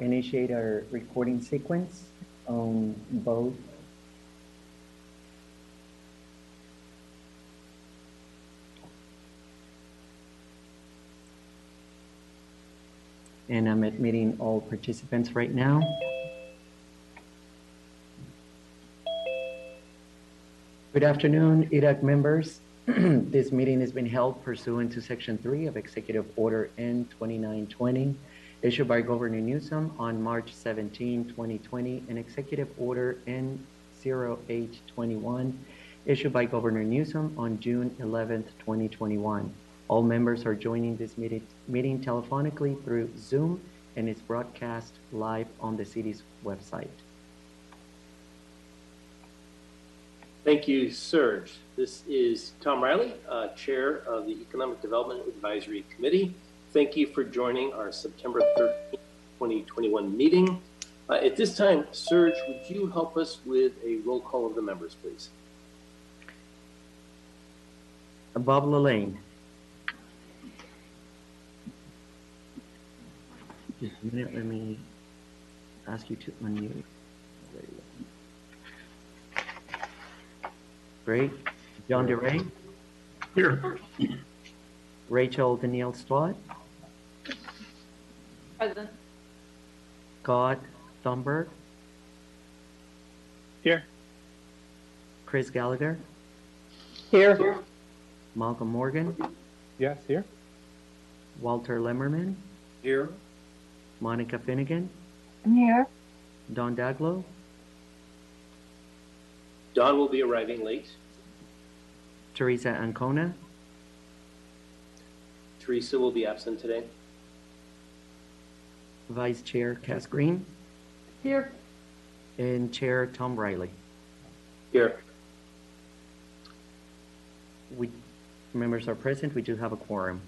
initiate our recording sequence on both. And I'm admitting all participants right now. Good afternoon, IRAC members. This meeting has been held pursuant to Section 3 of Executive Order N 2920, issued by Governor Newsom on March 17, 2020, and Executive Order N 0821, issued by Governor Newsom on June 11, 2021. All members are joining this meeting, meeting telephonically through Zoom and is broadcast live on the city's website. Thank you, Serge. This is Tom Riley, uh, Chair of the Economic Development Advisory Committee. Thank you for joining our September 13, 2021 meeting. Uh, At this time, Serge, would you help us with a roll call of the members, please? Bob Lane. Just a minute, let me ask you to unmute. There you go. Great. John DeRay, Here. Rachel Danielle Stott, Present. Scott Thornburg, Here. Chris Gallagher, Here. Malcolm Morgan, Yes, here. Walter Lemmerman, Here. Monica Finnegan, I'm here. Don Daglow, Don will be arriving late. Teresa Ancona, Teresa will be absent today. Vice Chair Cass Green, Here. and Chair Tom Riley. Here. We, members are present, we do have a quorum.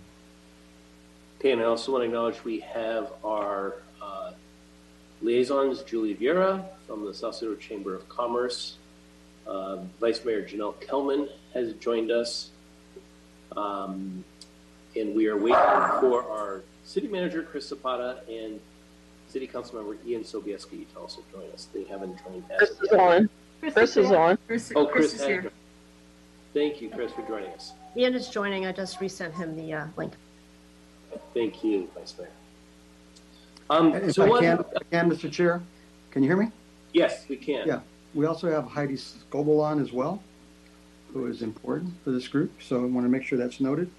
Okay, and I also want to acknowledge we have our uh, liaisons, Julie Vieira from the Sausalito Chamber of Commerce. Uh, Vice Mayor Janelle Kellman has joined us. Um, and we are waiting for our city manager, Chris Zapata, and city council member Ian Sobieski to also join us. They haven't joined us Chris is yet. on. Chris is on. Chris, Oh, Chris Chris is has here. joined. Thank you, Chris, for joining us. Ian is joining. I just resent him the uh, link. Thank you, Vice Mayor. Um, If so I one, can, if I can, Mr. Chair, can you hear me? yes, we can. Yeah. We also have Heidi Scoble on as well, who is important for this group, so I want to make sure that's noted.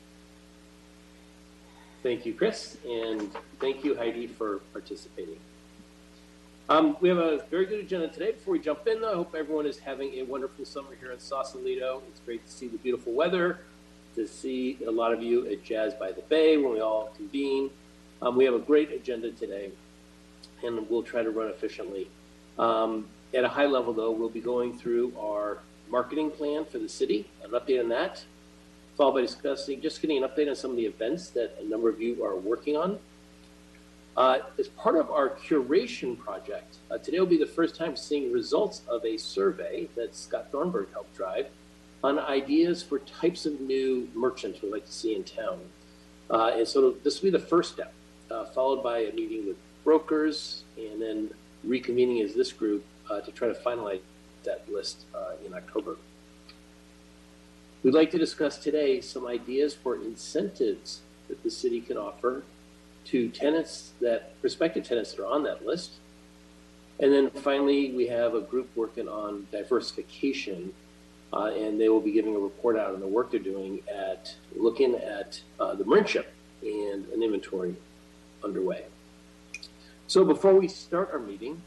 Thank you, Chris, and thank you, Heidi, for participating. Um, we have a very good agenda today. Before we jump in, though, I hope everyone is having a wonderful summer here in Sausalito. It's great to see the beautiful weather, to see a lot of you at Jazz by the Bay when we all convene. Um, we have a great agenda today, and we'll try to run efficiently. Um, at a high level, though, we'll be going through our marketing plan for the city, an update on that, followed by discussing, just getting an update on some of the events that a number of you are working on. Uh, as part of our curation project, uh, today will be the first time seeing results of a survey that Scott Thornburg helped drive on ideas for types of new merchants we'd like to see in town. Uh, and so this will be the first step, uh, followed by a meeting with brokers and then reconvening as this group uh, to try to finalize that list uh, in October. We'd like to discuss today some ideas for incentives that the city can offer to tenants that, prospective tenants that are on that list. And then finally, we have a group working on diversification, uh, and they will be giving a report out on the work they're doing at looking at uh, the Marinship and an inventory underway. So before we start our meeting,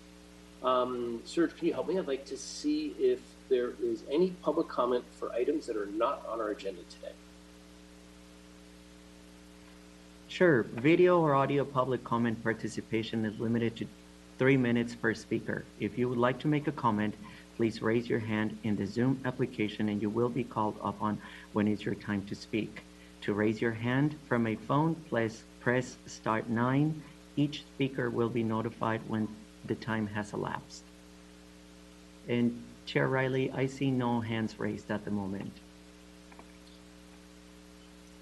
um, Serge, can you help me? I'd like to see if there is any public comment for items that are not on our agenda today. Sure, video or audio public comment participation is limited to three minutes per speaker. If you would like to make a comment, please raise your hand in the Zoom application and you will be called upon when it's your time to speak. To raise your hand from a phone, please press star nine. Each speaker will be notified when the time has elapsed. And Chair Riley, I see no hands raised at the moment.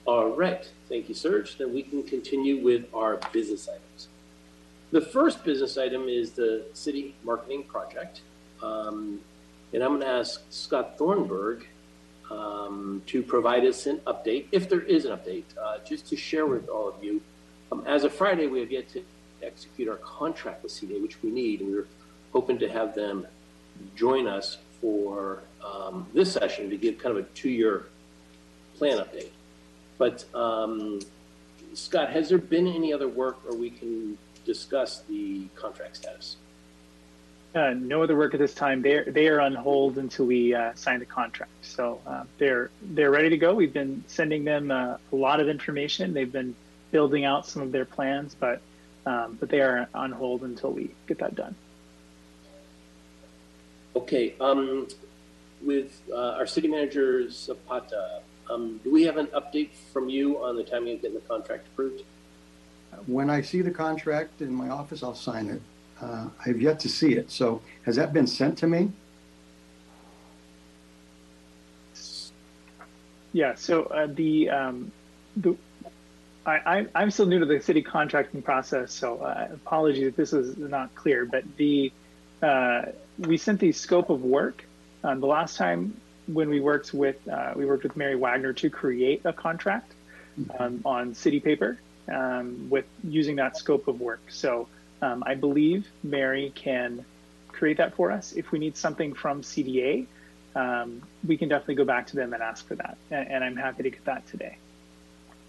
All right, thank you, Serge. Then we can continue with our business items. the first business item is the city marketing project. Um, and I'm going to ask Scott Thornburg um, to provide us an update, if there is an update, uh, just to share with all of you. Um, as of Friday, we have yet to execute our contract with CDA, which we need, and we we're hoping to have them join us for um, this session to give kind of a two-year plan update. But um, Scott, has there been any other work, or we can discuss the contract status? Uh, no other work at this time. They're they are on hold until we uh, sign the contract. So uh, they're they're ready to go. We've been sending them uh, a lot of information. They've been building out some of their plans, but um, but they are on hold until we get that done. Okay, um, with uh, our city manager Zapata, um, do we have an update from you on the timing of getting the contract approved? When I see the contract in my office, I'll sign it. Uh, I've yet to see it. So has that been sent to me? Yeah. So uh, the um, the I, I am still new to the city contracting process, so uh, apologies if this is not clear. But the uh, we sent the scope of work um, the last time when we worked with uh, we worked with Mary Wagner to create a contract um, on city paper um, with using that scope of work. So um, I believe Mary can create that for us. If we need something from CDA, um, we can definitely go back to them and ask for that. And, and I'm happy to get that today.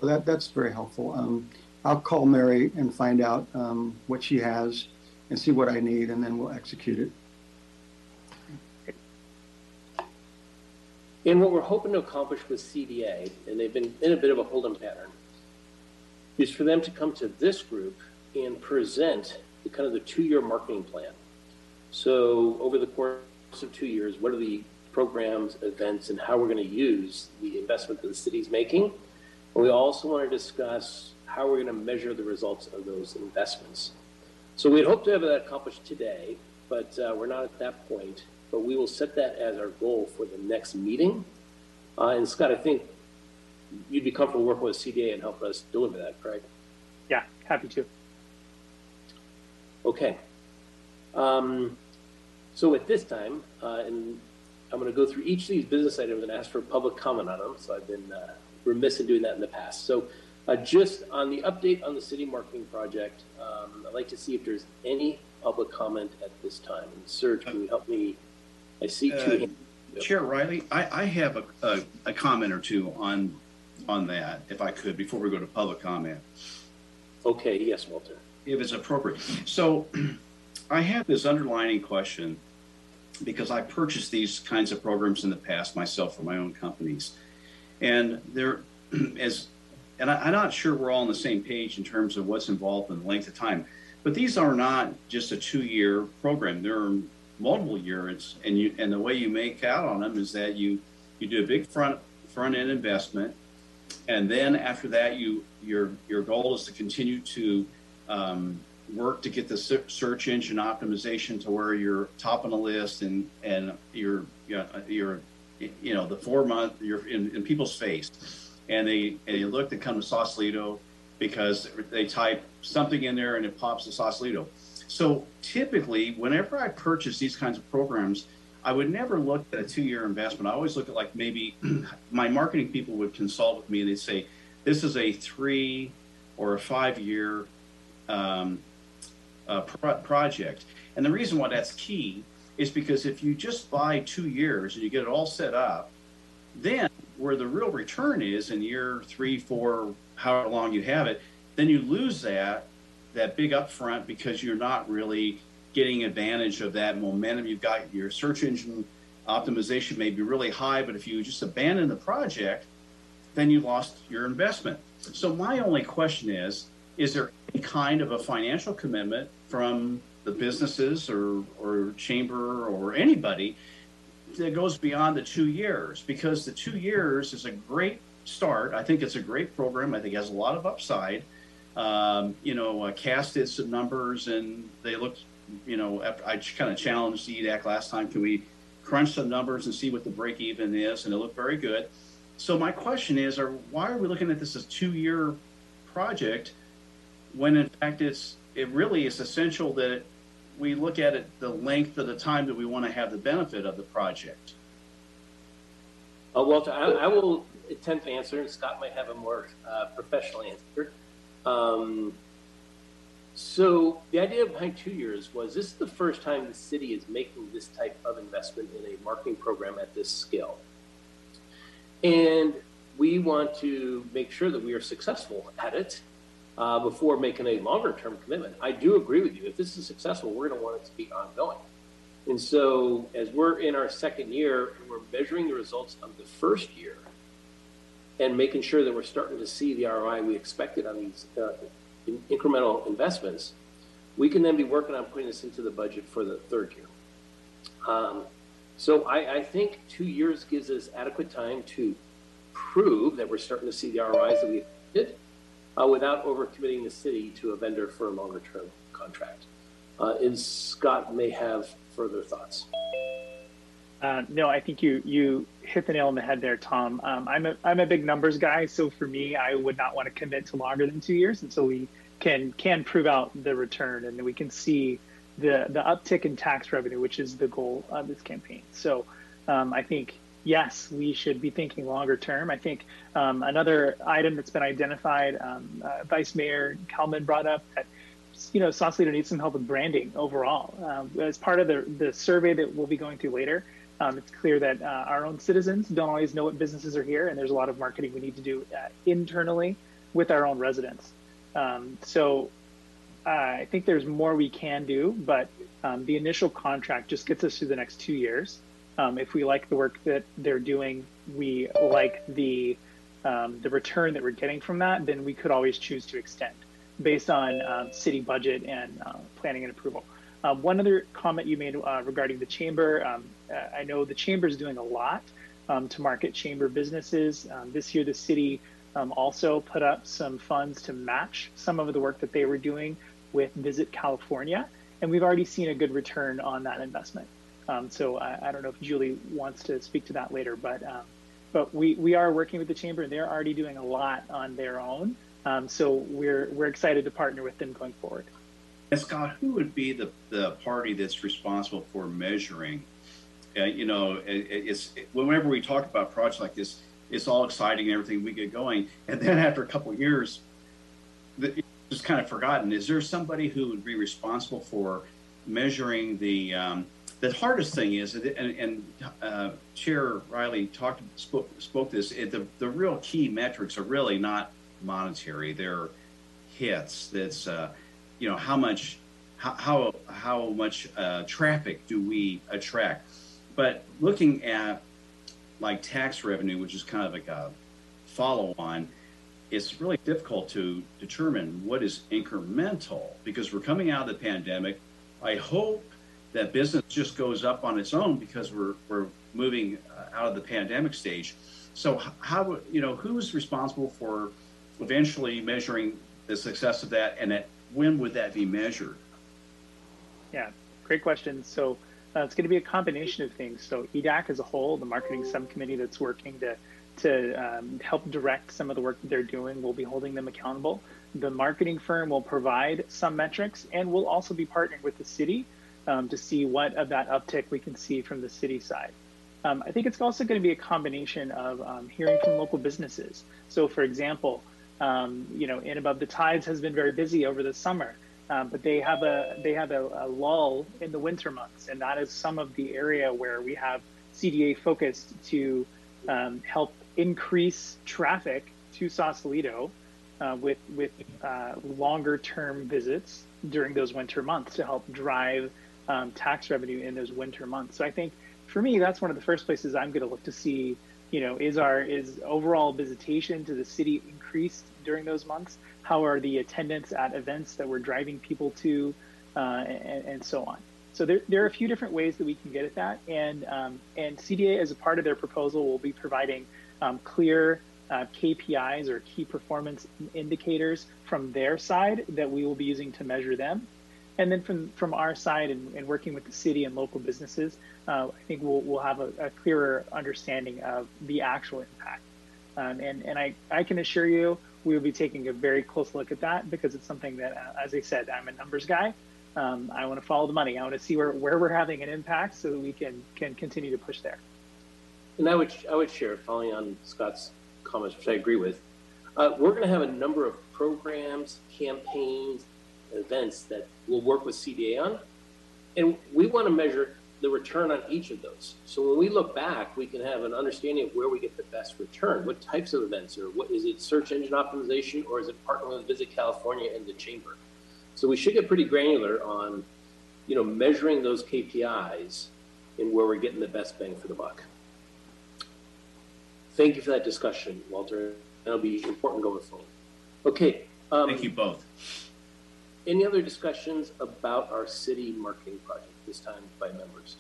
Well, that, that's very helpful. Um, I'll call Mary and find out um, what she has and see what I need, and then we'll execute it. And what we're hoping to accomplish with CDA, and they've been in a bit of a hold'em pattern, is for them to come to this group and present the kind of the two-year marketing plan. So over the course of two years, what are the programs, events, and how we're going to use the investment that the city's making? And we also want to discuss how we're going to measure the results of those investments. So we'd hope to have that accomplished today, but uh, we're not at that point. But we will set that as our goal for the next meeting. Uh, and Scott, I think you'd be comfortable working with CDA and help us deliver that, correct? Yeah, happy to. Okay. Um, so at this time, uh, and I'm going to go through each of these business items and ask for public comment on them. So I've been uh, remiss in doing that in the past. So uh, just on the update on the city marketing project, um, I'd like to see if there's any public comment at this time. And Serge, can you help me? I see two. Uh. Chair Riley, I, I have a, a, a comment or two on, on that, if I could, before we go to public comment, Okay, yes, Walter. if it's appropriate. So I have this underlining question because I purchased these kinds of programs in the past myself for my own companies. And there, as, and I, I'm not sure we're all on the same page in terms of what's involved in the length of time, but these are not just a two-year program. They're multiple years, and you and the way you make out on them is that you you do a big front front end investment, and then after that you your your goal is to continue to um, work to get the search engine optimization to where you're top on the list and and you're you're you know the four month you're in, in people's face, and they and you look to come to Sausalito because they type something in there and it pops to Sausalito. So typically, whenever I purchase these kinds of programs, I would never look at a two-year investment. I always look at like maybe my marketing people would consult with me and they'd say, "This is a three or a five-year um, uh, pro- project." And the reason why that's key is because if you just buy two years and you get it all set up, then where the real return is in year three, four, however long you have it, then you lose that that big upfront because you're not really getting advantage of that momentum. You've got your search engine optimization may be really high, but if you just abandon the project, then you lost your investment. So my only question is, is there any kind of a financial commitment from the businesses or, or chamber or anybody that goes beyond the two years? Because the two years is a great start. I think it's a great program. I think it has a lot of upside. Um, you know, uh, some numbers and they looked, you know, I kind of challenged EDAC last time, can we crunch some numbers and see what the break even is? And it looked very good. So my question is, are why are we looking at this as two year project when in fact it's it really is essential that we look at it the length of the time that we want to have the benefit of the project. Uh, Walter, I, I will attempt to answer, and Scott might have a more uh, professional answer. Um, so the idea behind two years was this is the first time the city is making this type of investment in a marketing program at this scale. And we want to make sure that we are successful at it uh, before making a longer term commitment. I do agree with you. If this is successful, we're going to want it to be ongoing. And so, as we're in our second year and we're measuring the results of the first year and making sure that we're starting to see the ROI we expected on these uh, in- incremental investments, we can then be working on putting this into the budget for the third year. Um, so, I, I think two years gives us adequate time to prove that we're starting to see the ROIs that we did uh, without overcommitting the city to a vendor for a longer term contract. Uh, and Scott may have further thoughts. Uh, no, I think you you hit the nail on the head there, Tom. Um, I'm a I'm a big numbers guy, so for me, I would not want to commit to longer than two years until we can can prove out the return and we can see the the uptick in tax revenue, which is the goal of this campaign. So um, I think yes, we should be thinking longer term. I think um, another item that's been identified, um, uh, Vice Mayor Kellman brought up that you know Sausalito needs some help with branding overall. Um, as part of the the survey that we'll be going through later, um, it's clear that uh, our own citizens don't always know what businesses are here, and there's a lot of marketing we need to do uh, internally with our own residents. Um, so uh, I think there's more we can do, but um, the initial contract just gets us through the next two years. Um, if we like the work that they're doing, we like the um, the return that we're getting from that, then we could always choose to extend based on um, city budget and uh, planning and approval. Uh, one other comment you made uh, regarding the chamber, um, uh, I know the chamber is doing a lot um, to market chamber businesses. Um, this year, the city um, also put up some funds to match some of the work that they were doing with Visit California, and we've already seen a good return on that investment. Um, so I, I, don't know if Julie wants to speak to that later, but but we, we are working with the chamber, and they're already doing a lot on their own. Um, so we're we're excited to partner with them going forward. And Scott, who would be the, the party that's responsible for measuring? Uh, you know, it, it's it, whenever we talk about projects like this, it's all exciting and everything we get going, and then after a couple years, the, it's just kind of forgotten. Is there somebody who would be responsible for measuring the um, the hardest thing is, and, and uh, Chair Riley talked spoke, spoke this. It, the the real key metrics are really not monetary; they're hits. That's uh, you know how much how how, much uh, traffic do we attract. But looking at like tax revenue, which is kind of like a follow on, it's really difficult to determine what is incremental because we're coming out of the pandemic. I hope that business just goes up on its own because we're we're moving uh, out of the pandemic stage. So how you know who's responsible for eventually measuring the success of that, and at, when would that be measured? Yeah, great question. So uh, it's going to be a combination of things. So EDAC as a whole, the marketing subcommittee that's working to to um, help direct some of the work that they're doing, we'll be holding them accountable. The marketing firm will provide some metrics, and we'll also be partnering with the city um, to see what of that uptick we can see from the city side. Um, I think it's also going to be a combination of um, hearing from local businesses. So, for example, um, you know, Inn Above the Tides has been very busy over the summer, um, but they have a they have a, a, lull in the winter months, and that is some of the area where we have CDA focused to um, help increase traffic to Sausalito uh, with with uh, longer term visits during those winter months to help drive um, tax revenue in those winter months. So I think for me, that's one of the first places I'm going to look to see, you know, is our is overall visitation to the city increased during those months? How are the attendance at events that we're driving people to, uh, and, and, so on. So there, there are a few different ways that we can get at that, and um, and CDA as a part of their proposal will be providing um, clear uh, KPIs or key performance indicators from their side that we will be using to measure them. And then from, from our side and, and working with the city and local businesses, uh, I think we'll, we'll have a, a, clearer understanding of the actual impact. Um, and and I, I can assure you, we will be taking a very close look at that because it's something that, uh, as I said, I'm a numbers guy. Um, I want to follow the money. I want to see where, where we're having an impact so that we can can continue to push there. And I would, I would share, following on Scott's comments, which I agree with, uh, we're going to have a number of programs, campaigns, events that we'll work with CDA on. And we want to measure the return on each of those. So when we look back, we can have an understanding of where we get the best return. What types of events are? what is it search engine optimization or is it partnering with Visit California and the Chamber? So we should get pretty granular on, you know, measuring those KPIs and where we're getting the best bang for the buck. Thank you for that discussion, Walter. That'll be important going forward. Okay. Um, Thank you both. Any other discussions about our city marketing project this time by members?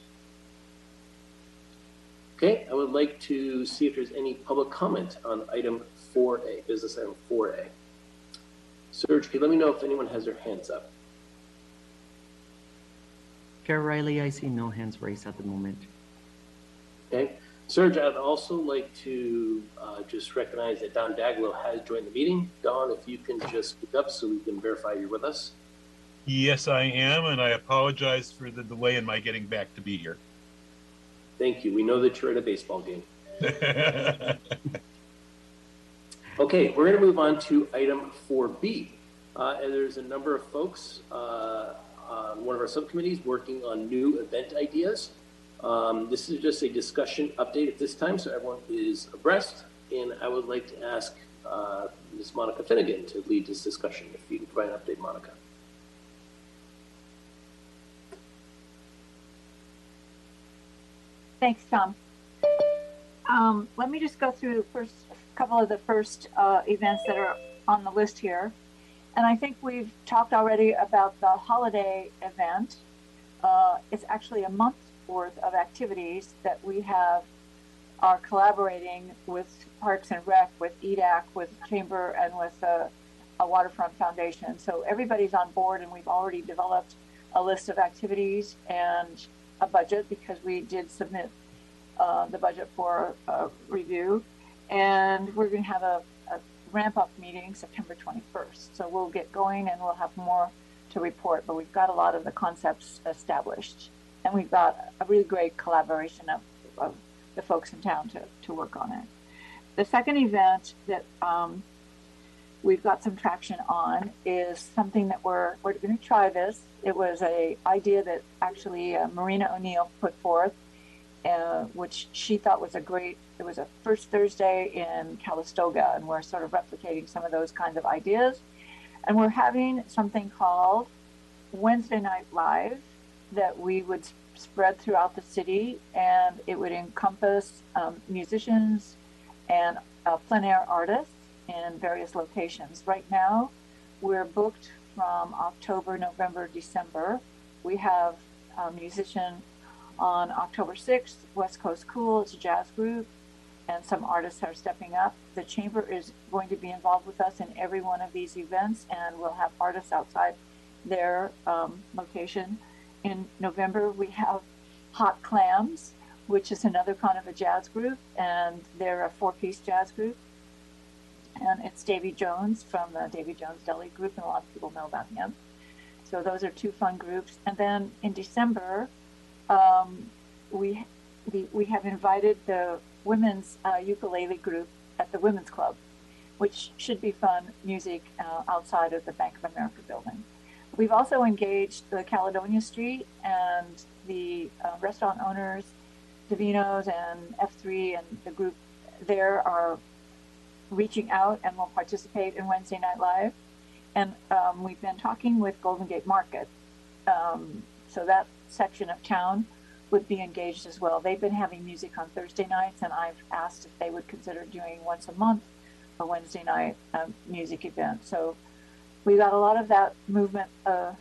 Okay, I would like to see if there's any public comment on item 4A, business item 4A. Serge, can you let me know if anyone has their hands up? Chair Riley, I see no hands raised at the moment. Okay. Serge, I'd also like to uh, just recognize that Don Daglow has joined the meeting. Don, if you can just speak up so we can verify you're with us. Yes, I am, and I apologize for the delay in my getting back to be here. Thank you. We know that you're at a baseball game. Okay, we're going to move on to item 4B. Uh, and there's a number of folks uh, on one of our subcommittees working on new event ideas. Um, this is just a discussion update at this time, so everyone is abreast. And I would like to ask uh, Ms. Monica Finnegan to lead this discussion. If you can provide an update, Monica. Thanks, Tom. Um, let me just go through first a couple of the first uh, events that are on the list here. And I think we've talked already about the holiday event. Uh, it's actually a month's worth of activities that we have are collaborating with Parks and Rec, with EDAC, with Chamber, and with uh, a Waterfront Foundation. So everybody's on board, and we've already developed a list of activities and a budget because we did submit uh, the budget for review. And we're going to have a, a ramp up meeting September 21st. So we'll get going and we'll have more to report, but we've got a lot of the concepts established. And we've got a really great collaboration of, of the folks in town to, to work on it. The second event that um, we've got some traction on is something that we're, we're going to try this. It was a idea that actually uh, Marina O'Neill put forth, uh, which she thought was a great, it was a first Thursday in Calistoga, and we're sort of replicating some of those kinds of ideas. And we're having something called Wednesday Night Live that we would spread throughout the city, and it would encompass um, musicians and uh, plein air artists in various locations. Right now, we're booked from October, November, December. We have a musician on October 6th, West Coast Cool, it's a jazz group, and some artists are stepping up. The Chamber is going to be involved with us in every one of these events, and we'll have artists outside their um, location. In November, we have Hot Clams, which is another kind of a jazz group, and they're a four piece jazz group and it's Davy Jones from the Davy Jones Deli Group, and a lot of people know about him. So those are two fun groups. And then in December, um, we, we we have invited the women's uh, ukulele group at the Women's Club, which should be fun music uh, outside of the Bank of America building. We've also engaged the Caledonia Street and the uh, restaurant owners, Davino's and F3 and the group there are reaching out and will participate in Wednesday Night Live. And um, we've been talking with Golden Gate Market. Um, so that section of town would be engaged as well. They've been having music on Thursday nights, and I've asked if they would consider doing once a month a Wednesday night um, music event. So we got a lot of that movement uh,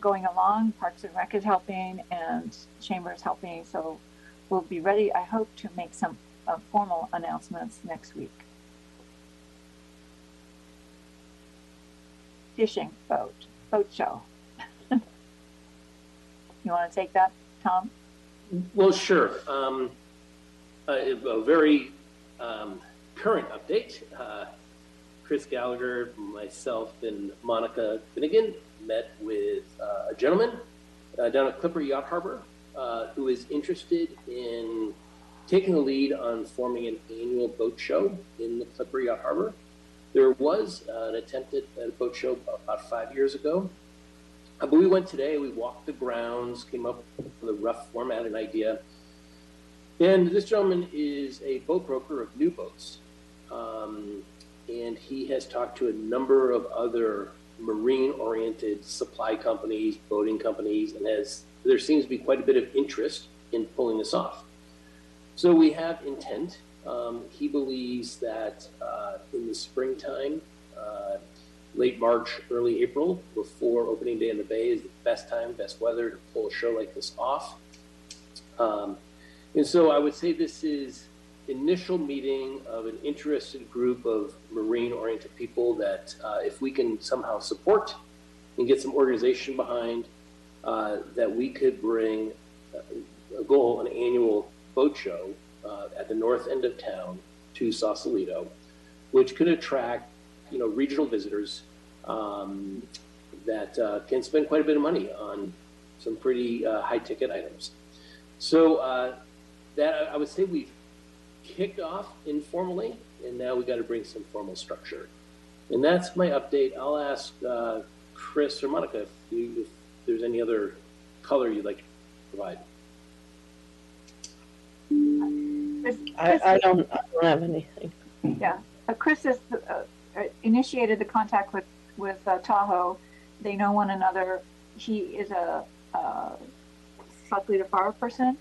going along. Parks and Rec is helping, and Chamber is helping. So we'll be ready, I hope, to make some uh, formal announcements next week. Fishing boat, boat show. you want to take that, Tom? Well, sure. Um, a, a very um, current update. Uh, Chris Gallagher, myself, and Monica Finnegan met with uh, a gentleman uh, down at Clipper Yacht Harbor uh, who is interested in taking the lead on forming an annual boat show in the Clipper Yacht Harbor. There was uh, an attempt at a boat show about five years ago. Uh, but we went today, we walked the grounds, came up with a rough format and idea. And this gentleman is a boat broker of new boats. Um, and he has talked to a number of other marine oriented supply companies, boating companies, and has there seems to be quite a bit of interest in pulling this off. So we have intent. Um, he believes that uh, in the springtime, uh, late March, early April, before opening day in the bay, is the best time, best weather to pull a show like this off. Um, and so I would say this is initial meeting of an interested group of marine-oriented people that uh, if we can somehow support and get some organization behind, uh, that we could bring uh, a goal, an annual boat show uh, at the north end of town to Sausalito, which could attract, you know, regional visitors um, that uh, can spend quite a bit of money on some pretty uh, high-ticket items. So uh, that I would say we've kicked off informally, and now we got to bring some formal structure. And that's my update. I'll ask uh, Chris or Monica if, you, if there's any other color you'd like to provide. Chris- I, Chris- I don't, I don't have anything. Yeah, uh, Chris has uh, uh, initiated the contact with, with uh, Tahoe. They know one another. He is a, uh, Fire person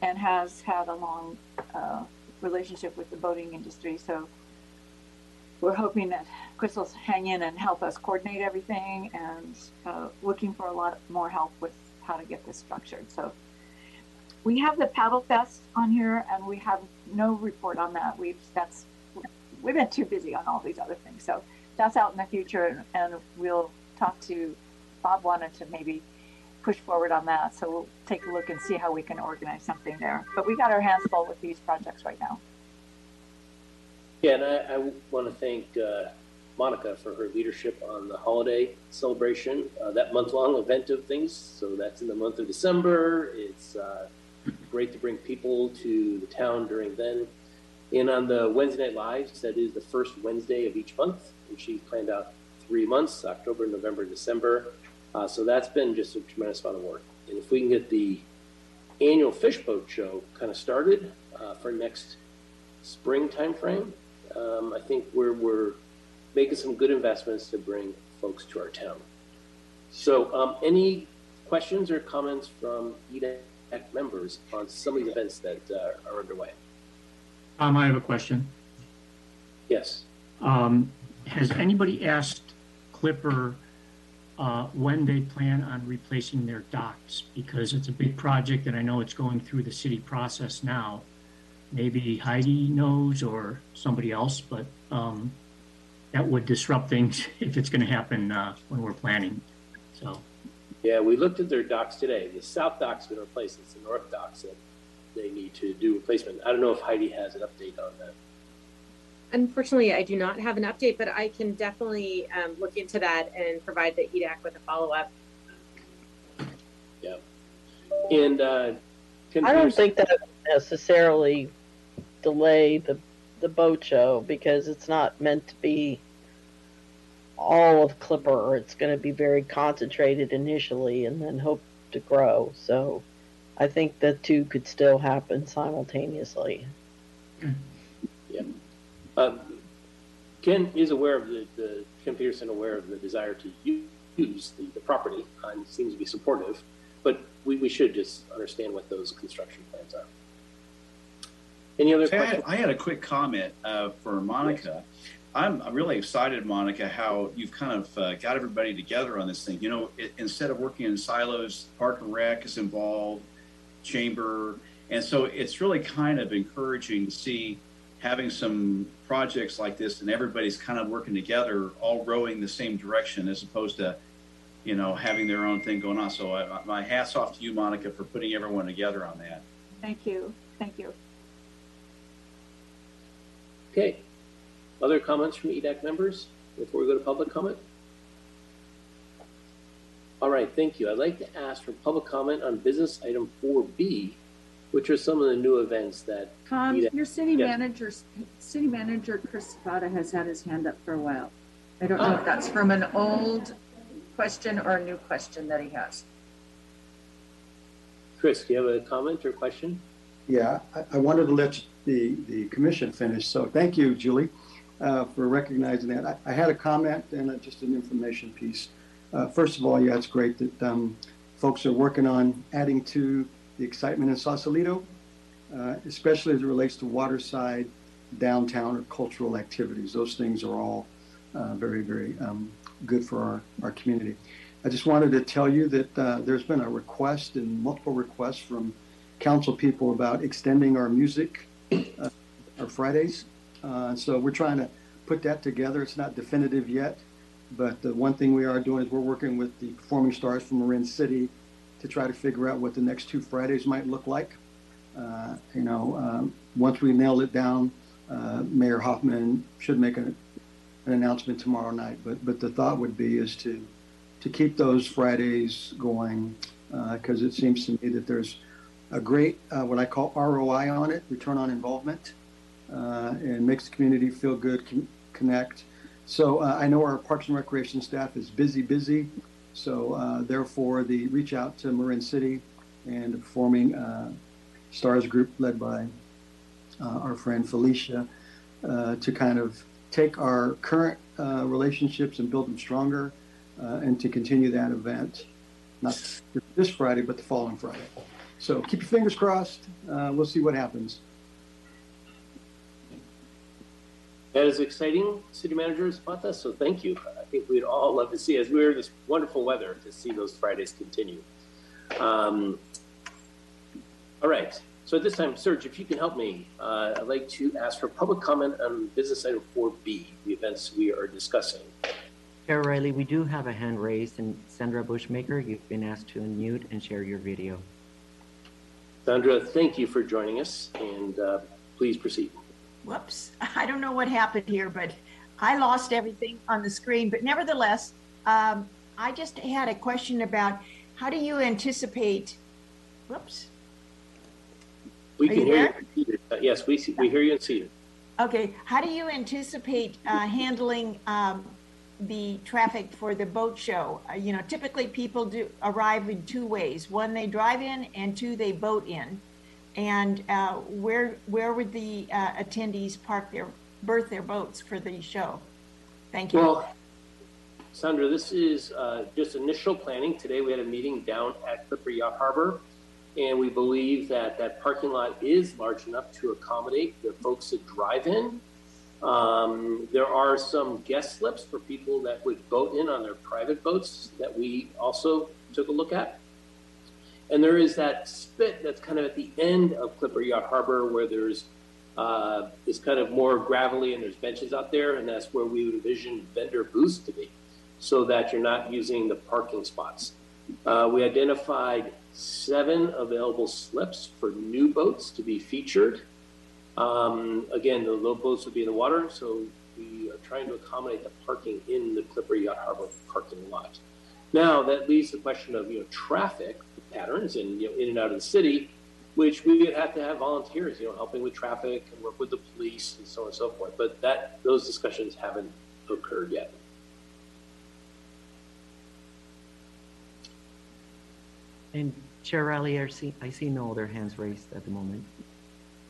and has had a long, uh, relationship with the boating industry. So we're hoping that Chris will hang in and help us coordinate everything and, uh, looking for a lot more help with how to get this structured. So we have the Paddle Fest on here and we have no report on that. We've, that's we've been too busy on all these other things. So that's out in the future, and, and we'll talk to Bob. Wanted to maybe push forward on that, so we'll take a look and see how we can organize something there. But we got our hands full with these projects right now. Yeah, and I, I want to thank uh, Monica for her leadership on the holiday celebration, uh, that month-long event of things. So that's in the month of December. It's uh, great to bring people to the town during then. And on the Wednesday Night Lives, that is the first Wednesday of each month, and she planned out three months: October, November, December. Uh, so that's been just a tremendous amount of work. And if we can get the annual fish boat show kind of started uh, for next spring timeframe, um, I think we're, we're making some good investments to bring folks to our town. So, um, any questions or comments from Members on some of the events that uh, are underway? Tom, I have a question. Yes. Um, has anybody asked Clipper, uh, when they plan on replacing their docks? Because it's a big project and I know it's going through the city process now. Maybe Heidi knows or somebody else, but, um, that would disrupt things if it's gonna happen, uh, when we're planning. So, Yeah, we looked at their docks today. The south dock's been replaced. It's the north docks that they need to do replacement. I don't know if Heidi has an update on that. Unfortunately, I do not have an update, but I can definitely um, look into that and provide the EDAC with a follow-up. Yeah. And uh, I don't think that would necessarily delay the, the boat show because it's not meant to be all of Clipper. It's going to be very concentrated initially and then hope to grow. So I think the two could still happen simultaneously. Um, Ken is aware of the, the, Ken Peterson aware of the desire to use the, the property and seems to be supportive, but we, we should just understand what those construction plans are. Any other Hey, I, had, questions? I had a quick comment uh, for Monica. I'm I'm really excited, Monica, how you've kind of uh, got everybody together on this thing. You know, it, instead of working in silos, Park and Rec is involved, Chamber, and so it's really kind of encouraging to see having some projects like this and everybody's kind of working together, all rowing the same direction, as opposed to, you know, having their own thing going on. So I, my hats off to you, Monica, for putting everyone together on that. Thank you. Thank you. Okay. Other comments from EDAC members before we go to public comment? All right, thank you. I'd like to ask for public comment on business item 4B, which are some of the new events that Tom, Rita. your city Yes. manager, city manager Chris Zapata has had his hand up for a while. I don't know if that's oh. from an old question or a new question that he has. Chris, do you have a comment or question? Yeah, I, I wanted to let the, the commission finish, so thank you, Julie, uh, for recognizing that. I, I had a comment and uh, just an information piece. Uh, first of all, yeah, it's great that, um, folks are working on adding to the excitement in Sausalito, uh, especially as it relates to waterside, downtown, or cultural activities. Those things are all, uh, very, very, um, good for our, our community. I just wanted to tell you that, uh, there's been a request and multiple requests from council people about extending our music, uh, our Fridays. Uh, so we're trying to put that together. It's not definitive yet, but the one thing we are doing is we're working with the performing stars from Marin City to try to figure out what the next two Fridays might look like. Uh, you know, um, once we nail it down, uh, Mayor Hoffman should make an, an announcement tomorrow night. But but the thought would be is to to keep those Fridays going because it seems to me that there's a great uh, what I call ROI on it, return on involvement, uh, and makes the community feel good, con- connect. So uh, I know our Parks and Recreation staff is busy, busy. So uh, therefore, the reach out to Marin City and the performing uh, stars group led by uh, our friend Felicia uh, to kind of take our current uh, relationships and build them stronger, uh, and to continue that event, not this Friday, but the following Friday. So keep your fingers crossed. Uh, we'll see what happens. That is exciting, City Manager Zapata, so thank you. I think we'd all love to see, as we're in this wonderful weather, to see those Fridays continue. Um, all right, so at this time, Serge, if you can help me, uh, I'd like to ask for public comment on business item 4B, the events we are discussing. Chair Riley, we do have a hand raised, and Sandra Bushmaker, you've been asked to unmute and share your video. Sandra, thank you for joining us, and uh, please proceed. Whoops, I don't know what happened here, but I lost everything on the screen. But nevertheless, um, I just had a question about how do you anticipate, whoops, We Are can you hear there? you. Uh, Yes, we, see- we hear you and see you. okay, how do you anticipate uh, handling um, the traffic for the boat show? Uh, You know, typically people do arrive in two ways. One, they drive in, and two, they boat in. And uh, where, where would the uh, attendees park their, berth their boats for the show? Thank you. Well, Sandra, this is uh, just initial planning. Today we had a meeting down at Clipper Yacht Harbor, and we believe that that parking lot is large enough to accommodate the folks that drive in. Um, there are some guest slips for people that would boat in on their private boats that we also took a look at. And there is that spit that's kind of at the end of Clipper Yacht Harbor where there's uh, it's kind of more gravelly and there's benches out there, and that's where we would envision vendor booths to be, so that you're not using the parking spots. Uh, we identified seven available slips for new boats to be featured. Um, again, the low boats would be in the water, so we are trying to accommodate the parking in the Clipper Yacht Harbor parking lot. Now that leaves the question of you know traffic patterns and you know in and out of the city, which we would have to have volunteers, you know, helping with traffic and work with the police and so on and so forth. But that those discussions haven't occurred yet. And Chair Riley, I see, I see no other hands raised at the moment.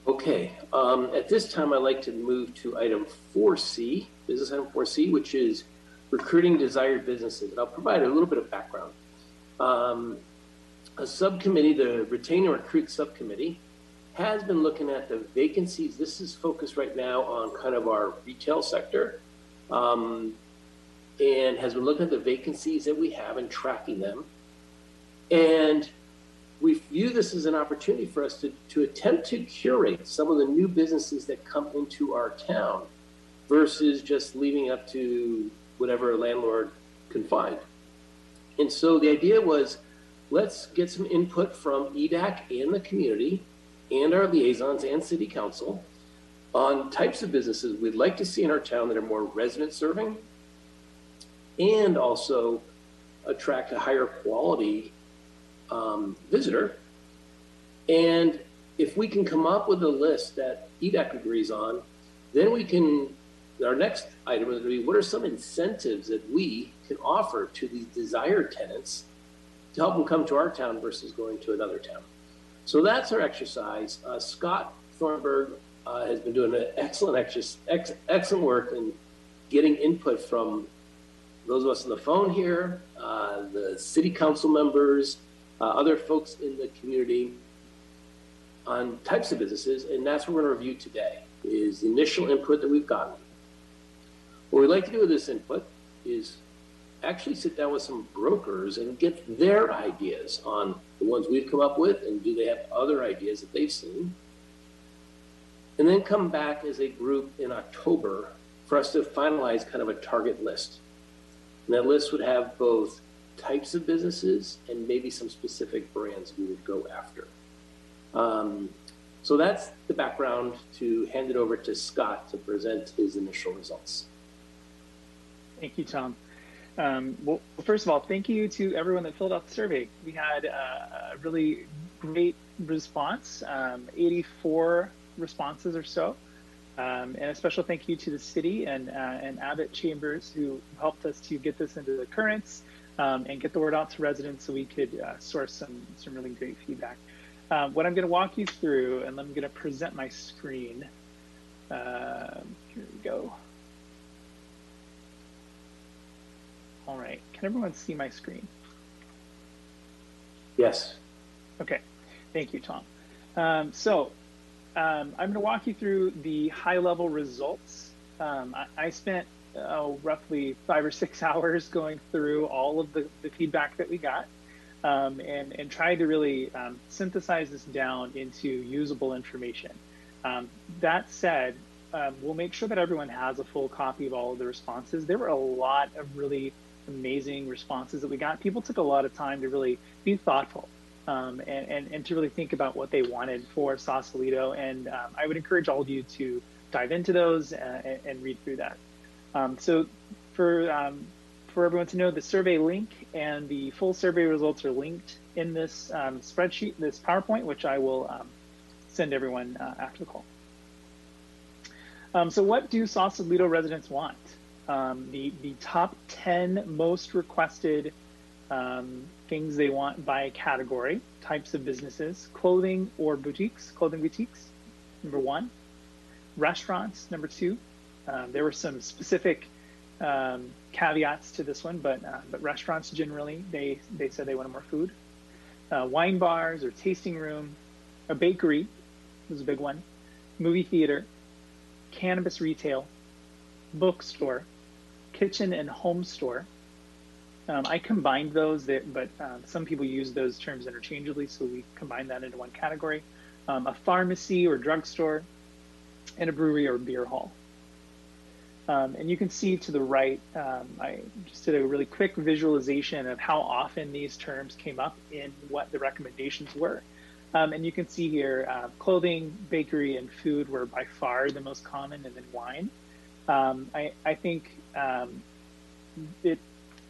Okay, um, at this time, I'd like to move to item 4C, business item 4C, which is recruiting desired businesses. And I'll provide a little bit of background. Um, a subcommittee, the retain and recruit subcommittee, has been looking at the vacancies. This is focused right now on kind of our retail sector, um, and has been looking at the vacancies that we have and tracking them. And we view this as an opportunity for us to, to attempt to curate some of the new businesses that come into our town versus just leaving up to whatever a landlord can find. And so the idea was let's get some input from EDAC and the community and our liaisons and city council on types of businesses we'd like to see in our town that are more resident serving and also attract a higher quality um, visitor. And if we can come up with a list that EDAC agrees on, then we can, our next item is going to be what are some incentives that we can offer to these desired tenants to help them come to our town versus going to another town. So that's our exercise. Uh, Scott Thornburg uh, has been doing an excellent, ex- excellent work in getting input from those of us on the phone here, uh, the city council members, uh, other folks in the community on types of businesses, and that's what we're going to review today, is the initial input that we've gotten. What we'd like to do with this input is actually sit down with some brokers and get their ideas on the ones we've come up with, and do they have other ideas that they've seen? And then come back as a group in October for us to finalize kind of a target list. And that list would have both types of businesses and maybe some specific brands we would go after. Um, so that's the background to hand it over to Scott to present his initial results. Thank you, Tom. Um, well, first of all, thank you to everyone that filled out the survey. We had a really great response, um, 84 responses or so. Um, and a special thank you to the city and, uh, and Abbott Chambers who helped us to get this into the currents um, and get the word out to residents so we could uh, source some, some really great feedback. Um, what I'm going to walk you through, and I'm going to present my screen. Um, here we go. All right, can everyone see my screen? Yes. Okay, thank you, Tom. Um, so um, I'm going to walk you through the high level results. Um, I, I, spent uh, roughly five or six hours going through all of the, the feedback that we got um, and, and tried to really um, synthesize this down into usable information. Um, that said, we'll make sure that everyone has a full copy of all of the responses. There were a lot of really amazing responses that we got. People took a lot of time to really be thoughtful um, and, and, and, to really think about what they wanted for Sausalito. And um, I would encourage all of you to dive into those uh, and, and, read through that. Um, so for, um, for everyone to know, the survey link and the full survey results are linked in this um, spreadsheet, this PowerPoint, which I will um, send everyone uh, after the call. so what do Sausalito residents want? The, the top 10 most requested um, things they want by category, types of businesses, clothing or boutiques, clothing boutiques, number one. Restaurants, number two. Um, there were some specific um, caveats to this one, but uh, but restaurants generally they they said they wanted more food. Uh, wine bars or tasting room, a bakery was a big one, movie theater, cannabis retail, bookstore, kitchen and home store. Um, I combined those, but um, some people use those terms interchangeably, so we combine that into one category. Um, a pharmacy or drugstore, and a brewery or beer hall. Um, and you can see to the right, um, I just did a really quick visualization of how often these terms came up in what the recommendations were. Um, and you can see here, uh, clothing, bakery, and food were by far the most common, and then wine. I, I think it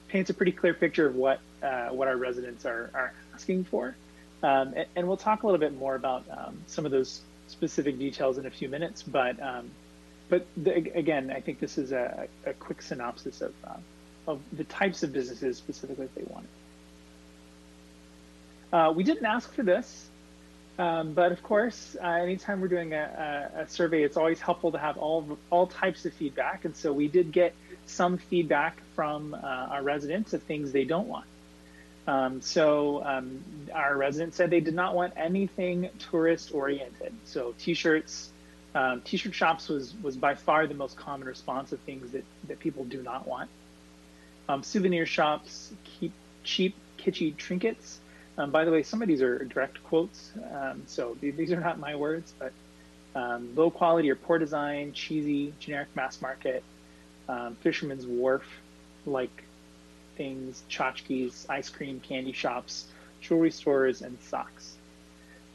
paints a pretty clear picture of what uh, what our residents are, are asking for. Um, and, and, we'll talk a little bit more about um, some of those specific details in a few minutes. But um, but the, again, I think this is a, a quick synopsis of uh, of the types of businesses specifically they wanted. Uh, we didn't ask for this, um, but of course, uh, anytime we're doing a, a, a, survey, it's always helpful to have all all types of feedback. And so we did get some feedback from uh, our residents of things they don't want. Um, so um, our residents said they did not want anything tourist oriented. So t-shirts, um, t-shirt shops was was by far the most common response of things that that people do not want. Um, souvenir shops keep cheap kitschy trinkets. Um, by the way, some of these are direct quotes, um, so these are not my words, but low quality or poor design, cheesy, generic mass market, um, Fisherman's Wharf like things, tchotchkes, ice cream, candy shops, jewelry stores, and socks.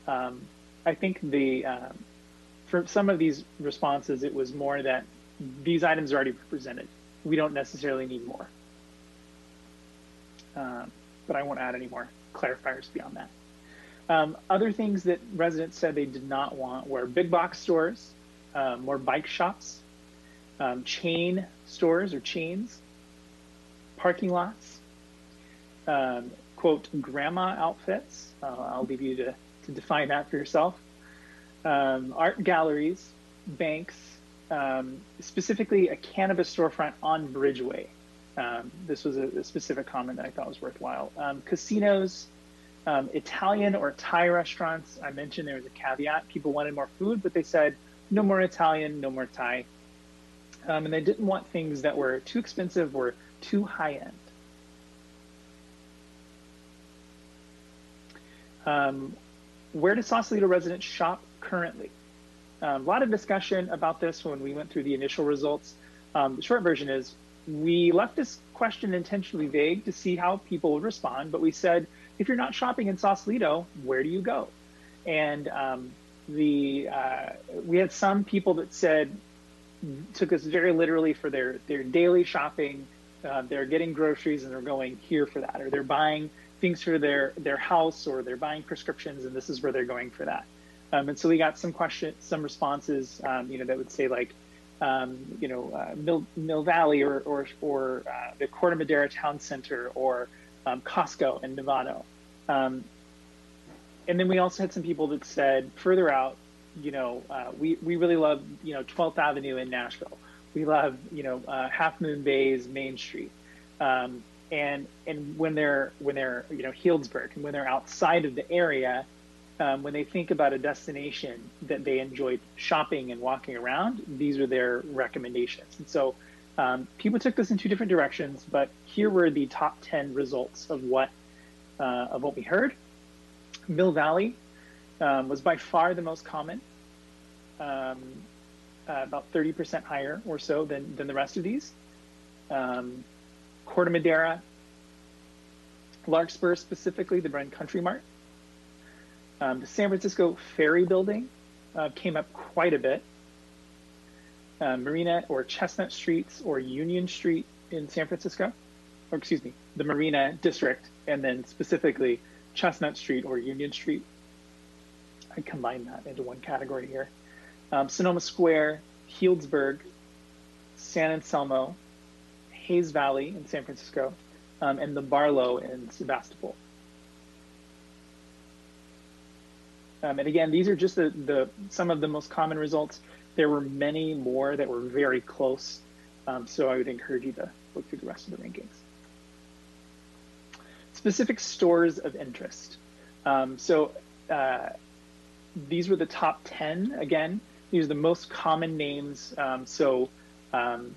Um, I think the um, for some of these responses, it was more that these items are already presented. We don't necessarily need more. Um, but I won't add any more clarifiers beyond that. Um, other things that residents said they did not want were big box stores, uh, more bike shops, um, chain stores or chains, parking lots, um, quote, grandma outfits. Uh, I'll leave you to, to define that for yourself. Um, art galleries, banks, um, specifically a cannabis storefront on Bridgeway. Um, this was a, a, specific comment that I thought was worthwhile. Um, casinos, um, Italian or Thai restaurants. I mentioned there was a caveat. People wanted more food, but they said no more Italian, no more Thai. Um, and they didn't want things that were too expensive or too high end. Um, where do Sausalito residents shop currently? Um, a lot of discussion about this when we went through the initial results. Um, the short version is we left this question intentionally vague to see how people would respond, but we said, if you're not shopping in Sausalito, where do you go? And um, the uh, we had some people that said took us very literally for their their daily shopping. Uh, they're getting groceries and they're going here for that, or they're buying things for their their house, or they're buying prescriptions, and this is where they're going for that. Um, and so we got some questions, some responses, um, you know, that would say like, um, you know, uh, Mill, Mill Valley or or, or uh, the Corte Madera Town Center or um, Costco in Novato. Um, and then we also had some people that said further out, you know, uh, we, we really love, you know, 12th Avenue in Nashville. We love, you know, uh, Half Moon Bay's Main Street. Um, and and when they're when they're you know Healdsburg and when they're outside of the area, um, when they think about a destination that they enjoyed shopping and walking around, these are their recommendations. And so um, people took this in two different directions, but here were the top 10 results of what uh, of what we heard. Mill Valley um, was by far the most common, um, uh, about 30% higher or so than, than the rest of these. Um, Corte Madera, Larkspur specifically, the Marin Country Mart. Um, the San Francisco Ferry Building uh, came up quite a bit. Uh, Marina or Chestnut Streets or Union Street in San Francisco, or excuse me, the Marina District, and then specifically Chestnut Street or Union Street. I combine that into one category here. Um, Sonoma Square, Healdsburg, San Anselmo, Hayes Valley in San Francisco, um, and the Barlow in Sebastopol. Um, and again, these are just the, the some of the most common results. There were many more that were very close. Um, so I would encourage you to look through the rest of the rankings. Specific stores of interest. Um, so uh, these were the top 10. Again, these are the most common names. Um, so um,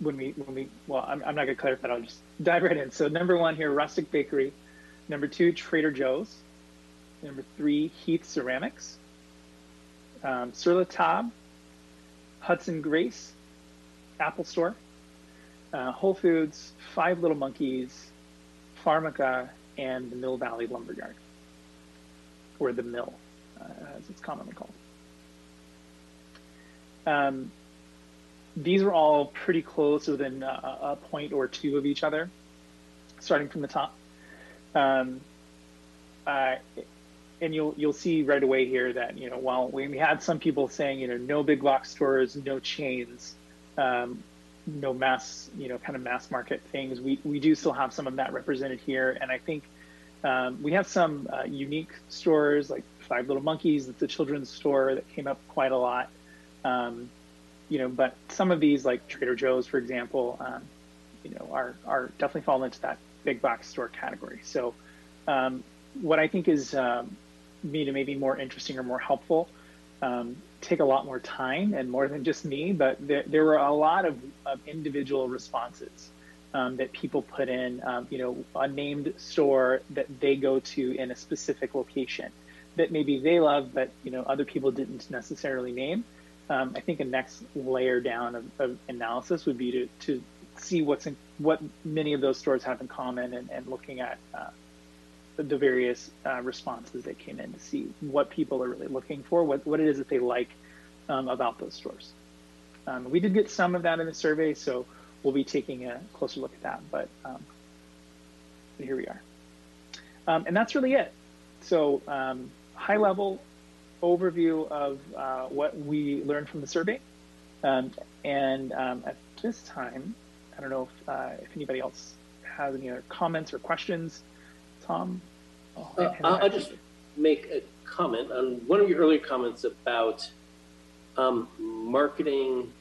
when we, when we, well, I'm, I'm not gonna clarify, that. I'll just dive right in. So number one here, Rustic Bakery. Number two, Trader Joe's. Number three, Heath Ceramics. Um, Sur La Table, Hudson Grace, Apple Store, uh, Whole Foods, Five Little Monkeys, Pharmaca, and the Mill Valley Lumberyard, or the Mill, uh, as it's commonly called. Um, these are all pretty close within a, a, point or two of each other, starting from the top. Um, uh, and you'll you'll see right away here that you know while we had some people saying you know no big box stores, no chains, um, no mass you know kind of mass market things, we we do still have some of that represented here, and I think um, we have some uh, unique stores like Five Little Monkeys, that's a children's store that came up quite a lot. Um, you know, but some of these like Trader Joe's, for example, um, you know, are are definitely fall into that big box store category. So um, what I think is um, me to maybe more interesting or more helpful um, take a lot more time and more than just me, but there, there were a lot of, of individual responses um, that people put in, um, you know, a named store that they go to in a specific location that maybe they love, but, you know, other people didn't necessarily name. Um, I think a next layer down of, of, analysis would be to, to see what's in, what many of those stores have in common and, and looking at uh, the various uh, responses that came in to see what people are really looking for, what, what it is that they like um, about those stores. Um, we did get some of that in the survey, so we'll be taking a closer look at that. But, um, but here we are, um, and that's really it. So um, high level overview of uh, what we learned from the survey, um, and at this time, I don't know if, uh, if anybody else has any other comments or questions. Tom? Oh, uh, I'll just make a comment on one of your earlier comments about um, marketing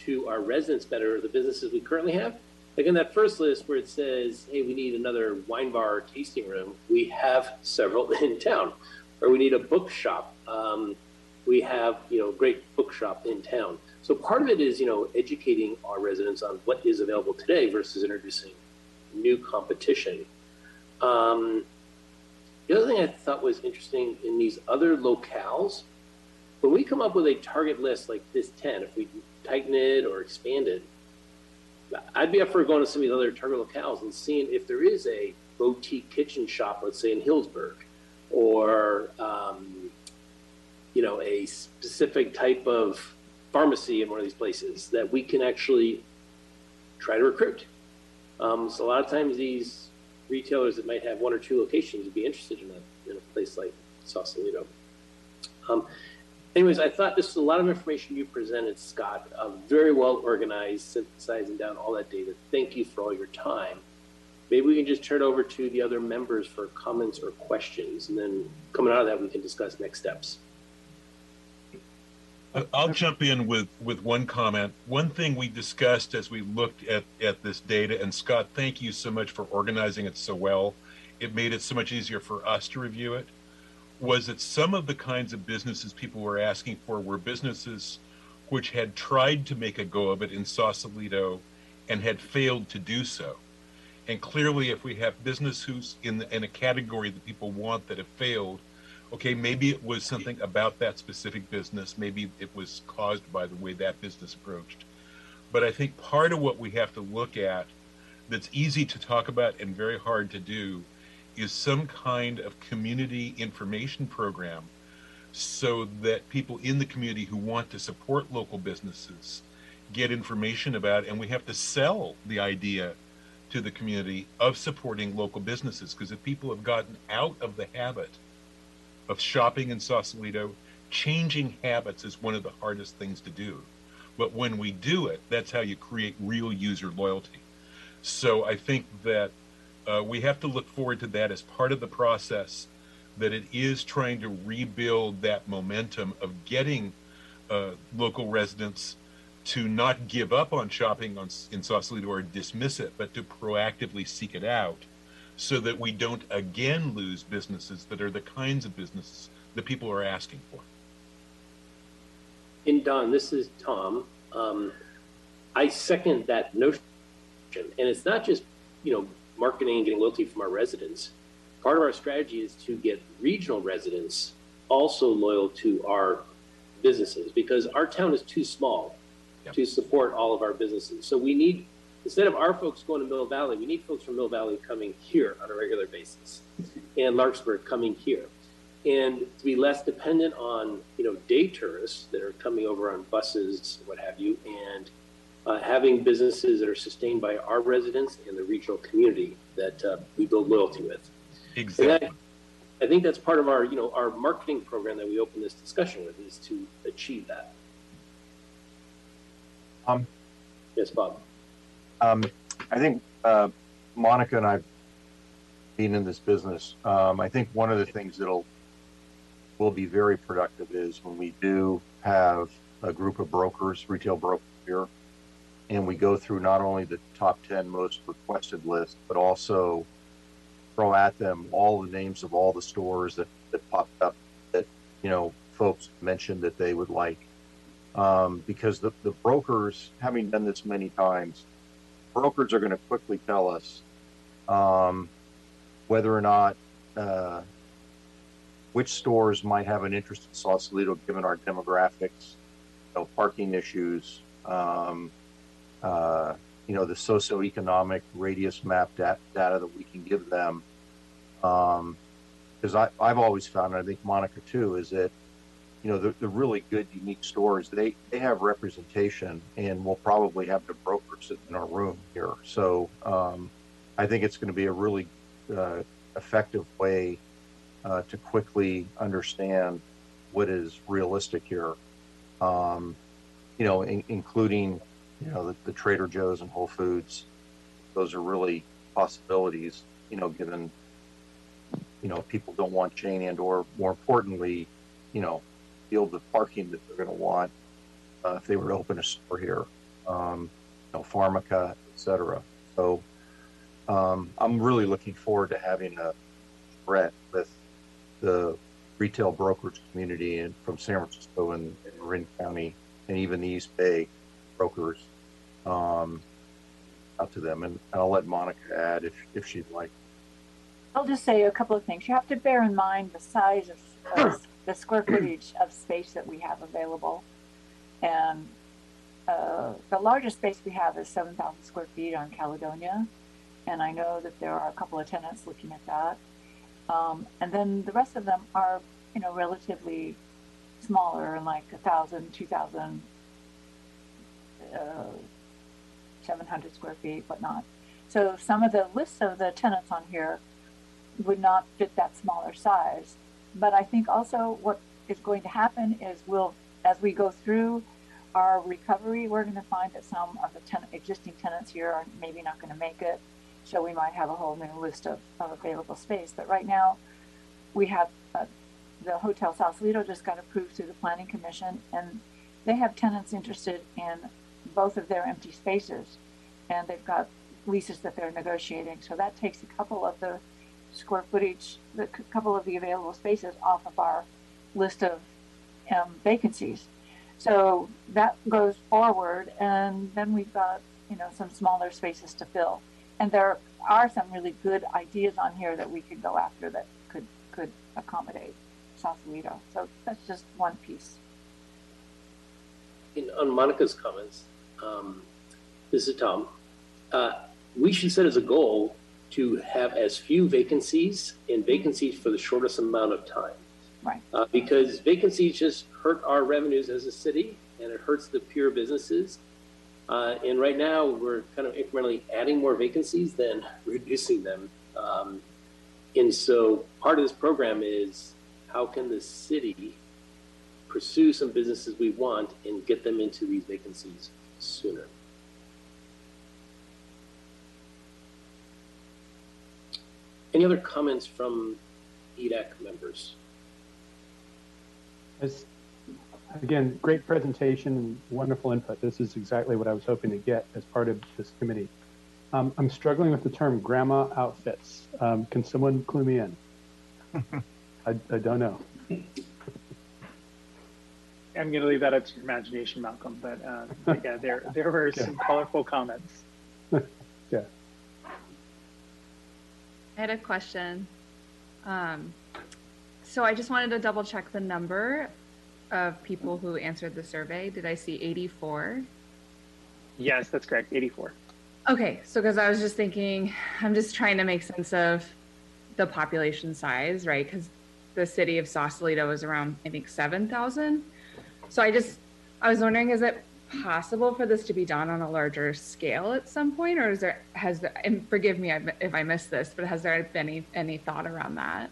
to our residents better, the businesses we currently have. Like in that first list where it says, hey, we need another wine bar or tasting room, we have several in town. Or we need a bookshop. Um, we have, you know, great bookshop in town. So part of it is, you know, educating our residents on what is available today versus introducing new competition. Um, the other thing I thought was interesting in these other locales, when we come up with a target list like this 10, if we tighten it or expand it, I'd be up for going to some of these other target locales and seeing if there is a boutique kitchen shop, let's say in Healdsburg, or um, you know a specific type of pharmacy in one of these places that we can actually try to recruit. Um, so a lot of times these retailers that might have one or two locations would be interested in a, in a place like Sausalito. Um, anyways, I thought this was a lot of information you presented, Scott. Uh, very well organized, synthesizing down all that data. Thank you for all your time. Maybe we can just turn it over to the other members for comments or questions, and then coming out of that, we can discuss next steps. Uh, I'll jump in with, with one comment. One thing we discussed as we looked at, at this data, and Scott, thank you so much for organizing it so well. It made it so much easier for us to review it. Was that some of the kinds of businesses people were asking for were businesses which had tried to make a go of it in Sausalito and had failed to do so. And clearly, if we have business who's in, the, in a category that people want that have failed, okay, maybe it was something about that specific business. Maybe it was caused by the way that business approached. But I think part of what we have to look at that's easy to talk about and very hard to do is some kind of community information program so that people in the community who want to support local businesses get information about it. and we have to sell the idea to the community of supporting local businesses because if people have gotten out of the habit of shopping in Sausalito, changing habits is one of the hardest things to do. But when we do it, that's how you create real user loyalty. So I think that uh, we have to look forward to that as part of the process, that it is trying to rebuild that momentum of getting uh, local residents to not give up on shopping on, in Sausalito or dismiss it, but to proactively seek it out so that we don't again lose businesses that are the kinds of businesses that people are asking for. And Don, this is Tom. Um, I second that notion, and it's not just you know marketing and getting loyalty from our residents. Part of our strategy is to get regional residents also loyal to our businesses because our town is too small yep. to support all of our businesses. So we need instead of our folks going to Mill Valley, we need folks from Mill Valley coming here on a regular basis and Larkspur coming here. And to be less dependent on, you know, day tourists that are coming over on buses, what have you, and uh, having businesses that are sustained by our residents and the regional community that uh, we build loyalty with. Exactly. I think that's part of our, you know, our marketing program that we open this discussion with is to achieve that. Um, yes, Bob. Um, I think uh, Monica and I've been in this business. Um, I think one of the things that'll will be very productive is when we do have a group of brokers, retail brokers here, and we go through not only the top 10 most requested list, but also throw at them all the names of all the stores that, that popped up that, you know, folks mentioned that they would like. Um, because the, the brokers, having done this many times, brokers are going to quickly tell us um, whether or not uh, which stores might have an interest in Sausalito given our demographics, you know, parking issues, um, uh, you know, the socioeconomic radius map dat- data that we can give them. Because um, I've always found, and I think Monica too, is that you know, the, the really good, unique stores, they, they have representation and we'll probably have the broker sitting in our room here. So um, I think it's going to be a really uh, effective way uh, to quickly understand what is realistic here. Um, you know, in, including, you know, the, the Trader Joe's and Whole Foods. Those are really possibilities, you know, given, you know, people don't want chain and or more importantly, you know, feel the parking that they're going to want uh, if they were to open a store here, um, you know, Pharmaca, et cetera. So um, I'm really looking forward to having a threat with the retail brokerage community and from San Francisco and, and Marin County and even the East Bay brokers um, out to them. And I'll let Monica add if, if she'd like. I'll just say a couple of things. You have to bear in mind the size of, of the square footage of space that we have available. And uh, the largest space we have is 7,000 square feet on Caledonia. And I know that there are a couple of tenants looking at that. Um, and then the rest of them are, you know, relatively smaller, and like a thousand, two thousand, uh, seven hundred square feet, whatnot. So some of the lists of the tenants on here would not fit that smaller size. But I think also what is going to happen is we'll, as we go through our recovery, we're going to find that some of the ten- existing tenants here are maybe not going to make it. So we might have a whole new list of, of available space. But right now, we have uh, the Hotel Sausalito just got approved through the Planning Commission, and they have tenants interested in both of their empty spaces, and they've got leases that they're negotiating. So that takes a couple of the square footage, the c- couple of the available spaces off of our list of um, vacancies. So that goes forward, and then we've got you know some smaller spaces to fill. And there are some really good ideas on here that we could go after that could could accommodate Sausalito. So that's just one piece. In, on Monica's comments, um, this is Tom. Uh, we should set as a goal to have as few vacancies and vacancies for the shortest amount of time. Right. Uh, because vacancies just hurt our revenues as a city and it hurts the pure businesses. Uh, and right now we're kind of incrementally adding more vacancies than reducing them. Um, and so part of this program is how can the city pursue some businesses we want and get them into these vacancies sooner? Any other comments from EDAC members? As, again, great presentation and wonderful input. This is exactly what I was hoping to get as part of this committee. Um, I'm struggling with the term grandma outfits. Um, can someone clue me in? I, I don't know. I'm going to leave that up to your imagination, Malcolm. But, uh, but yeah, there there were some colorful comments. yeah. I had a question. Um, so I just wanted to double check the number of people who answered the survey. Did I see 84? Yes, that's correct. 84. Okay, so because I was just thinking, I'm just trying to make sense of the population size, right? Because the city of Sausalito is around, I think, 7,000. So I just, I was wondering, is it possible for this to be done on a larger scale at some point, or is there has and forgive me if I missed this, but has there been any any thought around that?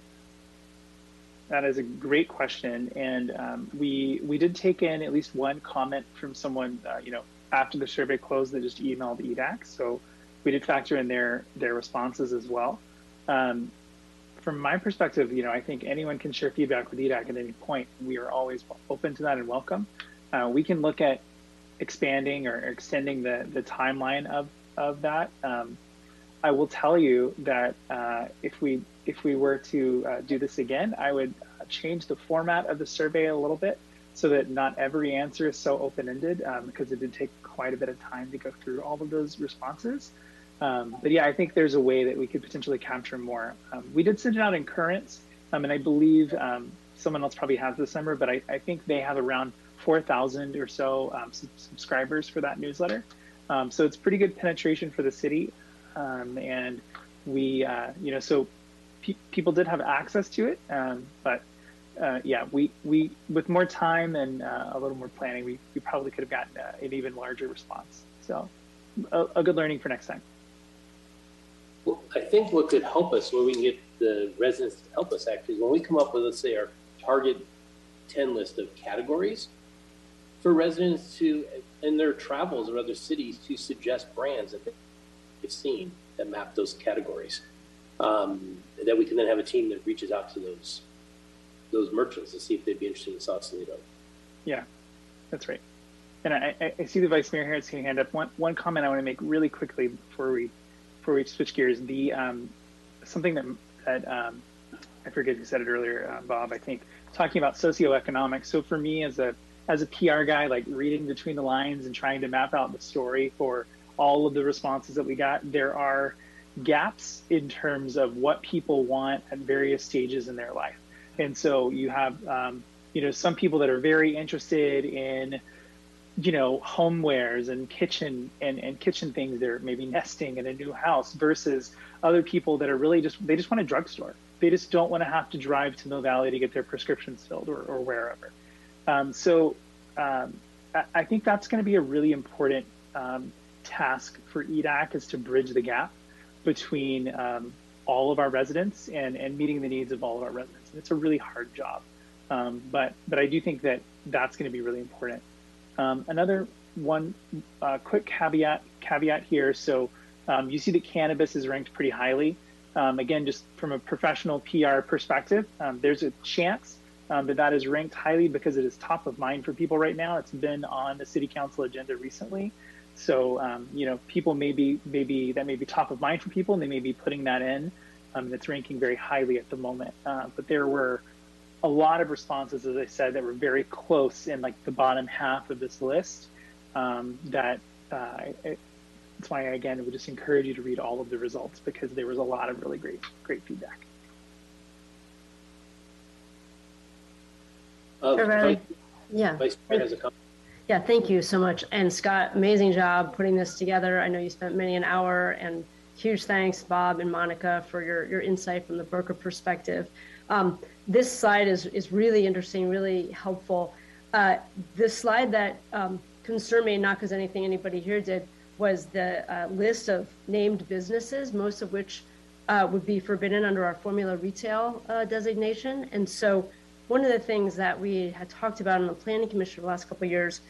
That is a great question, and um, we we did take in at least one comment from someone, uh, you know, after the survey closed, they just emailed EDAC, so we did factor in their their responses as well. Um, from my perspective, you know, I think anyone can share feedback with EDAC at any point. We are always open to that and welcome. Uh, we can look at expanding or extending the, the timeline of, of that. Um, I will tell you that uh, if we if we were to uh, do this again, I would change the format of the survey a little bit so that not every answer is so open-ended um, because it did take quite a bit of time to go through all of those responses. Um, but yeah, I think there's a way that we could potentially capture more. Um, we did send it out in currents, um, and I believe um, someone else probably has this number, but I, I think they have around 4,000 or so um, subscribers for that newsletter. Um, so it's pretty good penetration for the city. Um, and we, uh, you know, so pe people did have access to it, um, but uh, yeah, we, we, with more time and uh, a little more planning, we, we probably could have gotten uh, an even larger response. So a, a good learning for next time. Well, I think what could help us, where we can get the residents to help us actually, when we come up with, let's say, our target 10 list of categories for residents to, in their travels or other cities, to suggest brands that they've seen that map those categories. Um, that we can then have a team that reaches out to those those merchants to see if they'd be interested in Sausalito. Yeah, that's right. And I, I, see the vice mayor here has his hand up. One one comment I want to make really quickly before we before we switch gears. The um, something that that um, I forget who said it earlier, uh, Bob. I think talking about socioeconomic. So for me as a as a PR guy, like reading between the lines and trying to map out the story for all of the responses that we got, there are gaps in terms of what people want at various stages in their life. And so you have, um, you know, some people that are very interested in, you know, homewares and kitchen and, and kitchen things. They're maybe nesting in a new house versus other people that are really just, they just want a drugstore. They just don't want to have to drive to Mill Valley to get their prescriptions filled or, or wherever. Um, so um, I, think that's going to be a really important um, task for EDAC is to bridge the gap between um, all of our residents and, and meeting the needs of all of our residents. And it's a really hard job. Um, but, but I do think that that's going to be really important. Another one uh, quick caveat caveat here. So um, you see that cannabis is ranked pretty highly. Um, again, just from a professional PR perspective, um, there's a chance that that is ranked highly because it is top of mind for people right now. It's been on the city council agenda recently. So um, you know, people may be maybe that may be top of mind for people, and they may be putting that in. Um, it's ranking very highly at the moment. Uh, but there were a lot of responses, as I said, that were very close in like the bottom half of this list. Um, that uh, it, that's why again, I would just encourage you to read all of the results because there was a lot of really great great feedback. Uh, Vice, yeah. Vice Mayor has a comment. Yeah, thank you so much. And Scott, amazing job putting this together. I know you spent many an hour and huge thanks, Bob and Monica, for your, your insight from the broker perspective. Um, this slide is, is really interesting, really helpful. Uh, the slide that um, concerned me, not because anything anybody here did, was the uh, list of named businesses, most of which uh, would be forbidden under our formula retail uh, designation. And so one of the things that we had talked about in the planning commission for the last couple of years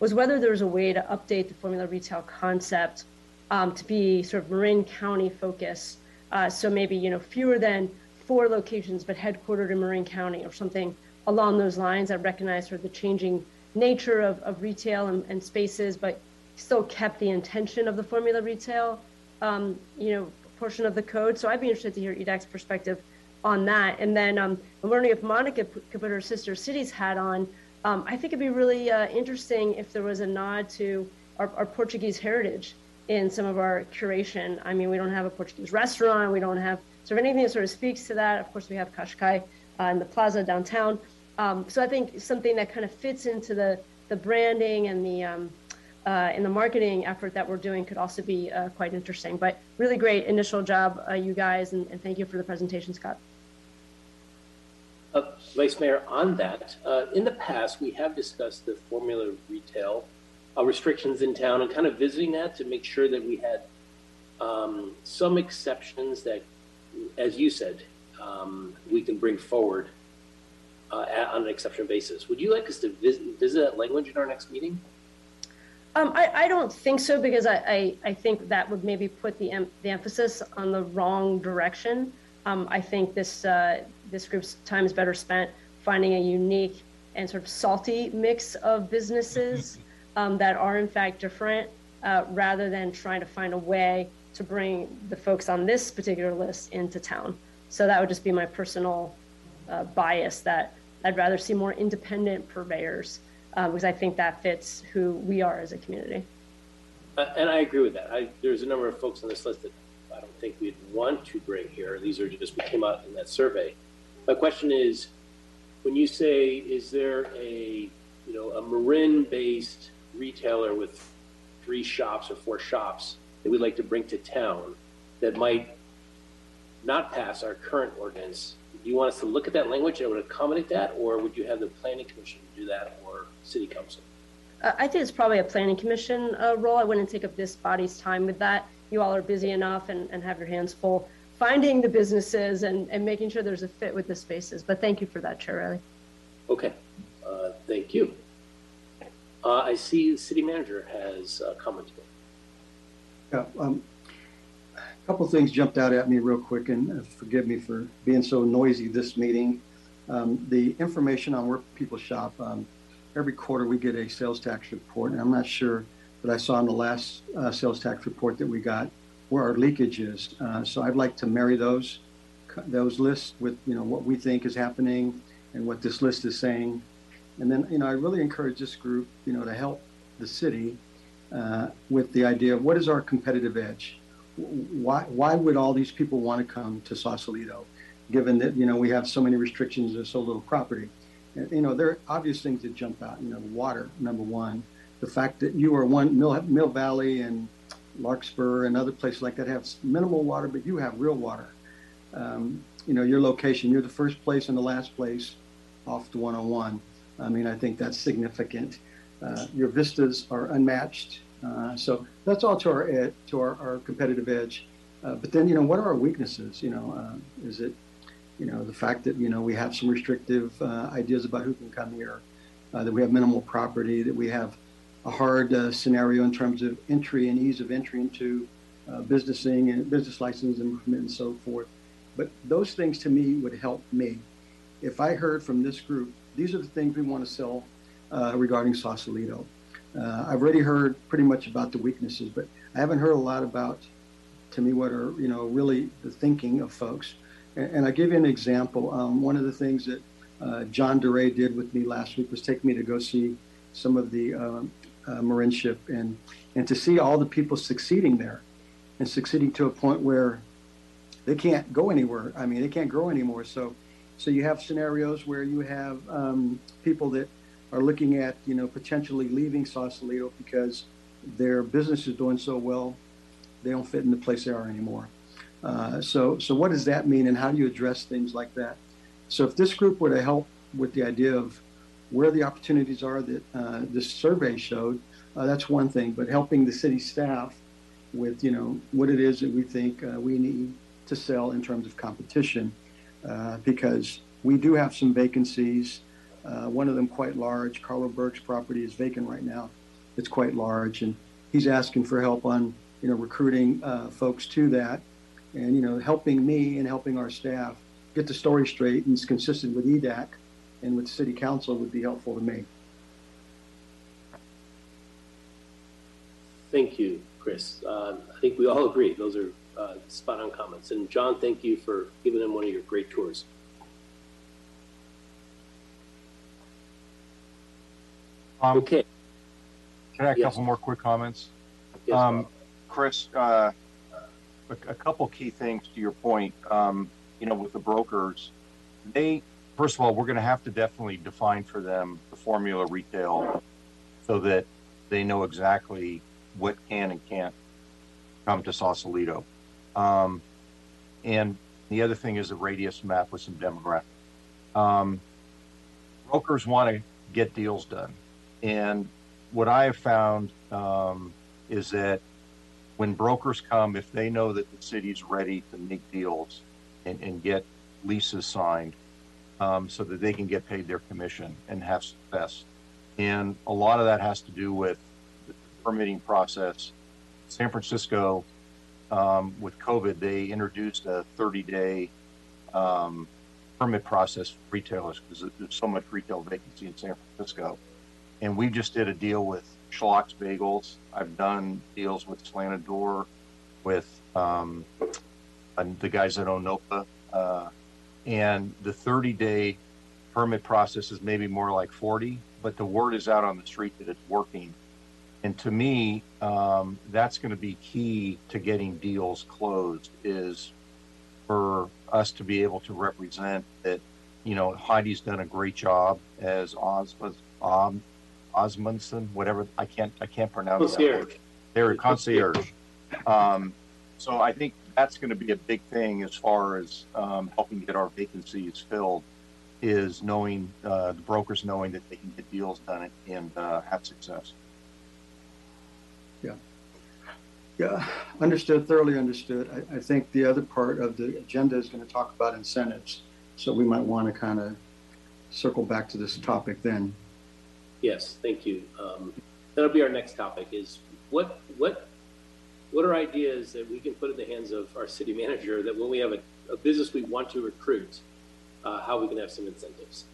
was whether there was a way to update the formula retail concept um, to be sort of Marin County focused. Uh, so maybe you know fewer than four locations, but headquartered in Marin County or something along those lines. I recognize sort of the changing nature of, of retail and, and spaces, but still kept the intention of the formula retail, um, you know, portion of the code. So I'd be interested to hear EDAC's perspective on that. And then um, I'm wondering if Monica could put her sister cities hat on um, I think it'd be really uh, interesting if there was a nod to our, our, Portuguese heritage in some of our curation. I mean, we don't have a Portuguese restaurant. We don't have sort of anything that sort of speaks to that. Of course, we have Cascais uh, in the plaza downtown. Um, so I think something that kind of fits into the, the branding and the um, uh, and the marketing effort that we're doing could also be uh, quite interesting. But really great initial job, uh, you guys, and, and thank you for the presentation, Scott. Uh, Vice Mayor, on that, uh, in the past, we have discussed the formula retail uh, restrictions in town and kind of visiting that to make sure that we had um, some exceptions that, as you said, um, we can bring forward uh, on an exception basis. Would you like us to visit, visit that language in our next meeting? Um, I, I, don't think so because I, I, I, think that would maybe put the, em- the emphasis on the wrong direction. Um, I think this uh, this group's time is better spent finding a unique and sort of salty mix of businesses um, that are in fact different, uh, rather than trying to find a way to bring the folks on this particular list into town. So that would just be my personal uh, bias that I'd rather see more independent purveyors uh, because I think that fits who we are as a community. Uh, and I agree with that. I, there's a number of folks on this list that I don't think we'd want to bring here. These are just we came out in that survey. My question is, when you say, is there a you know a Marin-based retailer with three shops or four shops that we'd like to bring to town that might not pass our current ordinance, do you want us to look at that language and would accommodate that, or would you have the planning commission do that, or city council? Uh, I think it's probably a planning commission uh, role. I wouldn't take up this body's time with that. You all are busy enough and, and have your hands full finding the businesses and, and making sure there's a fit with the spaces. But thank you for that, Chair Riley. Okay, uh, thank you. Uh, I see the city manager has uh, commented. Yeah, um, a couple things jumped out at me real quick, and uh, forgive me for being so noisy this meeting. Um, the information on where people shop, um, every quarter we get a sales tax report, and I'm not sure but I saw in the last uh, sales tax report that we got where our leakage is. Uh, so I'd like to marry those those lists with you know what we think is happening and what this list is saying, and then you know I really encourage this group you know to help the city uh, with the idea of what is our competitive edge. Why why would all these people want to come to Sausalito, given that you know we have so many restrictions and so little property? And, you know there are obvious things that jump out. You know water number one, the fact that you are one Mill, Mill Valley and Larkspur and other places like that have minimal water, but you have real water. Um, you know, your location, you're the first place and the last place off the 101. I mean, I think that's significant. Uh, your vistas are unmatched. Uh, so that's all to our ed, to our, our competitive edge. Uh, but then, you know, what are our weaknesses? You know, uh, is it, you know, the fact that, you know, we have some restrictive uh, ideas about who can come here, uh, that we have minimal property, that we have a hard uh, scenario in terms of entry and ease of entry into uh, businessing and business license and and so forth. But those things to me would help me. If I heard from this group, these are the things we want to sell uh, regarding Sausalito. Uh, I've already heard pretty much about the weaknesses, but I haven't heard a lot about, to me, what are you know really the thinking of folks. And, and I give you an example. Um, one of the things that uh, John DeRay did with me last week was take me to go see some of the um, uh, and and to see all the people succeeding there and succeeding to a point where they can't go anywhere. I mean, they can't grow anymore. So, so you have scenarios where you have um, people that are looking at you know potentially leaving Sausalito because their business is doing so well, they don't fit in the place they are anymore. Uh, so, so what does that mean, and how do you address things like that? So, if this group were to help with the idea of where the opportunities are that uh, this survey showed, uh, that's one thing. But helping the city staff with, you know, what it is that we think uh, we need to sell in terms of competition, uh, because we do have some vacancies. Uh, one of them quite large. Carlo Burke's property is vacant right now. It's quite large, and he's asking for help on, you know, recruiting uh, folks to that, and you know, helping me and helping our staff get the story straight and it's consistent with EDAC and with city council would be helpful to me. Thank you, Chris. Uh, I think we all agree. Those are uh, spot on comments. And John, thank you for giving them one of your great tours. Um, okay. Can I have a couple more quick comments? Yes, um, Chris, uh, a, a couple key things to your point. Um, you know, with the brokers, they first of all, we're going to have to definitely define for them the formula retail, so that they know exactly what can and can't come to Sausalito. Um, and the other thing is a radius map with some demographics. Um, brokers want to get deals done. And what I have found um, is that when brokers come, if they know that the city's ready to make deals and, and get leases signed um, so that they can get paid their commission and have success. And a lot of that has to do with the permitting process. San Francisco, um, with COVID, they introduced a 30 day um, permit process for retailers because there's so much retail vacancy in San Francisco. And we just did a deal with Schlok's Bagels. I've done deals with Slanted Door, with um, the guys that own Nopa. Uh, and the 30 day permit process is maybe more like 40, but the word is out on the street that it's working. And to me, um, that's going to be key to getting deals closed is for us to be able to represent that, you know, Heidi's done a great job as Oz, um, Osmundson, whatever. I can't, I can't pronounce that word. They're concierge. Um, so I think that's going to be a big thing as far as um, helping get our vacancies filled. Is knowing uh, the brokers knowing that they can get deals done and uh, have success. Yeah. Yeah, understood, thoroughly understood. I, I think the other part of the agenda is going to talk about incentives. So we might want to kind of circle back to this topic then. Yes, thank you. Um, that'll be our next topic is what, what, what are ideas that we can put in the hands of our city manager that when we have a, a business we want to recruit, uh, how we can have some incentives.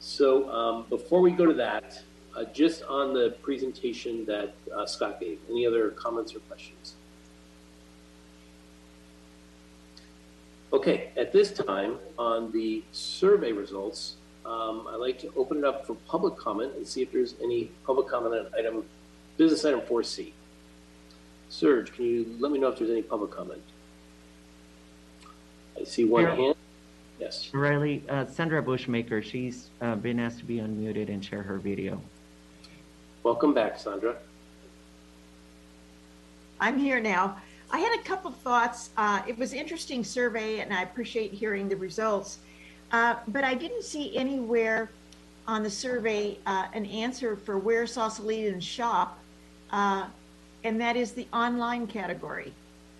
So um, before we go to that, uh, just on the presentation that uh, Scott gave, any other comments or questions? Okay, at this time, on the survey results, um, I'd like to open it up for public comment and see if there's any public comment on item, business item 4C. Serge, can you let me know if there's any public comment? I see one Here. hand. Yes. Riley, uh, Sandra Bushmaker, she's uh, been asked to be unmuted and share her video. Welcome back, Sandra. I'm here now. I had a couple of thoughts. Uh, it was interesting survey, and I appreciate hearing the results. Uh, but I didn't see anywhere on the survey uh, an answer for where Sausalitans shop, uh, and that is the online category,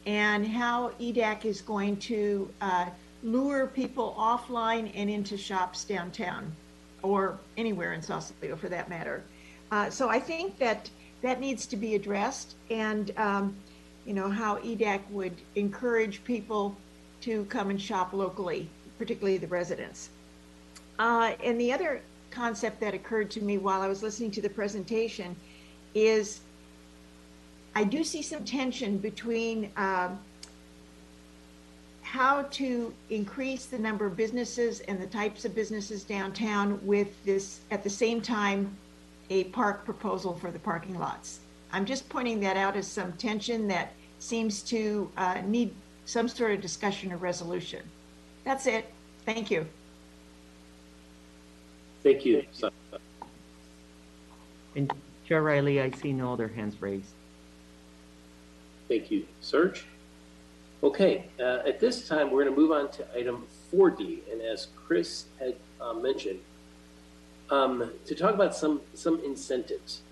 and how EDAC is going to uh, lure people offline and into shops downtown, or anywhere in Sausalito for that matter. Uh, so I think that that needs to be addressed, and um, you know how EDAC would encourage people to come and shop locally, particularly the residents. Uh, and the other concept that occurred to me while I was listening to the presentation is I do see some tension between um, how to increase the number of businesses and the types of businesses downtown with this, at the same time, a park proposal for the parking lots. I'm just pointing that out as some tension that seems to uh, need some sort of discussion or resolution. That's it. Thank you. Thank you. Sandra. And Chair Riley, I see no other hands raised. Thank you, Serge. Okay, uh, at this time, we're going to move on to item 4D. And as Chris had uh, mentioned, um, to talk about some, some incentives.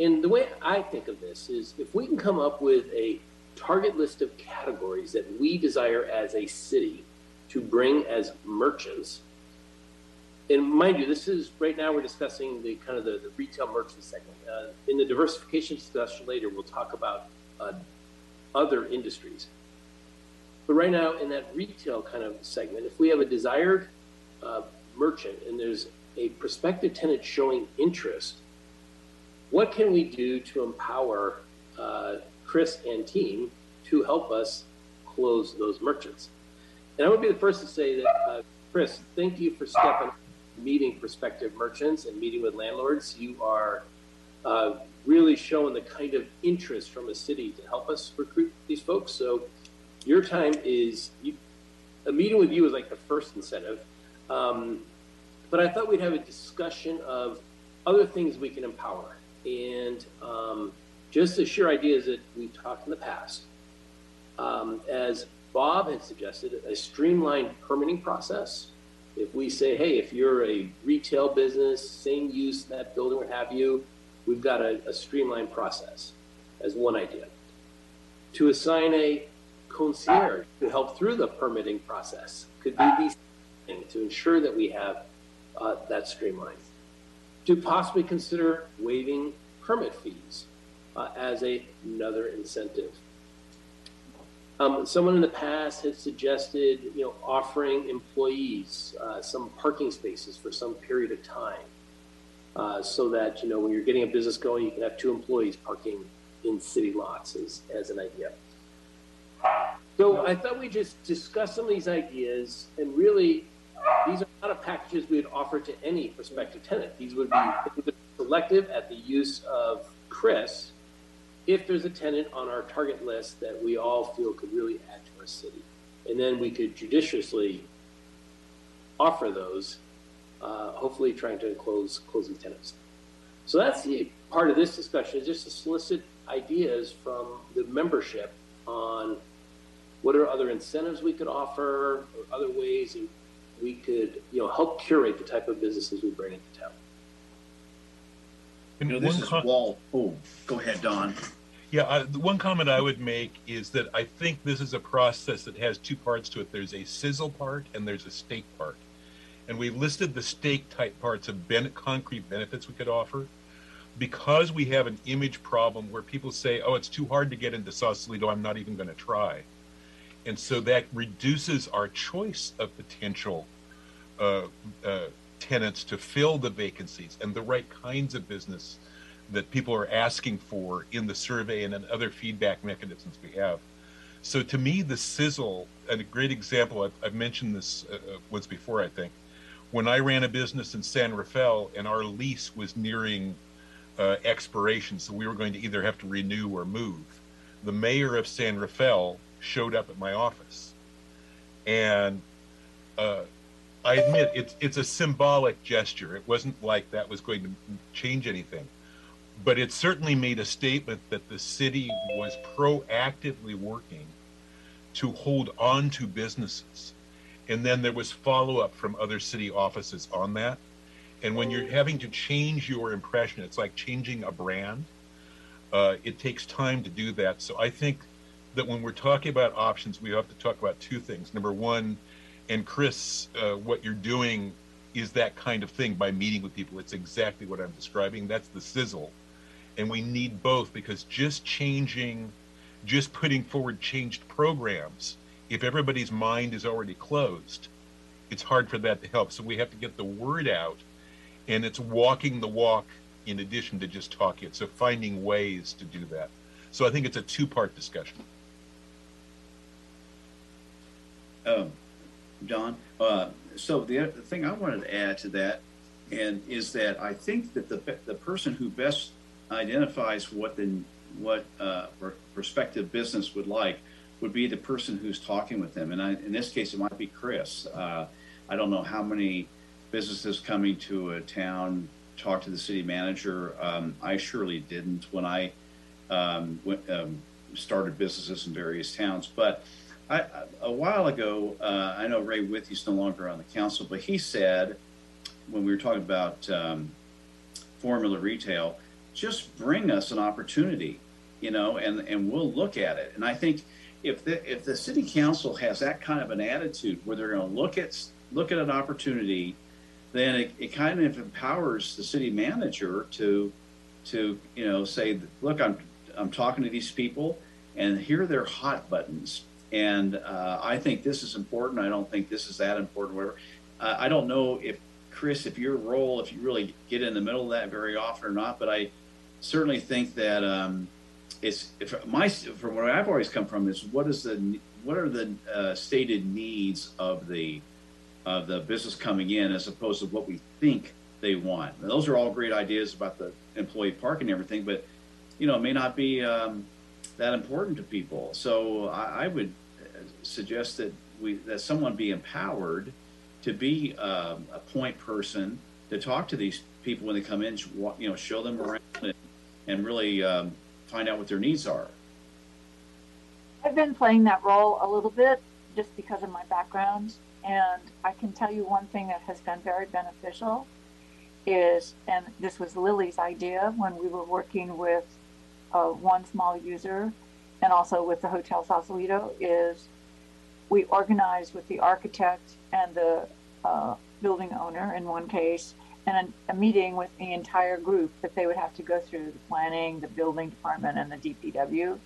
And the way I think of this is if we can come up with a target list of categories that we desire as a city to bring as merchants, and mind you, this is right now we're discussing the kind of the, the retail merchant segment. Uh, in the diversification discussion later, we'll talk about uh, other industries. But right now, in that retail kind of segment, if we have a desired uh, merchant and there's a prospective tenant showing interest, what can we do to empower uh, Chris and team to help us close those merchants? And I would be the first to say that, uh, Chris, thank you for stepping meeting prospective merchants and meeting with landlords. You are uh, really showing the kind of interest from a city to help us recruit these folks. So your time is you, a meeting with you is like the first incentive. Um, but I thought we'd have a discussion of other things we can empower and um, just to share ideas that we've talked in the past. Um, as Bob had suggested, a streamlined permitting process. If we say, hey, if you're a retail business, same use that building, what have you, we've got a, a streamlined process as one idea. To assign a concierge to help through the permitting process could be these things to ensure that we have uh, that streamlined. To possibly consider waiving permit fees uh, as a, another incentive. Um, someone in the past had suggested, you know, offering employees uh, some parking spaces for some period of time, uh, so that you know when you're getting a business going, you can have two employees parking in city lots as, as an idea. So I thought we just discuss some of these ideas, and really, these are not packages we would offer to any prospective tenant. These would be selective at the use of Chris if there's a tenant on our target list that we all feel could really add to our city. And then we could judiciously offer those, hopefully trying to close closing tenants. So that's the part of this discussion is just to solicit ideas from the membership on what are other incentives we could offer or other ways we could, you know, help curate the type of businesses we bring into town. You know, this is Walt. Oh, go ahead, Don. Yeah, I, the one comment I would make is that I think this is a process that has two parts to it. There's a sizzle part and there's a steak part. And we listed the stake type parts of ben- concrete benefits we could offer. Because we have an image problem where people say, oh, it's too hard to get into Sausalito, I'm not even going to try. And so that reduces our choice of potential uh, uh, tenants to fill the vacancies and the right kinds of business that people are asking for in the survey and in other feedback mechanisms we have. So to me, the sizzle, and a great example, I've, I've mentioned this uh, uh, once before, I think. When I ran a business in San Rafael and our lease was nearing uh, expiration, so we were going to either have to renew or move, the mayor of San Rafael showed up at my office. And uh, I admit it's it's a symbolic gesture. It wasn't like that was going to change anything, but it certainly made a statement that the city was proactively working to hold on to businesses, and then there was follow up from other city offices on that. And when you're having to change your impression, it's like changing a brand. Uh, it takes time to do that. So I think that when we're talking about options, we have to talk about two things. Number one and Chris, uh, what you're doing is that kind of thing by meeting with people. It's exactly what I'm describing. That's the sizzle. And we need both because just changing, just putting forward changed programs, if everybody's mind is already closed, it's hard for that to help. So we have to get the word out. And it's walking the walk in addition to just talking it. So finding ways to do that. So I think it's a two part discussion. Um, Don. Uh, so the, the thing I wanted to add to that, and is that I think that the the person who best identifies what the what uh, prospective business would like would be the person who's talking with them. And I, in this case, it might be Chris. Uh, I don't know how many businesses coming to a town talk to the city manager. Um, I surely didn't when I um, went, um, started businesses in various towns, but I, a while ago, uh, I know Ray Withy's no longer on the council, but he said when we were talking about um, formula retail, just bring us an opportunity, you know, and and we'll look at it. And I think if the if the city council has that kind of an attitude where they're going to look at look at an opportunity, then it, it kind of empowers the city manager to to you know say, look, I'm I'm talking to these people, and here are their hot buttons and uh, I think this is important. I don't think this is that important, whatever. Uh, I don't know if, Chris, if your role, if you really get in the middle of that very often or not, but I certainly think that um, it's, my, from where I've always come from is what is the, what are the uh, stated needs of the, of the business coming in as opposed to what we think they want. And those are all great ideas about the employee park and everything, but you know, it may not be um, that important to people. So I, I would suggest that we that someone be empowered to be um, a point person to talk to these people when they come in, you know, show them around and, and really um, find out what their needs are. I've been playing that role a little bit just because of my background, and I can tell you one thing that has been very beneficial is, and this was Lily's idea when we were working with uh, one small user and also with the Hotel Sausalito, is we organized with the architect and the uh, building owner in one case, and a, a, meeting with the entire group that they would have to go through the planning, the building department, and the DPW.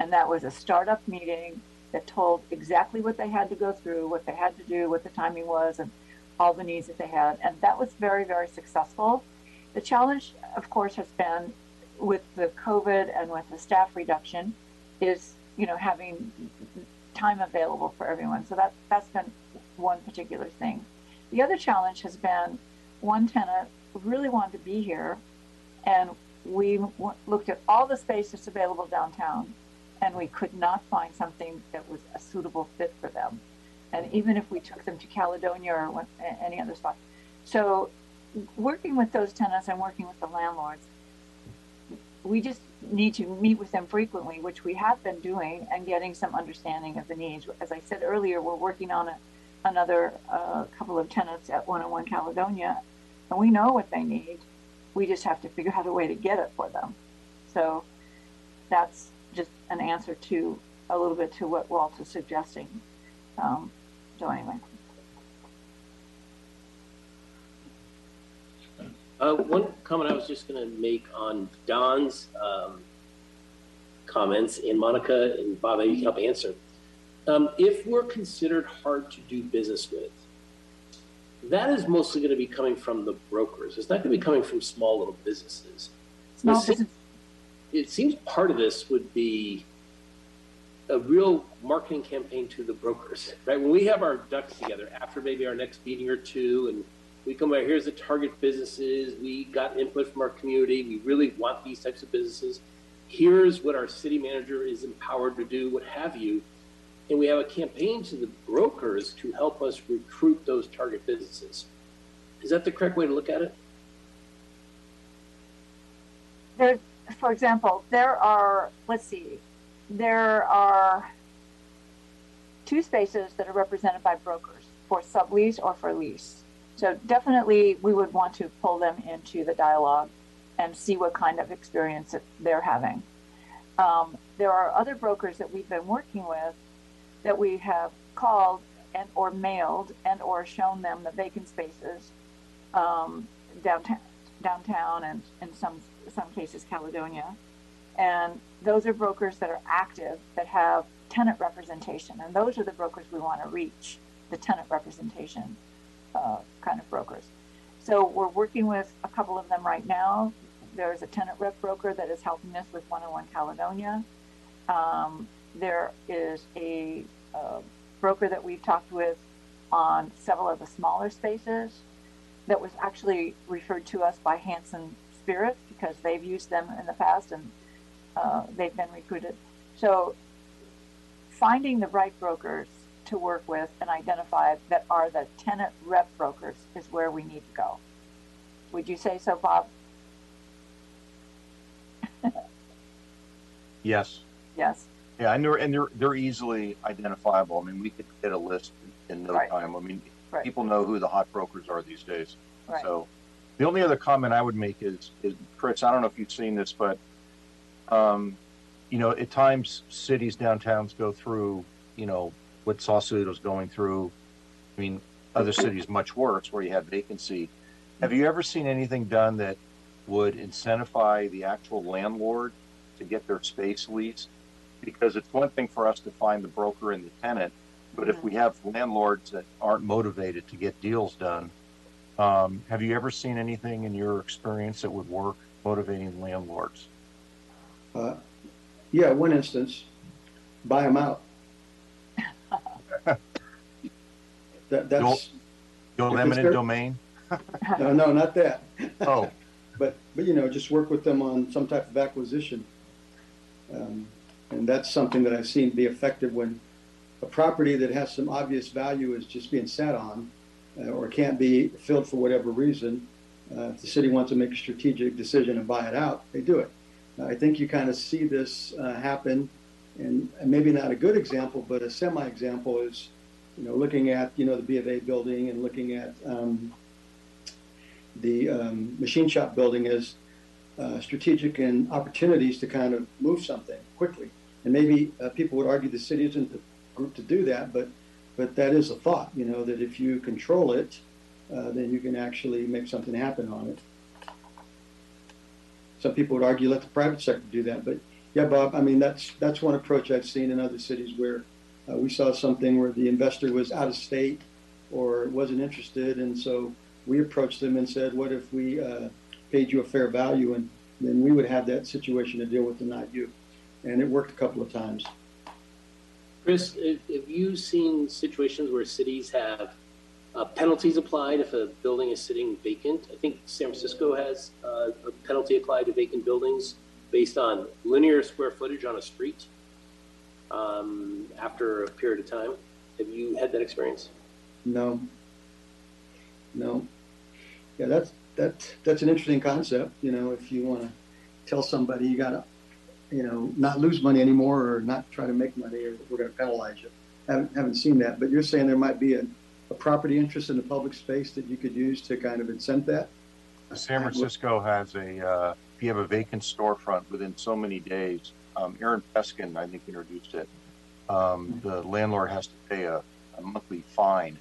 And that was a startup meeting that told exactly what they had to go through, what they had to do, what the timing was, and all the needs that they had. And that was very, very successful. The challenge, of course, has been with the COVID and with the staff reduction, is you know having time available for everyone. So that, that's been one particular thing. The other challenge has been one tenant really wanted to be here, and we w- looked at all the space that's available downtown, and we could not find something that was a suitable fit for them. And even if we took them to Caledonia or went, any other spot. So, working with those tenants and working with the landlords, we just need to meet with them frequently, which we have been doing and getting some understanding of the needs. As I said earlier, we're working on a, another uh, couple of tenants at 101 Caledonia, and we know what they need. We just have to figure out a way to get it for them. So that's just an answer to a little bit to what Walt is suggesting. Um, so anyway. Uh, one comment I was just going to make on Don's um, comments, and Monica and Bob, you can help answer. Um, if we're considered hard to do business with, that is mostly going to be coming from the brokers. It's not going to be coming from small little businesses. Small it, seems, it seems part of this would be a real marketing campaign to the brokers, right? When we have our ducks together after maybe our next meeting or two, and we come out, here's the target businesses, we got input from our community, we really want these types of businesses. Here's what our city manager is empowered to do, what have you. And we have a campaign to the brokers to help us recruit those target businesses. Is that the correct way to look at it? There, for example, there are, let's see, there are two spaces that are represented by brokers for sublease or for lease. So definitely we would want to pull them into the dialogue and see what kind of experience they're having. Um, there are other brokers that we've been working with that we have called and or mailed and or shown them the vacant spaces um, downtown, downtown and in some some cases Caledonia. And those are brokers that are active that have tenant representation, and those are the brokers we want to reach, the tenant representation uh, kind of brokers. So we're working with a couple of them right now. There's a tenant rep broker that is helping us with 101 Caledonia. Um, there is a uh, broker that we've talked with on several of the smaller spaces that was actually referred to us by Hanson Spirit because they've used them in the past and uh, they've been recruited. So finding the right brokers to work with and identify that are the tenant rep brokers is where we need to go. Would you say so, Bob? yes. Yes. Yeah, and they're and they're they're easily identifiable. I mean, we could get a list in, no right. time. I mean, right. people know who the hot brokers are these days. Right. So, the only other comment I would make is, is Chris. I don't know if you've seen this, but um, you know, at times cities downtowns go through, you know, what Sausalito's going through. I mean, other cities much worse where you have vacancy. Have you ever seen anything done that would incentivize the actual landlord to get their space leased? Because it's one thing for us to find the broker and the tenant, but if we have landlords that aren't motivated to get deals done, um, have you ever seen anything in your experience that would work motivating landlords? Uh, yeah, one instance, buy them out. that, that's. Your limited domain? no, no, not that. Oh. but, but, you know, just work with them on some type of acquisition. Um, and that's something that I've seen be effective when a property that has some obvious value is just being sat on uh, or can't be filled for whatever reason. Uh, if the city wants to make a strategic decision and buy it out, they do it. I think you kind of see this uh, happen, and, and, maybe not a good example, but a semi-example is, you know, looking at you know the B of A building and looking at um, the um, machine shop building as uh, strategic and opportunities to kind of move something quickly. And maybe uh, people would argue the city isn't the group to do that, but but that is a thought, you know, that if you control it, uh, then you can actually make something happen on it. Some people would argue let the private sector do that, but yeah, Bob. I mean, that's that's one approach I've seen in other cities where uh, we saw something where the investor was out of state or wasn't interested, and so we approached them and said, "What if we uh, paid you a fair value, and then we would have that situation to deal with, and not you?" And it worked a couple of times. Chris, have you seen situations where cities have uh, penalties applied if a building is sitting vacant. I think San Francisco has uh, a penalty applied to vacant buildings based on linear square footage on a street um, after a period of time. Have you had that experience? No. No. Yeah, that's that that's an interesting concept. You know, if you want to tell somebody you gotta, you know, not lose money anymore or not try to make money or we're gonna penalize you. Haven't, haven't seen that, but you're saying there might be a, a property interest in the public space that you could use to kind of incent that? San Francisco has a, uh, if you have a vacant storefront within so many days, um, Aaron Peskin, I think, introduced it. Um, the landlord has to pay a, a monthly fine,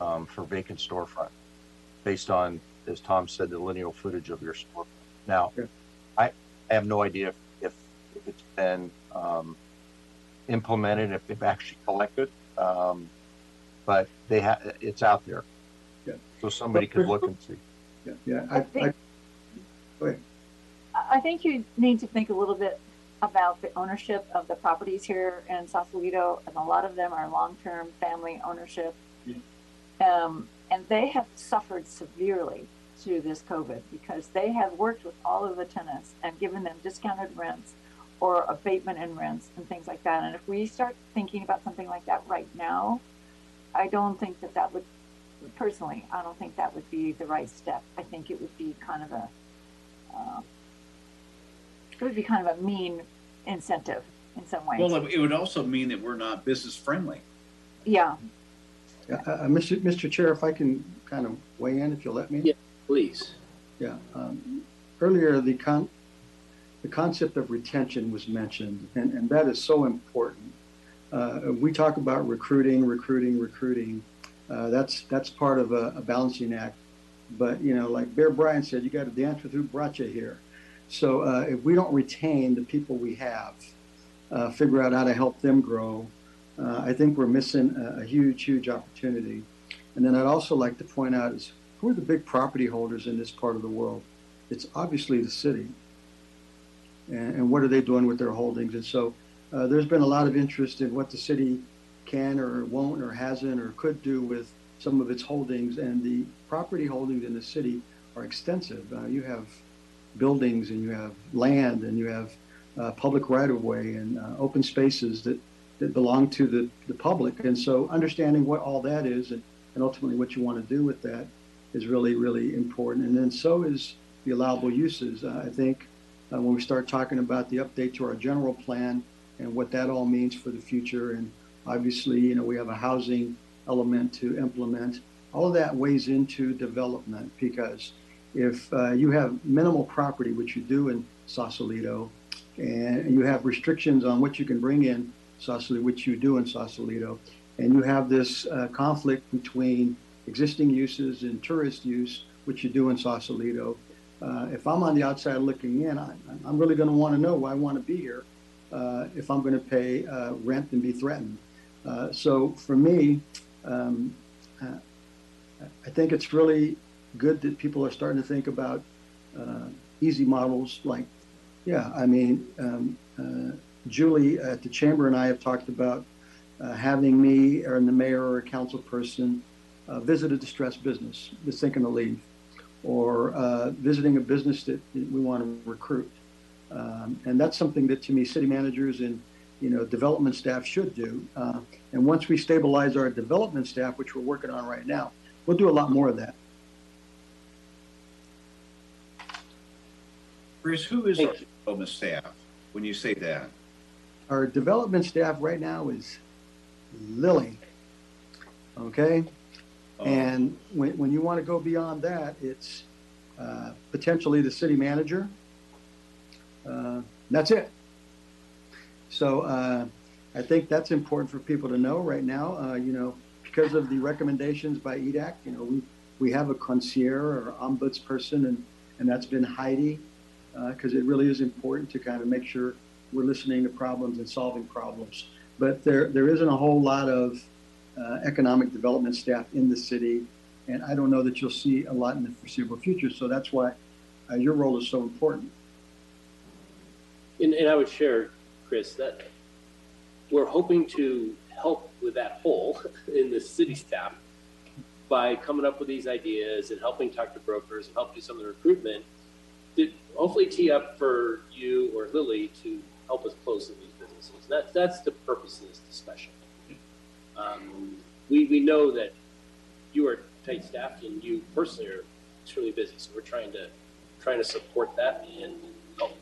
um, for vacant storefront based on, as Tom said, the lineal footage of your store. Now, I, I have no idea if, if, if it's been, um, implemented, if they've actually collected, um, but they have, it's out there. Yeah. So somebody could look and see. Yeah, yeah, I, I, go ahead. I I think you need to think a little bit about the ownership of the properties here in Sausalito, and a lot of them are long-term family ownership. Um, and they have suffered severely through this COVID because they have worked with all of the tenants and given them discounted rents or abatement in rents and things like that. And if we start thinking about something like that right now, I don't think that that would, personally, I don't think that would be the right step. I think it would be kind of a, uh, it would be kind of a mean incentive in some ways. Well, it would also mean that we're not business friendly. Yeah, Yeah, uh, uh, Mr. Mr. Chair, if I can kind of weigh in, if you'll let me? Yeah, please. Yeah, um, earlier, the con, the concept of retention was mentioned, and, and that is so important. Uh, we talk about recruiting, recruiting, recruiting. Uh, that's, that's part of a, a balancing act. But, you know, like Bear Bryant said, you got to dance with who brought you here. So uh, if we don't retain the people we have, uh, figure out how to help them grow, uh, I think we're missing a, a huge, huge opportunity. And then I'd also like to point out is who are the big property holders in this part of the world? It's obviously the city. And, and what are they doing with their holdings? And so uh, there's been a lot of interest in what the city can or won't or hasn't or could do with some of its holdings. And the property holdings in the city are extensive. Uh, you have buildings and you have land and you have uh, public right of way and uh, open spaces that, that belong to the, the public. And so understanding what all that is and, and ultimately what you want to do with that is really, really important. And then so is the allowable uses. Uh, I think uh, when we start talking about the update to our general plan and what that all means for the future. And obviously, you know, we have a housing element to implement. All of that weighs into development because if uh, you have minimal property, which you do in Sausalito, and you have restrictions on what you can bring in Sausalito, which you do in Sausalito, and you have this uh, conflict between existing uses and tourist use, which you do in Sausalito. Uh, if I'm on the outside looking in, I, I'm really going to want to know why I want to be here uh, if I'm going to pay uh, rent and be threatened. Uh, so for me, um, uh, I think it's really good that people are starting to think about uh, easy models like, yeah, I mean, um, Julie at the chamber and I have talked about having me or the mayor or a council person visit a distressed business that's thinking to leave or uh, visiting a business that we want to recruit. Um, and that's something that to me, city managers and you know development staff should do. Uh, and once we stabilize our development staff, which we're working on right now, we'll do a lot more of that. Chris, who is our development staff when you say that? Our development staff right now is Lily. Okay? And when, when you want to go beyond that, it's uh, potentially the city manager. Uh, that's it. So uh, I think that's important for people to know right now. Uh, you know, because of the recommendations by EDAC, you know, we, we have a concierge or ombuds person, and, and that's been Heidi, because it really is important to kind of make sure we're listening to problems and solving problems. But there, there isn't a whole lot of uh, economic development staff in the city, and I don't know that you'll see a lot in the foreseeable future. So that's why uh, your role is so important. And, and I would share, Chris, that we're hoping to help with that hole in the city staff by coming up with these ideas and helping talk to brokers and help do some of the recruitment to hopefully tee up for you or Lily to help us close some of these businesses. That's that's the purpose of this discussion. Um, we, we know that you are tight staffed and you personally are extremely busy, so we're trying to trying to support that and help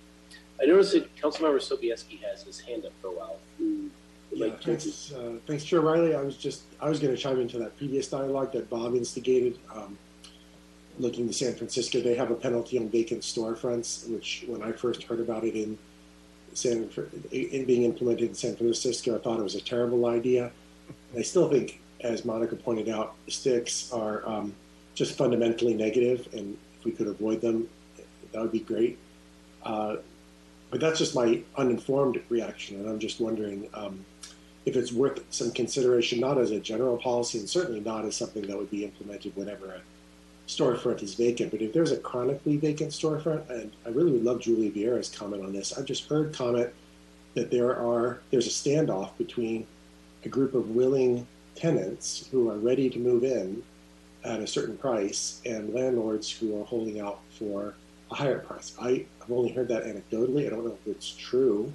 I noticed that Councilmember Sobieski has his hand up for a while. Who would Yeah, like to? thanks, uh, thanks, Chair Riley. I was just, I was gonna chime into that previous dialogue that Bob instigated. Um, looking to San Francisco, they have a penalty on vacant storefronts, which when I first heard about it in San, in being implemented in San Francisco, I thought it was a terrible idea. I still think, as Monica pointed out, sticks are, um, just fundamentally negative, and if we could avoid them, that would be great. Uh, but that's just my uninformed reaction, and I'm just wondering um, if it's worth some consideration, not as a general policy, and certainly not as something that would be implemented whenever a storefront is vacant. But if there's a chronically vacant storefront, and I really would love Julie Vieira's comment on this. I've just heard comment that there are there's a standoff between a group of willing tenants who are ready to move in at a certain price and landlords who are holding out for a higher price. I have only heard that anecdotally. I don't know if it's true,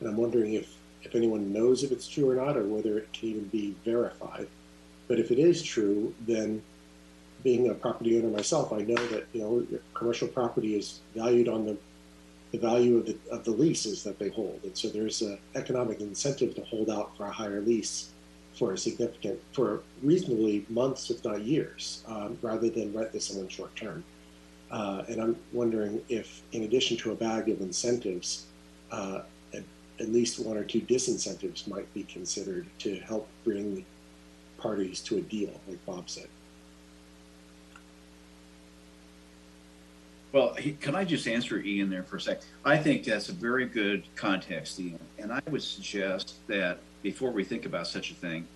and I'm wondering if if anyone knows if it's true or not, or whether it can even be verified. But if it is true, then being a property owner myself, I know that you know commercial property is valued on the the value of the of the leases that they hold, and so there's an economic incentive to hold out for a higher lease for a significant for reasonably months, if not years, um, rather than rent to someone short term. Uh, and I'm wondering if, in addition to a bag of incentives, uh, at, at least one or two disincentives might be considered to help bring parties to a deal, like Bob said. Well, he, can I just answer Ian there for a sec? I think that's a very good context, Ian. And I would suggest that before we think about such a thing,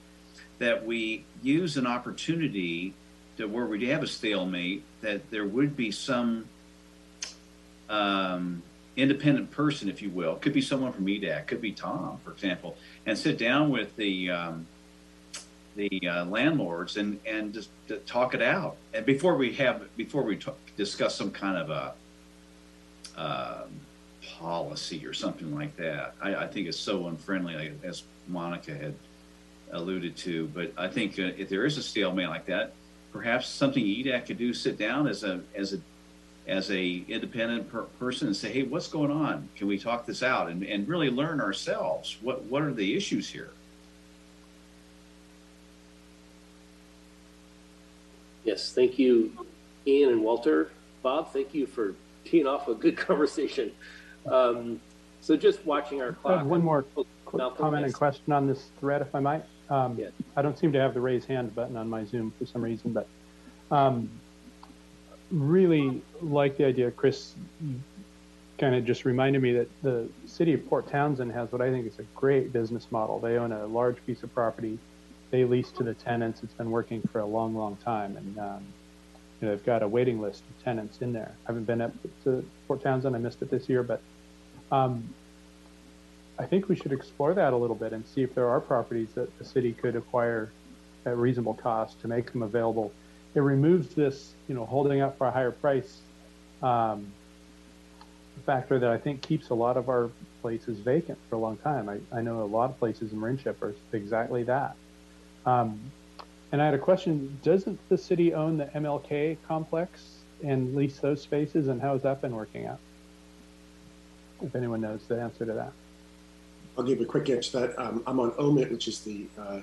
that we use an opportunity to where we have a stalemate, that there would be some um, independent person, if you will, could be someone from EDAC, could be Tom, for example, and sit down with the um, the uh, landlords and and just to talk it out. And before we have before we talk, discuss some kind of a um, policy or something like that, I, I think it's so unfriendly, as Monica had alluded to. But I think uh, if there is a stalemate like that, perhaps something EDAC could do: sit down as a as a as a independent per- person and say, "Hey, what's going on? Can we talk this out?" and and really learn ourselves what what are the issues here. Yes, thank you, Ian and Walter. Bob, thank you for teeing off a good conversation. Um, so just watching our clock. one more quick Malcolm, comment and question on this thread, if I might. Um, Yes. I don't seem to have the raise hand button on my Zoom for some reason, but um, really like the idea, Chris, kind of just reminded me that the city of Port Townsend has what I think is a great business model. They own a large piece of property. They lease to the tenants. It's been working for a long, long time. And um, you know, they've got a waiting list of tenants in there. I haven't been up to Port Townsend. I missed it this year, but um, I think we should explore that a little bit and see if there are properties that the city could acquire at reasonable cost to make them available. It removes this, you know, holding up for a higher price um, factor that I think keeps a lot of our places vacant for a long time. I, I know a lot of places in Marinship are exactly that. Um, and I had a question, doesn't the city own the MLK complex and lease those spaces and how has that been working out? If anyone knows the answer to that. I'll give a quick answer to that. Um, I'm on OMIT, which is the uh,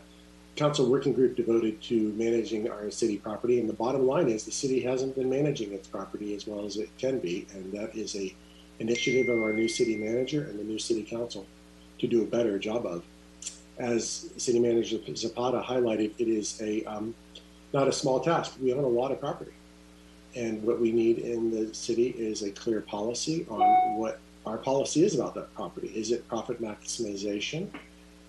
council working group devoted to managing our city property. And the bottom line is the city hasn't been managing its property as well as it can be. And that is a initiative of our new city manager and the new city council to do a better job of. As city manager Zapata highlighted, it is a um, not a small task. We own a lot of property. And what we need in the city is a clear policy on what our policy is about that property. Is it profit maximization?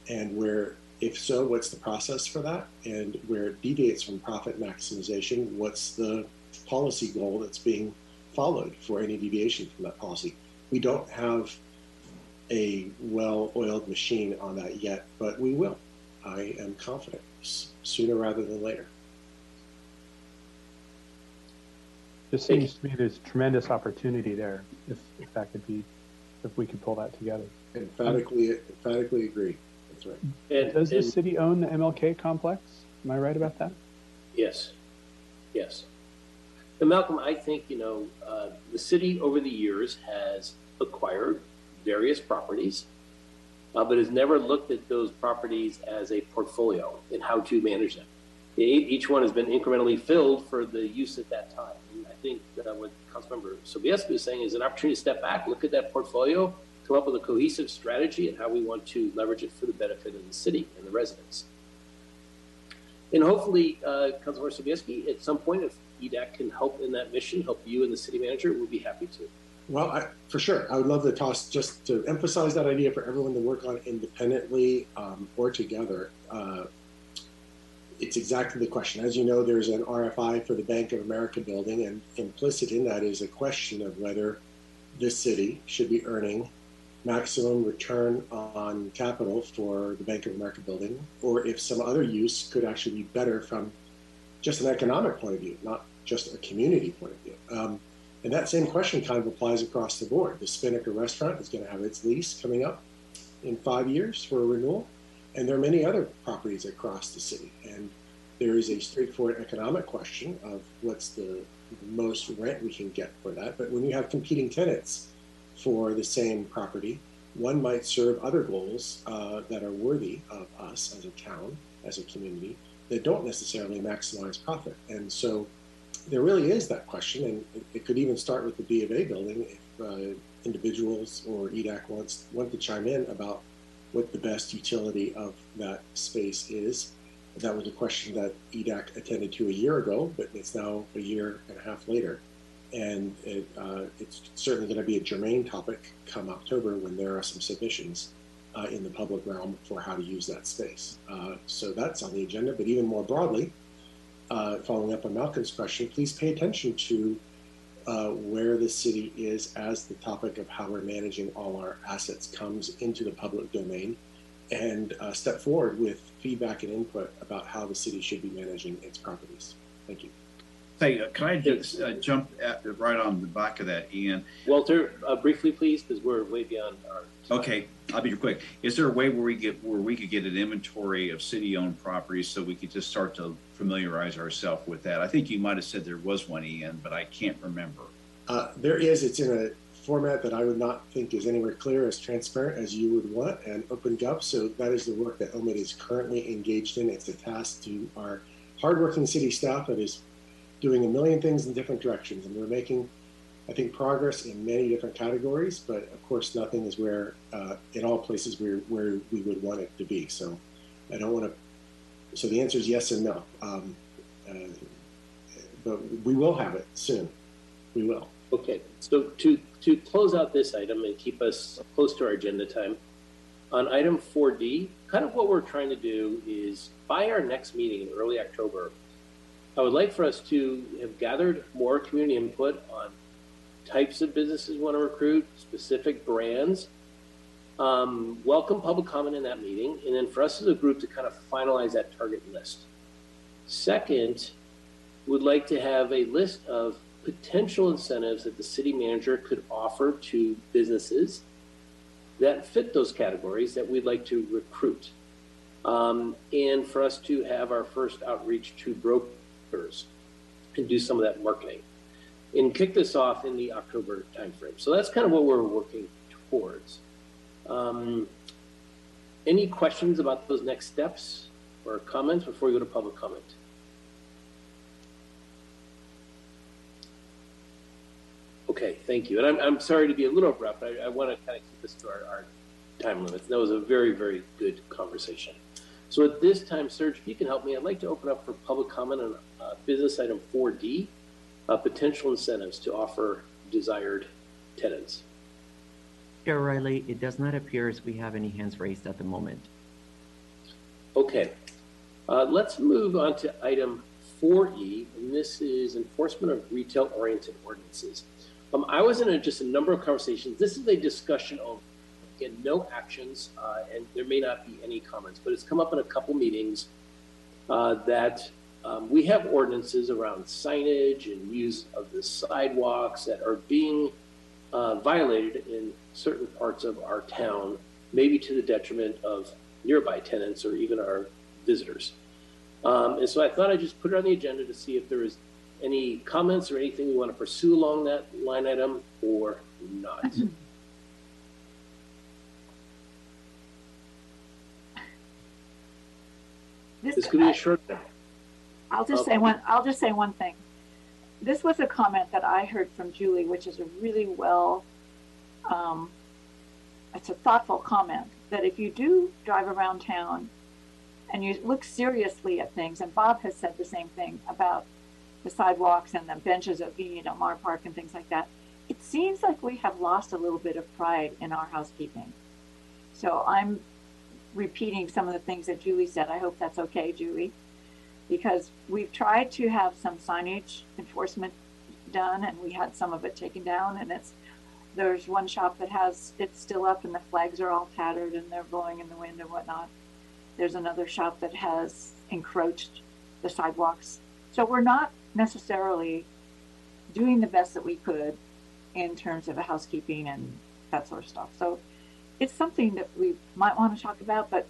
And where, if so, what's the process for that? And where it deviates from profit maximization, what's the policy goal that's being followed for any deviation from that policy? We don't have a well oiled machine on that yet, but we will. I am confident sooner rather than later. Just seems to me there's tremendous opportunity there if, if that could be, if we could pull that together. Emphatically, emphatically agree. That's right. And- Does the city own the MLK complex? Am I right about that? Yes, yes. And Malcolm, I think, you know, uh, the city over the years has acquired various properties, uh, but has never looked at those properties as a portfolio and how to manage them. Each one has been incrementally filled for the use at that time. And I think uh, what Councilmember Sobieski was saying is an opportunity to step back, look at that portfolio, come up with a cohesive strategy and how we want to leverage it for the benefit of the city and the residents. And hopefully, uh, Councilmember Sobieski, at some point, if EDAC can help in that mission, help you and the city manager, we'll be happy to. Well, I, for sure, I would love to toss just to emphasize that idea for everyone to work on independently um, or together. Uh, it's exactly the question. As you know, there's an RFI for the Bank of America building, and implicit in that is a question of whether this city should be earning maximum return on capital for the Bank of America building, or if some other use could actually be better from just an economic point of view, not just a community point of view. Um, and that same question kind of applies across the board. The Spinnaker restaurant is going to have its lease coming up in five years for a renewal. And there are many other properties across the city. And there is a straightforward economic question of what's the most rent we can get for that. But when you have competing tenants for the same property, one might serve other goals uh, that are worthy of us as a town, as a community, that don't necessarily maximize profit. And so there really is that question, and it, it could even start with the B of A building if uh, individuals or EDAC wants want to chime in about what the best utility of that space is. That was a question that EDAC attended to a year ago, but it's now a year and a half later, and it, uh, it's certainly going to be a germane topic come October when there are some submissions uh, in the public realm for how to use that space. Uh, so that's on the agenda, but even more broadly, uh, following up on Malcolm's question, please pay attention to uh, where the city is as the topic of how we're managing all our assets comes into the public domain and uh, step forward with feedback and input about how the city should be managing its properties. Thank you. Hey, uh, can I just uh, jump at, right on the back of that, Ian? Walter, uh, briefly, please, because we're way beyond our. Okay, I'll be quick. Is there a way where we get where we could get an inventory of city-owned properties so we could just start to familiarize ourselves with that? I think you might have said there was one, Ian, but I can't remember. Uh, there is. It's in a format that I would not think is anywhere clear as transparent as you would want and opened up. So that is the work that OMID is currently engaged in. It's a task to our hardworking city staff that is doing a million things in different directions, and we're making, I think, progress in many different categories. But of course, nothing is where uh, in all places where where we would want it to be. So I don't want to. So the answer is yes and no. Um, uh, but we will have it soon. We will. Okay, so to, to close out this item and keep us close to our agenda time, on item 4D, kind of what we're trying to do is by our next meeting in early October, I would like for us to have gathered more community input on types of businesses want to recruit, specific brands, um, welcome public comment in that meeting, and then for us as a group to kind of finalize that target list. Second, would like to have a list of potential incentives that the city manager could offer to businesses that fit those categories that we'd like to recruit. Um, and for us to have our first outreach to brokers and do some of that marketing and kick this off in the October timeframe. So that's kind of what we're working towards. Um, any questions about those next steps or comments before we go to public comment? Okay, thank you. And I'm, I'm sorry to be a little abrupt. I, I want to kind of keep this to our, our time limits. That was a very, very good conversation. So at this time, Serge, if you can help me, I'd like to open up for public comment on uh, business item 4D, uh, potential incentives to offer desired tenants. Chair Riley, it does not appear as we have any hands raised at the moment. Okay, uh, let's move on to item 4E, and this is enforcement of retail-oriented ordinances. Um, I was in a, just a number of conversations. This is a discussion of Again, no actions, uh, and there may not be any comments, but it's come up in a couple meetings uh, that um, we have ordinances around signage and use of the sidewalks that are being uh, violated in certain parts of our town, maybe to the detriment of nearby tenants or even our visitors. Um, and so I thought I'd just put it on the agenda to see if there is any comments or anything we want to pursue along that line item or not. This, this could be a short. I'll just say one, I'll just say one thing. This was a comment that I heard from Julie, which is a really well, um, it's a thoughtful comment, that if you do drive around town and you look seriously at things, and Bob has said the same thing about the sidewalks and the benches at Vina del Mar Park and things like that, it seems like we have lost a little bit of pride in our housekeeping. So I'm repeating some of the things that Julie said. I hope that's okay, Julie because we've tried to have some signage enforcement done and we had some of it taken down and it's there's one shop that has it's still up and the flags are all tattered and they're blowing in the wind and whatnot. There's another shop that has encroached the sidewalks. So we're not necessarily doing the best that we could in terms of housekeeping and that sort of stuff. So it's something that we might want to talk about but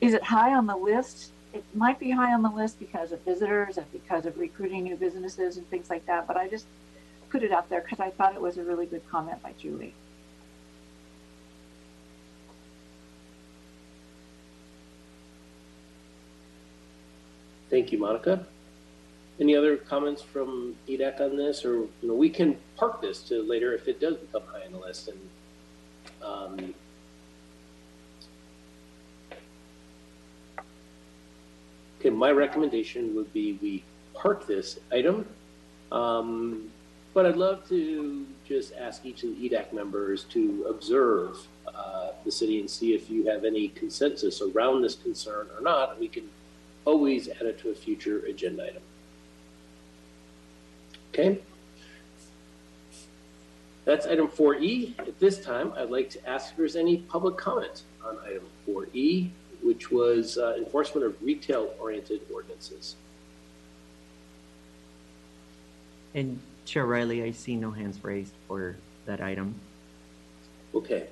is it high on the list it might be high on the list because of visitors and because of recruiting new businesses and things like that. But I just put it out there because I thought it was a really good comment by Julie. Thank you, Monica. Any other comments from EDAC on this, or you know, we can park this to later if it does become high on the list. And um, okay, my recommendation would be we park this item, um, but I'd love to just ask each of the EDAC members to observe uh, the city and see if you have any consensus around this concern or not. We can always add it to a future agenda item. Okay. That's item 4E. At this time, I'd like to ask if there's any public comment on item 4E, which was uh, enforcement of retail-oriented ordinances. And Chair Riley, I see no hands raised for that item. Okay.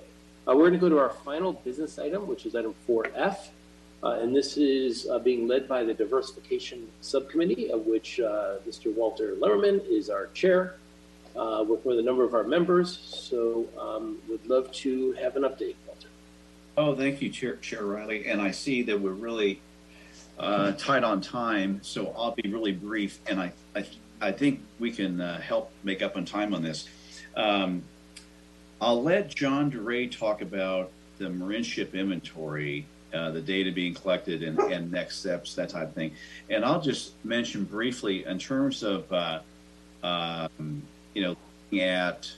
Uh, we're going to go to our final business item, which is item 4F. Uh, and this is uh, being led by the Diversification Subcommittee, of which uh, Mr. Walter Lemmerman is our chair, uh, with, with a number of our members. So um, would love to have an update. Oh, thank you, Chair, Chair Riley. And I see that we're really uh, tight on time, so I'll be really brief. And I, I, I think we can uh, help make up on time on this. Um, I'll let John DeRay talk about the Marinship inventory, uh, the data being collected, and, and next steps, that type of thing. And I'll just mention briefly in terms of, uh, um, you know, looking at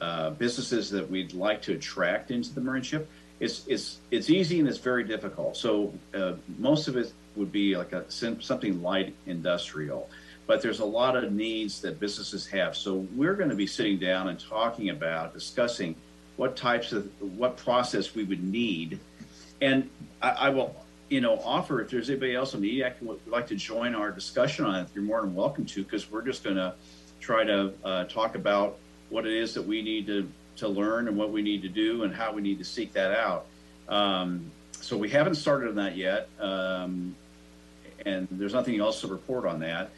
uh, businesses that we'd like to attract into the Marinship it's it's it's easy and it's very difficult. So uh, most of it would be like a something light industrial, but there's a lot of needs that businesses have. So we're going to be sitting down and talking about discussing what types of what process we would need, and I, I will you know offer if there's anybody else on the EAC would like to join our discussion on it, you're more than welcome to because we're just going to try to uh, talk about what it is that we need to to learn and what we need to do and how we need to seek that out. Um, so we haven't started on that yet, um, and there's nothing else to report on that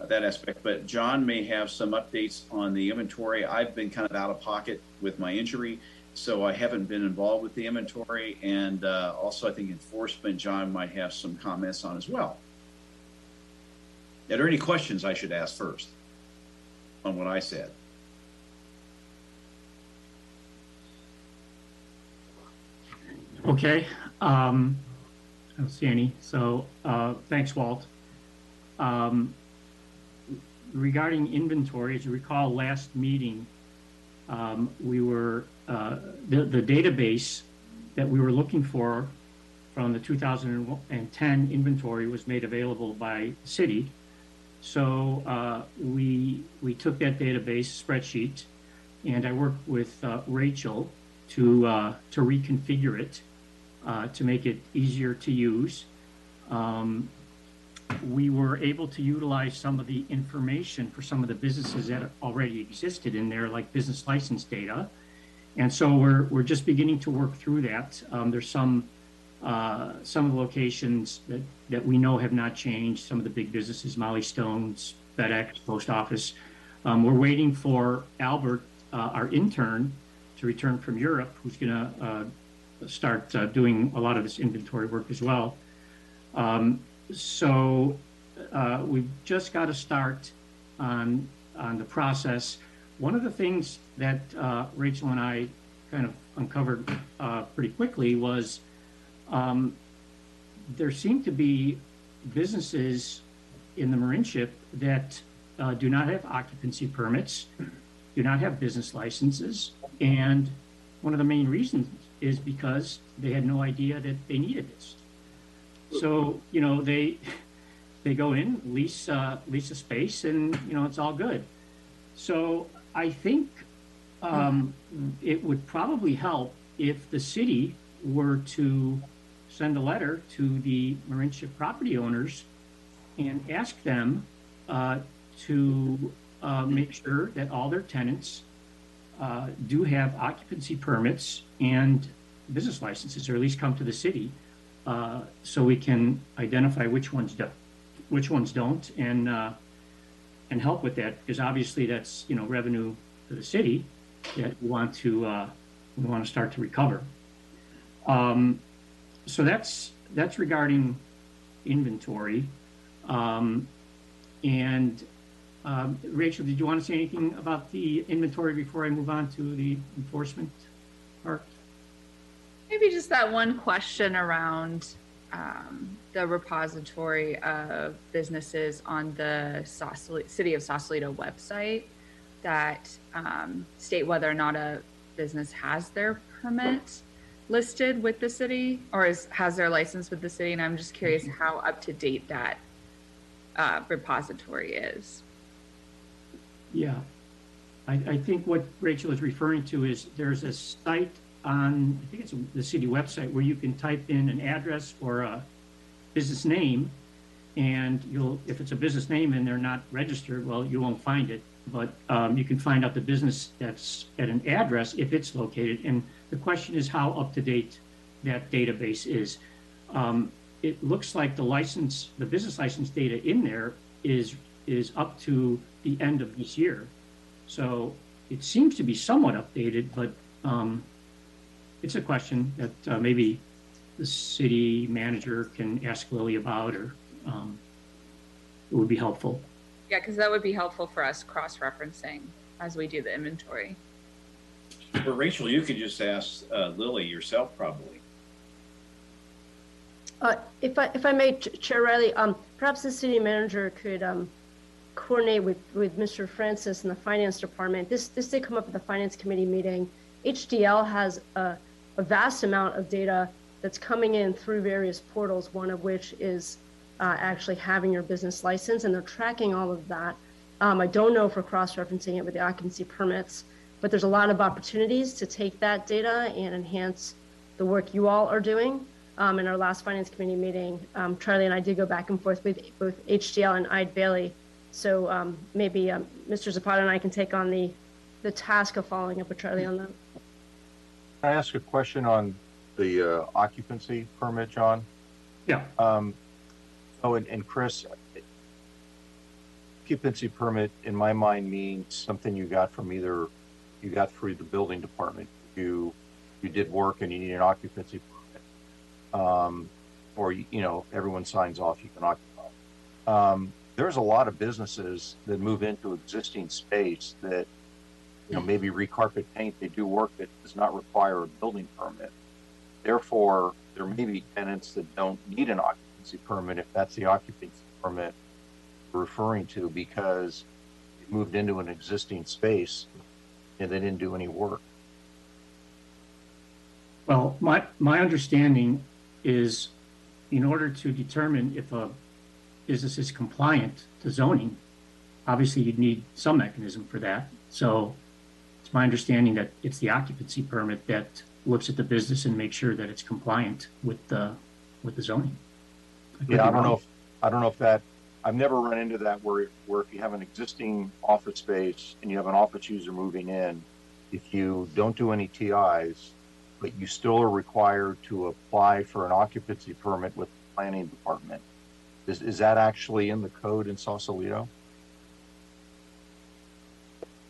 uh, that aspect. But John may have some updates on the inventory. I've been kind of out of pocket with my injury, so I haven't been involved with the inventory. And uh, also, I think enforcement, John might have some comments on as well. Are there any questions I should ask first on what I said? Okay, um, I don't see any. So, uh, thanks, Walt. Um, regarding inventory, as you recall, last meeting, um, we were, uh, the, the database that we were looking for from the 2010 inventory was made available by city. So, uh, we, we took that database spreadsheet and I worked with, uh, Rachel to, uh, to reconfigure it uh, to make it easier to use. Um, we were able to utilize some of the information for some of the businesses that already existed in there, like business license data. And so we're, we're just beginning to work through that. Um, there's some, uh, some of the locations that, that we know have not changed. Some of the big businesses, Molly Stone's, FedEx, Post Office. Um, we're waiting for Albert, uh, our intern, to return from Europe, who's going to uh, start uh, doing a lot of this inventory work as well. Um, so uh, we've just got to start on on the process. One of the things that uh, Rachel and I kind of uncovered uh, pretty quickly was um, there seem to be businesses in the Marinship that uh, do not have occupancy permits, do not have business licenses, and one of the main reasons is because they had no idea that they needed this. So you know they they go in lease uh, lease a space and you know it's all good. So I think um, it would probably help if the city were to send a letter to the Marinship property owners and ask them uh, to uh, make sure that all their tenants uh, do have occupancy permits and business licenses, or at least come to the city, uh, so we can identify which ones do, which ones don't, and uh, and help with that, because obviously that's you know revenue for the city that we want to uh, we want to start to recover. Um, so that's that's regarding inventory. Um, and um, Rachel, did you want to say anything about the inventory before I move on to the enforcement part? Maybe just that one question around um, the repository of businesses on the Sausalito, City of Sausalito website that um, state whether or not a business has their permit listed with the city or is, has their license with the city. And I'm just curious how up to date that uh, repository is. Yeah. I, I think what Rachel is referring to is there's a site on, I think it's the city website where you can type in an address or a business name and you'll, if it's a business name and they're not registered, well, you won't find it. But um, you can find out the business that's at an address if it's located. And the question is how up to date that database is. Um, it looks like the license, the business license data in there is is up to the end of this year. So it seems to be somewhat updated, but um, it's a question that uh, maybe the city manager can ask Lily about, or um, it would be helpful. Yeah, because that would be helpful for us cross-referencing as we do the inventory. Well, Rachel, you could just ask uh, Lily yourself, probably. Uh, if I, if I may, Ch- Chair Riley, um, perhaps the city manager could, um, coordinate with, with Mr. Francis and the finance department. This, this did come up at the finance committee meeting. HDL has a, a vast amount of data that's coming in through various portals, one of which is uh, actually having your business license, and they're tracking all of that. Um, I don't know if we're cross-referencing it with the occupancy permits, but there's a lot of opportunities to take that data and enhance the work you all are doing. Um, in our last finance committee meeting, um, Charlie and I did go back and forth with both HDL and Eide Bailly. So um, maybe um, Mr. Zapata and I can take on the the task of following up with Charlie on that. Can I ask a question on the uh, occupancy permit, John? Yeah. Um, oh, and, and Chris, occupancy permit in my mind means something you got from either you got through the building department. You you did work and you need an occupancy permit, um, or you, you know everyone signs off you can occupy. Um, there's a lot of businesses that move into existing space that you know hmm. maybe recarpet paint. They do work that does not require a building permit. Therefore, there may be tenants that don't need an occupancy permit if that's the occupancy permit we're referring to because they moved into an existing space and they didn't do any work. Well, my, my understanding is in order to determine if a business is compliant to zoning, obviously you'd need some mechanism for that. So it's my understanding that it's the occupancy permit that looks at the business and makes sure that it's compliant with the, with the zoning. could be Yeah, I don't wrong. know if, I don't know if that, I've never run into that where, where if you have an existing office space and you have an office user moving in, if you don't do any TIs, but you still are required to apply for an occupancy permit with the planning department, is, is that actually in the code in Sausalito?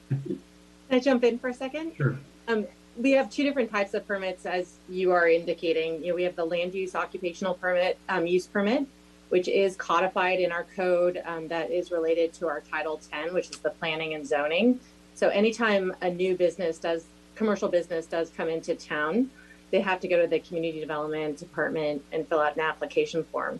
Can I jump in for a second? Sure. Um, we have two different types of permits, as you are indicating. You know, we have the land use occupational permit, um, use permit, which is codified in our code um, that is related to our Title 10, which is the planning and zoning. So anytime a new business does, commercial business does come into town, they have to go to the community development department and fill out an application form.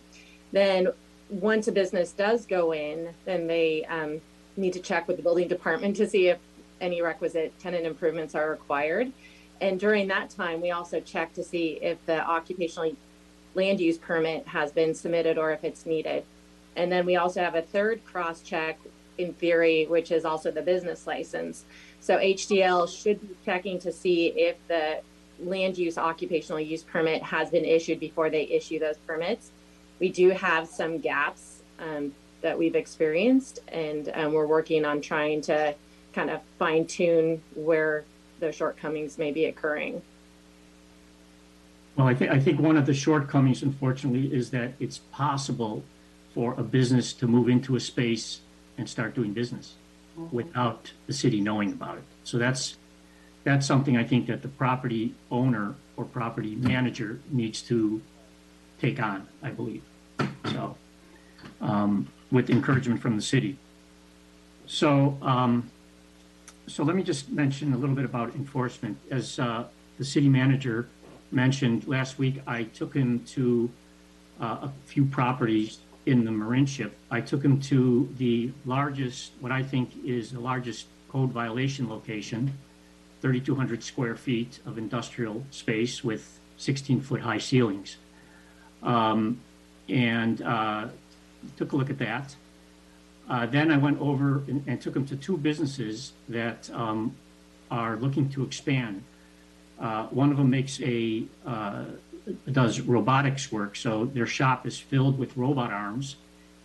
Then once a business does go in, then they um, need to check with the building department to see if any requisite tenant improvements are required. And during that time, we also check to see if the occupational land use permit has been submitted or if it's needed. And then we also have a third cross check in theory, which is also the business license. So HDL should be checking to see if the land use occupational use permit has been issued before they issue those permits. We do have some gaps um, that we've experienced, and um, we're working on trying to kind of fine tune where the shortcomings may be occurring. Well, I think, I think one of the shortcomings, unfortunately, is that it's possible for a business to move into a space and start doing business without the city knowing about it. So that's, that's something I think that the property owner or property manager needs to take on, I believe. So, um, with encouragement from the city. So, um, so let me just mention a little bit about enforcement. As uh, the city manager mentioned last week, I took him to uh, a few properties in the Marinship. I took him to the largest, what I think is the largest code violation location, 3,200 square feet of industrial space with 16 foot high ceilings. Um, and uh, took a look at that. Uh, then I went over and, and, took them to two businesses that um, are looking to expand. Uh, one of them makes a uh, does robotics work, so their shop is filled with robot arms,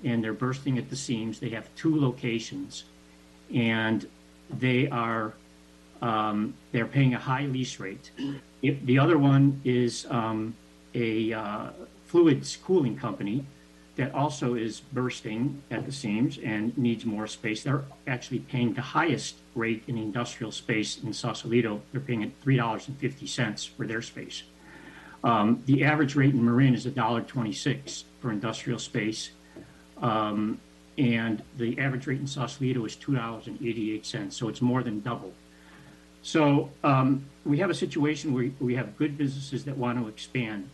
and they're bursting at the seams. They have two locations, and they are um, they're paying a high lease rate. If the other one is um, a uh, fluids cooling company that also is bursting at the seams and needs more space. They're actually paying the highest rate in industrial space in Sausalito. They're paying at $3.50 for their space. Um, the average rate in Marin is $1.26 for industrial space. Um, and the average rate in Sausalito is $2.88. So it's more than double. So um, we have a situation where we have good businesses that want to expand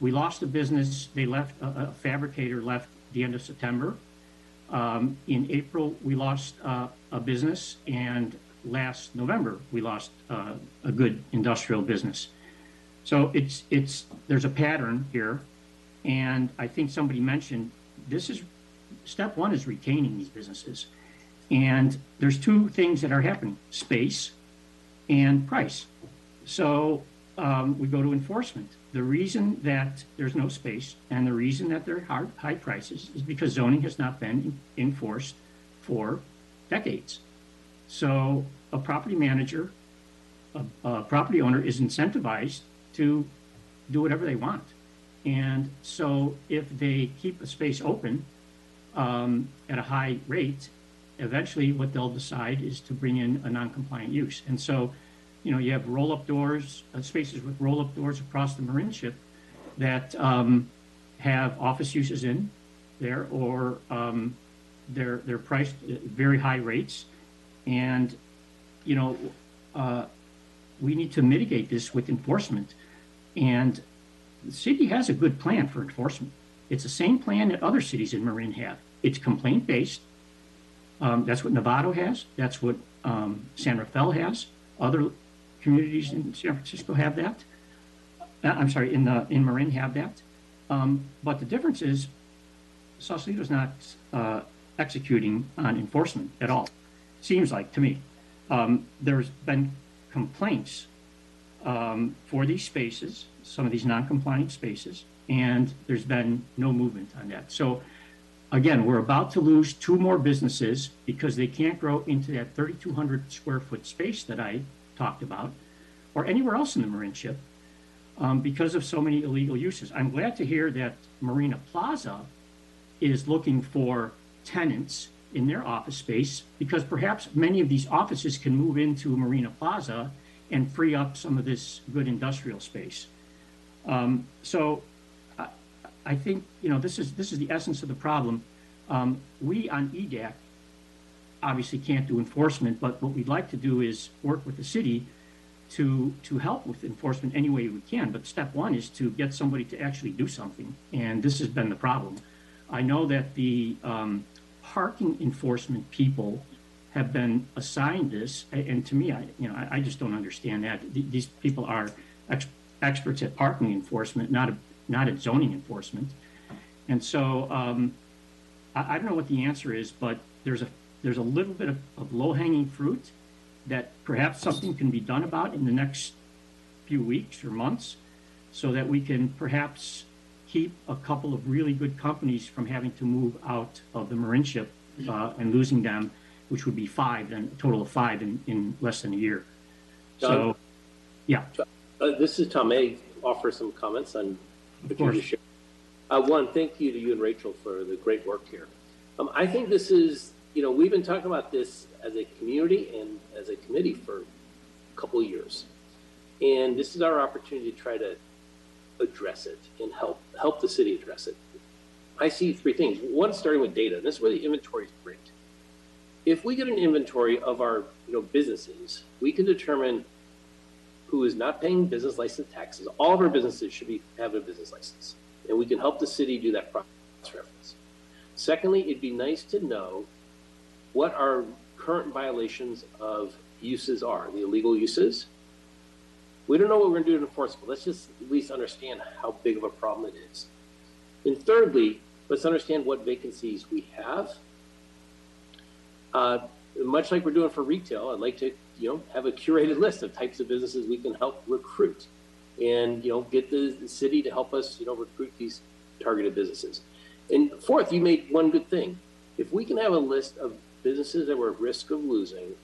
we lost a business. They left, a, fabricator left the end of September. Um, in April, we lost uh, a business, and last November, we lost uh, a good industrial business. So it's it's there's a pattern here, and I think somebody mentioned this is step one is retaining these businesses, and there's two things that are happening: space and price. So um, we go to enforcement. The reason that there's no space and the reason that there are high prices is because zoning has not been enforced for decades. So a property manager, a, a property owner is incentivized to do whatever they want. And so if they keep a space open um, at a high rate, eventually what they'll decide is to bring in a non-compliant use. And so you know, you have roll-up doors, uh, spaces with roll-up doors across the Marinship that um, have office uses in there, or um, they're they're priced at very high rates, and you know, uh, we need to mitigate this with enforcement, and the city has a good plan for enforcement. It's the same plan that other cities in Marin have. It's complaint based. Um, that's what Novato has. That's what um, San Rafael has. Other communities in San Francisco have that. Uh, I'm sorry, in the in Marin have that. Um, but the difference is, Sausalito is not uh, executing on enforcement at all. Seems like to me. Um, there's been complaints um, for these spaces, some of these non-compliant spaces, and there's been no movement on that. So again, we're about to lose two more businesses because they can't grow into that 3,200 square foot space that I talked about, or anywhere else in the Marinship um, because of so many illegal uses. I'm glad to hear that Marina Plaza is looking for tenants in their office space because perhaps many of these offices can move into Marina Plaza and free up some of this good industrial space. Um, so I, I think, you know, this is, this is the essence of the problem. Um, we on EDAC obviously can't do enforcement, but what we'd like to do is work with the city to, to help with enforcement any way we can. But step one is to get somebody to actually do something. And this has been the problem. I know that the um, parking enforcement people have been assigned this, and to me, I, you know, I, I just don't understand that. These people are ex- experts at parking enforcement, not, a- not at zoning enforcement. And so, um, I, I don't know what the answer is, but there's a, there's a little bit of, of low-hanging fruit that perhaps something can be done about in the next few weeks or months so that we can perhaps keep a couple of really good companies from having to move out of the Marinship uh, and losing them, which would be five, then a total of five in, in less than a year. So, yeah. Uh, this is Tom. May offer some comments on what you course. just shared? Uh, one, thank you to you and Rachel for the great work here. Um, I think this is, you know, we've been talking about this as a community and as a committee for a couple years. And this is our opportunity to try to address it and help help the city address it. I see three things. One, starting with data. This is where the inventory is great. If we get an inventory of our you know businesses, we can determine who is not paying business license taxes. All of our businesses should be have a business license, and we can help the city do that cross reference. Secondly, it'd be nice to know what our current violations of uses are, the illegal uses. We don't know what we're going to do to enforce it, but let's just at least understand how big of a problem it is. And thirdly, let's understand what vacancies we have. Uh, much like we're doing for retail, I'd like to, you know, have a curated list of types of businesses we can help recruit, and you know, get the, the city to help us, you know, recruit these targeted businesses. And fourth, you made one good thing. If we can have a list of businesses that we're at risk of losing,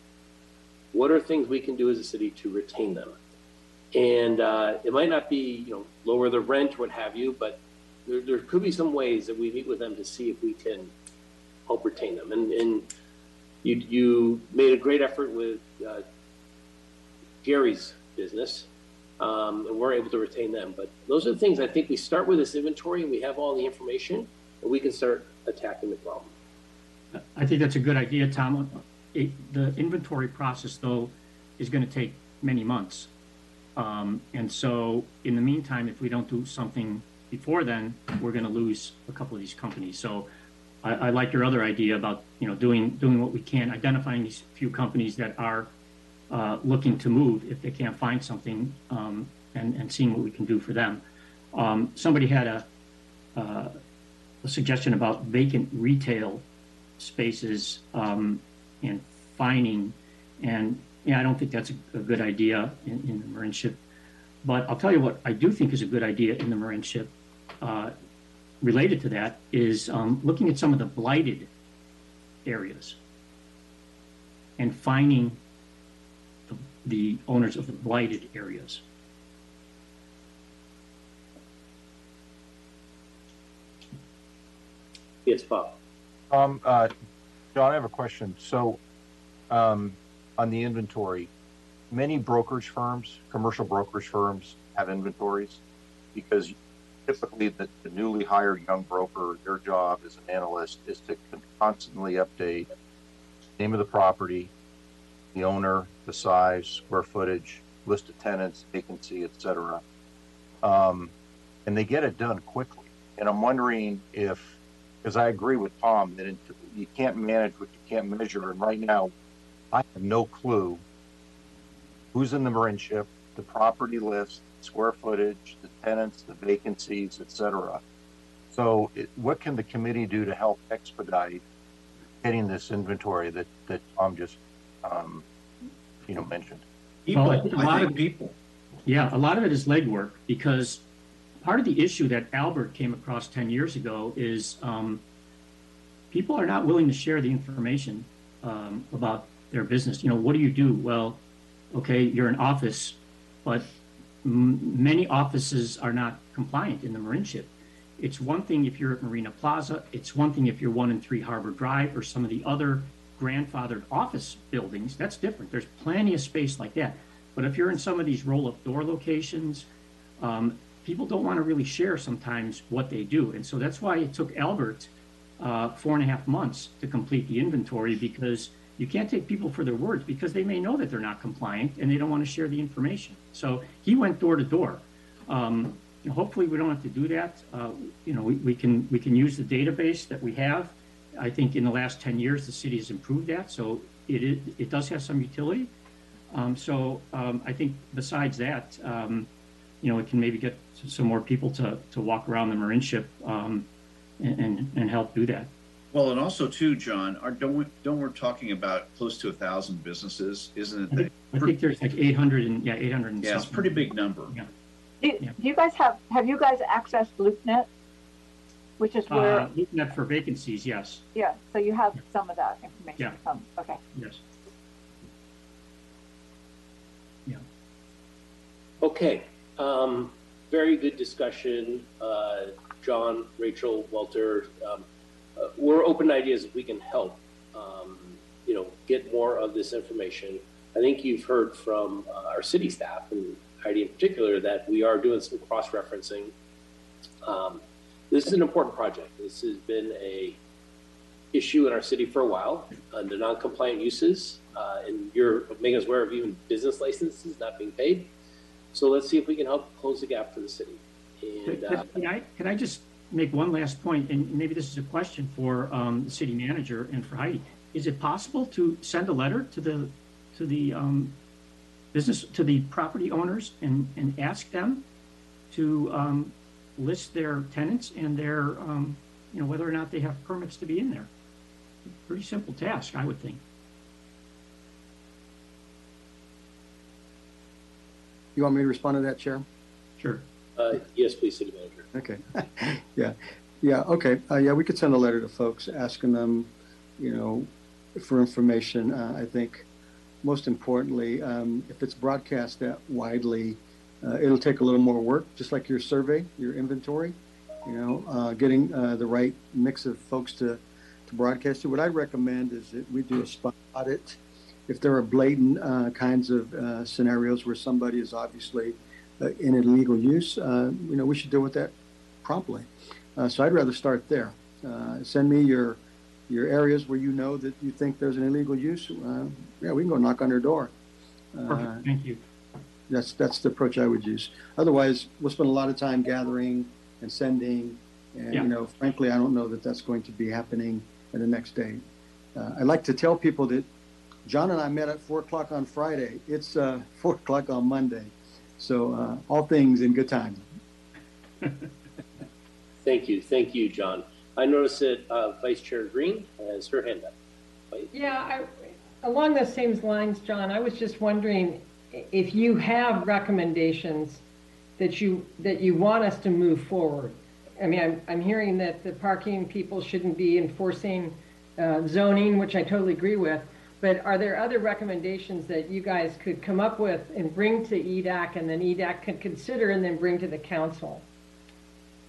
what are things we can do as a city to retain them? And uh, it might not be, you know, lower the rent what have you, but there, there could be some ways that we meet with them to see if we can help retain them. And, and you, you made a great effort with uh, Gary's business, um, and we're able to retain them. But those are the things I think we start with this inventory and we have all the information, and we can start attacking the problem. I think that's a good idea, Tom. It, the inventory process, though, is going to take many months. Um, and so, in the meantime, if we don't do something before then, we're going to lose a couple of these companies. So, I, I like your other idea about you know doing doing what we can, identifying these few companies that are uh, looking to move if they can't find something, um, and and seeing what we can do for them. Um, somebody had a, uh, a suggestion about vacant retail spaces um, and fining. And yeah, I don't think that's a, a good idea in, in the Marinship. But I'll tell you what I do think is a good idea in the Marinship uh, related to that is um, looking at some of the blighted areas and finding the, the owners of the blighted areas. Yes, Bob. Um, uh, John, I have a question. So, um, on the inventory, many brokerage firms, commercial brokerage firms have inventories because typically the, the newly hired young broker, their job as an analyst is to constantly update name of the property, the owner, the size, square footage, list of tenants, vacancy, etc. Um, and they get it done quickly. And I'm wondering if, because I agree with Tom that it, you can't manage what you can't measure. And right now, I have no clue who's in the Marinship, the property list, square footage, the tenants, the vacancies, etc. So, it, what can the committee do to help expedite getting this inventory that that Tom just, um, you know, mentioned? Well, a lot of people. Yeah, a lot of it is legwork because part of the issue that Albert came across 10 years ago is um, people are not willing to share the information um, about their business. You know, what do you do? Well, okay, you're an office, but many offices are not compliant in the Marinship. It's one thing if you're at Marina Plaza. It's one thing if you're one and three Harbor Drive or some of the other grandfathered office buildings. That's different. There's plenty of space like that. But if you're in some of these roll-up door locations, um, people don't want to really share sometimes what they do. And so that's why it took Albert uh, four and a half months to complete the inventory because you can't take people for their words because they may know that they're not compliant and they don't want to share the information. So he went door to door. Um, hopefully we don't have to do that. Uh, you know, we, we can we can use the database that we have. I think in the last 10 years, the city has improved that. So it, it, it does have some utility. Um, so um, I think besides that, um, you know, it can maybe get some more people to, to walk around the Marinship um, and, and, and help do that. Well, and also too, John, are, don't we, don't we're talking about close to a thousand businesses, isn't I it? think, I think there's like 800 and yeah, 800 and Yeah, it's a pretty big number. Yeah. Do, do you guys have, have you guys accessed LoopNet? Which is where, Uh, looking at for vacancies, yes, yeah, so you have some of that information, Yeah. some, okay. yes. Yeah. Okay, um, very good discussion. Uh, John, Rachel, Walter, um, uh, we're open to ideas if we can help, um, you know, get more of this information. I think you've heard from uh, our city staff and Heidi in particular that we are doing some cross-referencing. Um, this is an important project. This has been a issue in our city for a while, the non-compliant uses, uh, and you're making us aware of even business licenses not being paid. So let's see if we can help close the gap for the city. And uh, could- I, can I just make one last point, and maybe this is a question for um, the city manager and for Heidi. Is it possible to send a letter to the, to the um, business, to the property owners and, and ask them to um, list their tenants and their, um, you know, whether or not they have permits to be in there? Pretty simple task, I would think. You want me to respond to that, Chair? Sure. uh, yes, please, city manager. Okay. yeah. Yeah. Okay. Uh, yeah, we could send a letter to folks asking them, you know, for information. Uh, I think most importantly, um, if it's broadcast that widely, uh, it'll take a little more work, just like your survey, your inventory, you know, uh, getting uh, the right mix of folks to, to broadcast to. What I recommend is that we do a spot audit. If there are blatant uh, kinds of uh, scenarios where somebody is obviously uh, in illegal use, uh, you know, we should deal with that promptly. Uh, so I'd rather start there. Uh, send me your your areas where you know that you think there's an illegal use. Uh, yeah, we can go knock on their door. Uh, Perfect, thank you. that's that's the approach I would use. Otherwise, we'll spend a lot of time gathering and sending, and Yeah. you know, frankly, I don't know that that's going to be happening in the next day. Uh, I like to tell people that John and I met at four o'clock on Friday. It's uh, four o'clock on Monday, so uh, all things in good time. Thank you, thank you, John. I noticed that uh, Vice Chair Green has her hand up. Yeah, I, along the same lines, John, I was just wondering if you have recommendations that you, that you want us to move forward. I mean, I'm, I'm hearing that the parking people shouldn't be enforcing uh, zoning, which I totally agree with. But are there other recommendations that you guys could come up with and bring to EDAC and then EDAC could consider and then bring to the council?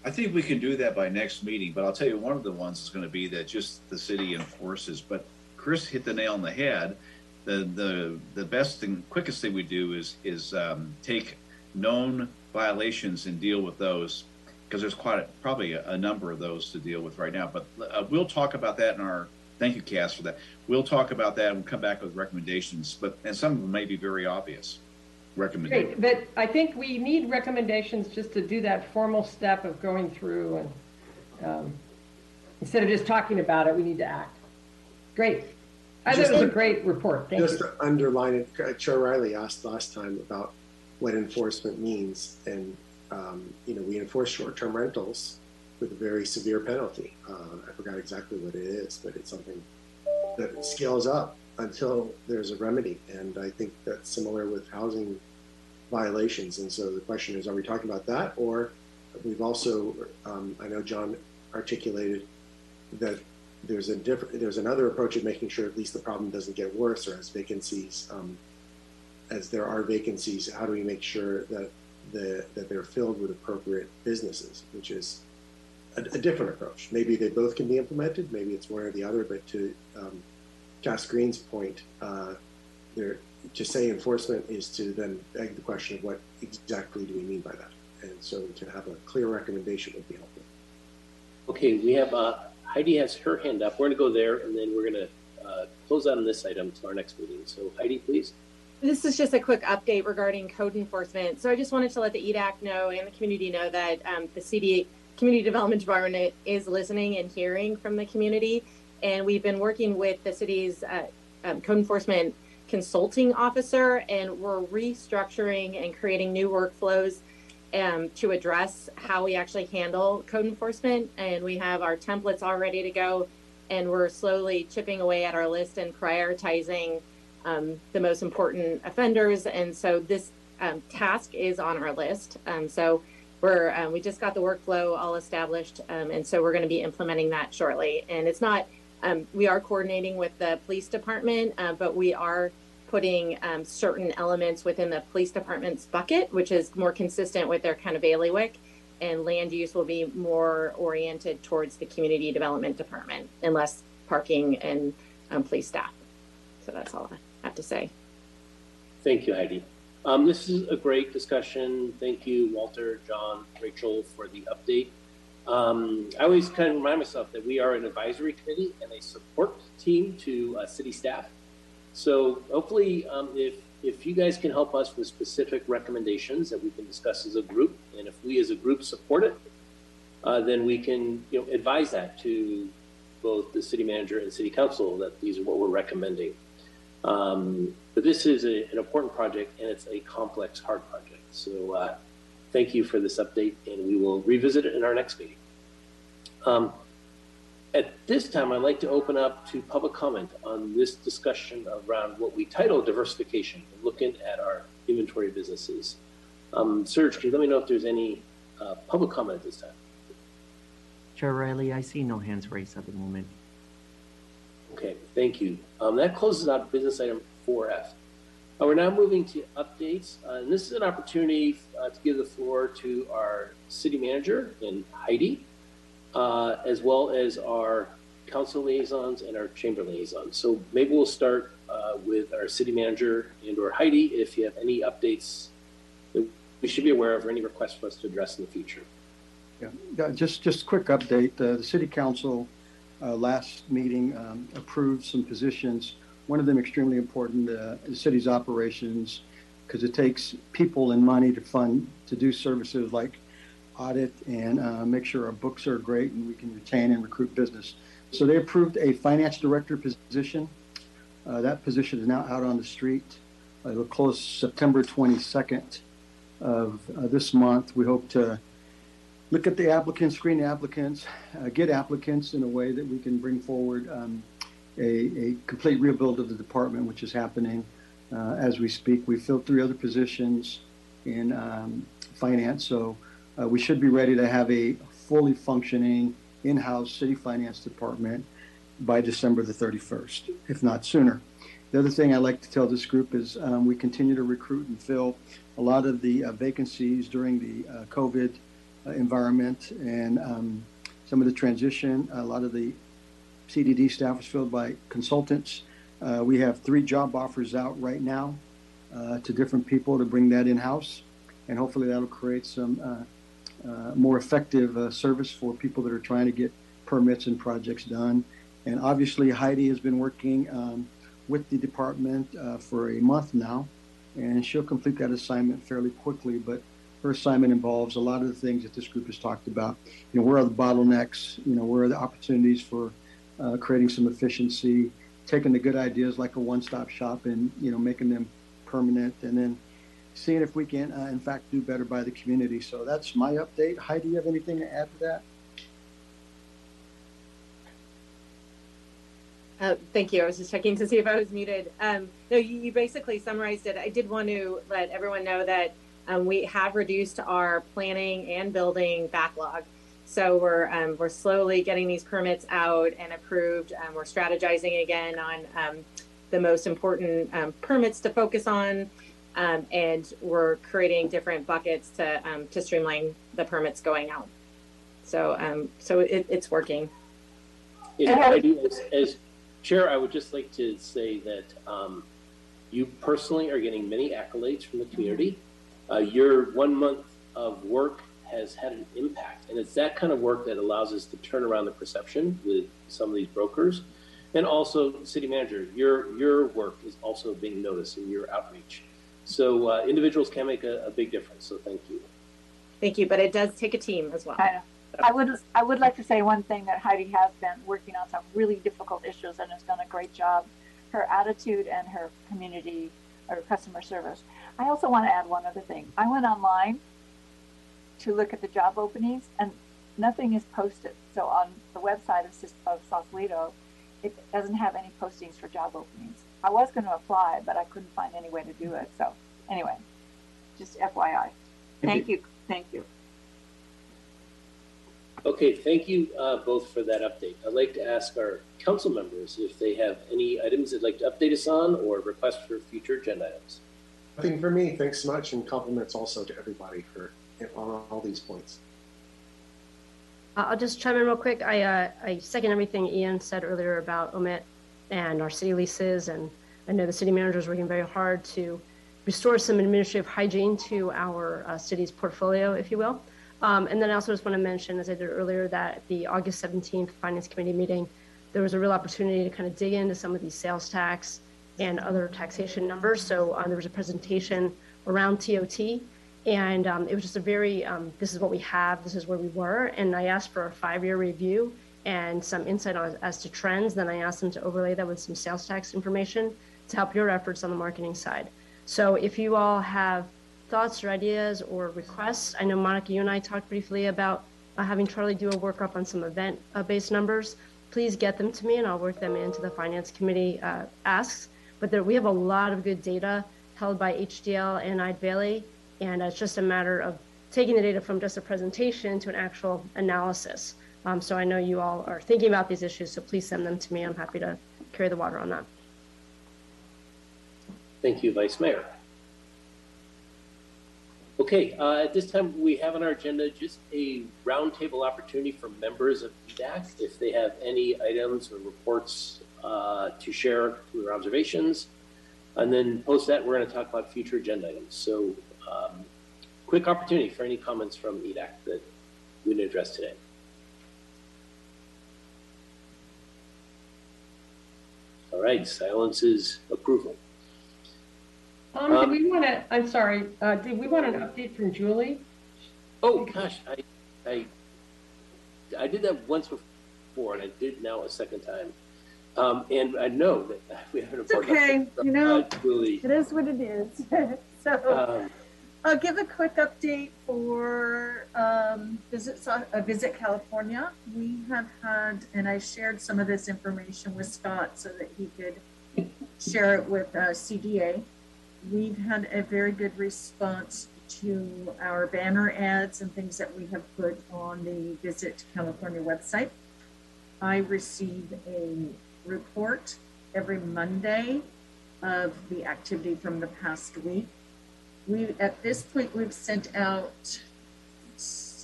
I think we can do that by next meeting, but I'll tell you, one of the ones is gonna be that just the city enforces, but Chris hit the nail on the head. The, the, the best and quickest thing we do is, is, um, take known violations and deal with those. Cause there's quite, a- probably a, a number of those to deal with right now, but, uh, we'll talk about that in our, thank you, Cass, for that. We'll talk about that and come back with recommendations, but, and some of them may be very obvious recommendations. Great, but I think we need recommendations just to do that formal step of going through and, um, instead of just talking about it, we need to act. Great. I thought it was a Just- great report. Thank Just you. to underline it, uh, Chair Riley asked last time about what enforcement means, and um, you know we enforce short-term rentals with a very severe penalty. Uh, I forgot exactly what it is, but it's something that scales up until there's a remedy, and I think that's similar with housing violations. And so the question is, are we talking about that, or we've also, um, I know John articulated that there's a different, there's another approach of making sure at least the problem doesn't get worse or as vacancies, um, as there are vacancies, how do we make sure that the, that they're filled with appropriate businesses, which is a, a different approach. Maybe they both can be implemented, maybe it's one or the other, but to, um, Cass Green's point, uh, there, to say enforcement is to then beg the question of what exactly do we mean by that? And so to have a clear recommendation would be helpful. Okay, we have, uh, Heidi has her hand up. We're gonna go there and then we're gonna, uh, close out on this item to our next meeting. So Heidi, please. This is just a quick update regarding code enforcement. So I just wanted to let the EDAC know and the community know that um, the CD Community Development Department is listening and hearing from the community. And we've been working with the city's uh, um, code enforcement consulting officer, and we're restructuring and creating new workflows um, to address how we actually handle code enforcement. And we have our templates all ready to go, and we're slowly chipping away at our list and prioritizing um, the most important offenders. And so this um, task is on our list. Um, so we're um, we just got the workflow all established, um, and so we're going to be implementing that shortly. And it's not um, we are coordinating with the police department, uh, but we are putting certain elements within the police department's bucket, which is more consistent with their kind of bailiwick. And land use will be more oriented towards the community development department, and less parking and police staff. So that's all I have to say. Thank you, Heidi. Um, this is a great discussion. Thank you, Walter, John, Rachel, for the update. Um, I always kind of remind myself that we are an advisory committee and a support team to uh, city staff. So hopefully, um, if if you guys can help us with specific recommendations that we can discuss as a group, and if we as a group support it, uh, then we can you know advise that to both the city manager and city council that these are what we're recommending. Um, but this is a, an important project and it's a complex, hard project. So uh, thank you for this update and we will revisit it in our next meeting. Um, at this time, I'd like to open up to public comment on this discussion around what we title diversification, looking at our inventory businesses. Um, Serge, can you let me know if there's any uh, public comment at this time? Chair Riley, I see no hands raised at the moment. Okay, thank you. Um, that closes out business item 4F. Uh, we're now moving to updates, uh, and this is an opportunity uh, to give the floor to our city manager and Heidi, uh, as well as our council liaisons and our chamber liaisons. So maybe we'll start uh, with our city manager and or Heidi if you have any updates that we should be aware of or any requests for us to address in the future. Yeah, just just a quick update. Uh, the city council uh, last meeting um, approved some positions. One of them extremely important, uh, the city's operations, because it takes people and money to fund to do services like audit and uh, make sure our books are great and we can retain and recruit business. So they approved a finance director position. Uh, that position is now out on the street. Uh, it'll close September 22nd of uh, this month. We hope to look at the applicants, screen applicants, uh, get applicants in a way that we can bring forward um, a, a, complete rebuild of the department, which is happening uh, as we speak. We filled three other positions in um, finance, so uh, we should be ready to have a fully functioning in-house city finance department by December the 31st, if not sooner. The other thing I like to tell this group is um, we continue to recruit and fill a lot of the uh, vacancies during the uh, COVID environment and um, some of the transition. A lot of the CDD staff was filled by consultants. Uh, we have three job offers out right now uh, to different people to bring that in house, and hopefully that'll create some uh, uh, more effective uh, service for people that are trying to get permits and projects done. And obviously, Heidi has been working um, with the department for a month now, and she'll complete that assignment fairly quickly. But her assignment involves a lot of the things that this group has talked about. You know, where are the bottlenecks? You know, where are the opportunities for uh, creating some efficiency, taking the good ideas like a one-stop shop and you know making them permanent, and then seeing if we can, uh, in fact, do better by the community. So that's my update. Heidi, you have anything to add to that? Uh, thank you. I was just checking to see if I was muted. Um, no, you, you, basically summarized it. I did want to let everyone know that um, we have reduced our planning and building backlog. So we're um, we're slowly getting these permits out and approved. Um, we're strategizing again on um, the most important um, permits to focus on, um, and we're creating different buckets to to streamline the permits going out. So so it, it's working. Yeah, as, as chair, I would just like to say that You personally are getting many accolades from the community. Uh, your one month of work has had an impact, and it's that kind of work that allows us to turn around the perception with some of these brokers. And also, city manager, your your work is also being noticed in your outreach. So uh, individuals can make a, a big difference. So thank you. Thank you, but it does take a team as well. I, I would I would like to say one thing that Heidi has been working on some really difficult issues and has done a great job. Her attitude and her community or customer service. I also want to add one other thing. I went online to look at the job openings and nothing is posted. So on the website of, Sis- of Sausalito, it doesn't have any postings for job openings. I was going to apply, but I couldn't find any way to do it. So anyway, just FYI. Thank you. Thank you. Okay, thank you uh, both for that update. I'd like to ask our council members if they have any items they'd like to update us on or request for future agenda items. Nothing for me. Thanks so much, and compliments also to everybody for on all these points. I'll just chime in real quick. I, uh, I second everything Ian said earlier about OMIT and our city leases. And I know the city manager is working very hard to restore some administrative hygiene to our uh, city's portfolio, if you will. Um, and then I also just want to mention, as I did earlier, that the August 17th Finance Committee meeting, there was a real opportunity to kind of dig into some of these sales tax and other taxation numbers. So uh, there was a presentation around TOT, and um, it was just a very, um, this is what we have, this is where we were. And I asked for a five-year review and some insight on, as to trends. Then I asked them to overlay that with some sales tax information to help your efforts on the marketing side. So if you all have thoughts or ideas or requests, I know Monica, you and I talked briefly about uh, having Charlie do a workup on some event-based numbers. Please get them to me and I'll work them into the finance committee uh, asks. But there, we have a lot of good data held by HDL and Eide Bailly and it's just a matter of taking the data from just a presentation to an actual analysis. Um, so I know you all are thinking about these issues, so please send them to me. I'm happy to carry the water on that. Thank you, Vice Mayor. Okay, uh, at this time, we have on our agenda just a roundtable opportunity for members of EDAC if they have any items or reports uh, to share their observations. And then post that, we're going to talk about future agenda items. So um, quick opportunity for any comments from EDAC that we didn't address today. All right, silence is approval. Um, Um, did we want to, I'm sorry, uh, did we want an update from Julie? Oh, gosh, I, I, I did that once before and I did now a second time. Um, and I know that we have an It's important. okay, you know, Uh, Julie, it is what it is. So um, I'll give a quick update for um, Visit, Sa- uh, Visit California. We have had, and I shared some of this information with Scott so that he could share it with uh, CDA. We've had a very good response to our banner ads and things that we have put on the Visit California website. I receive a report every Monday of the activity from the past week. We, at this point, we've sent out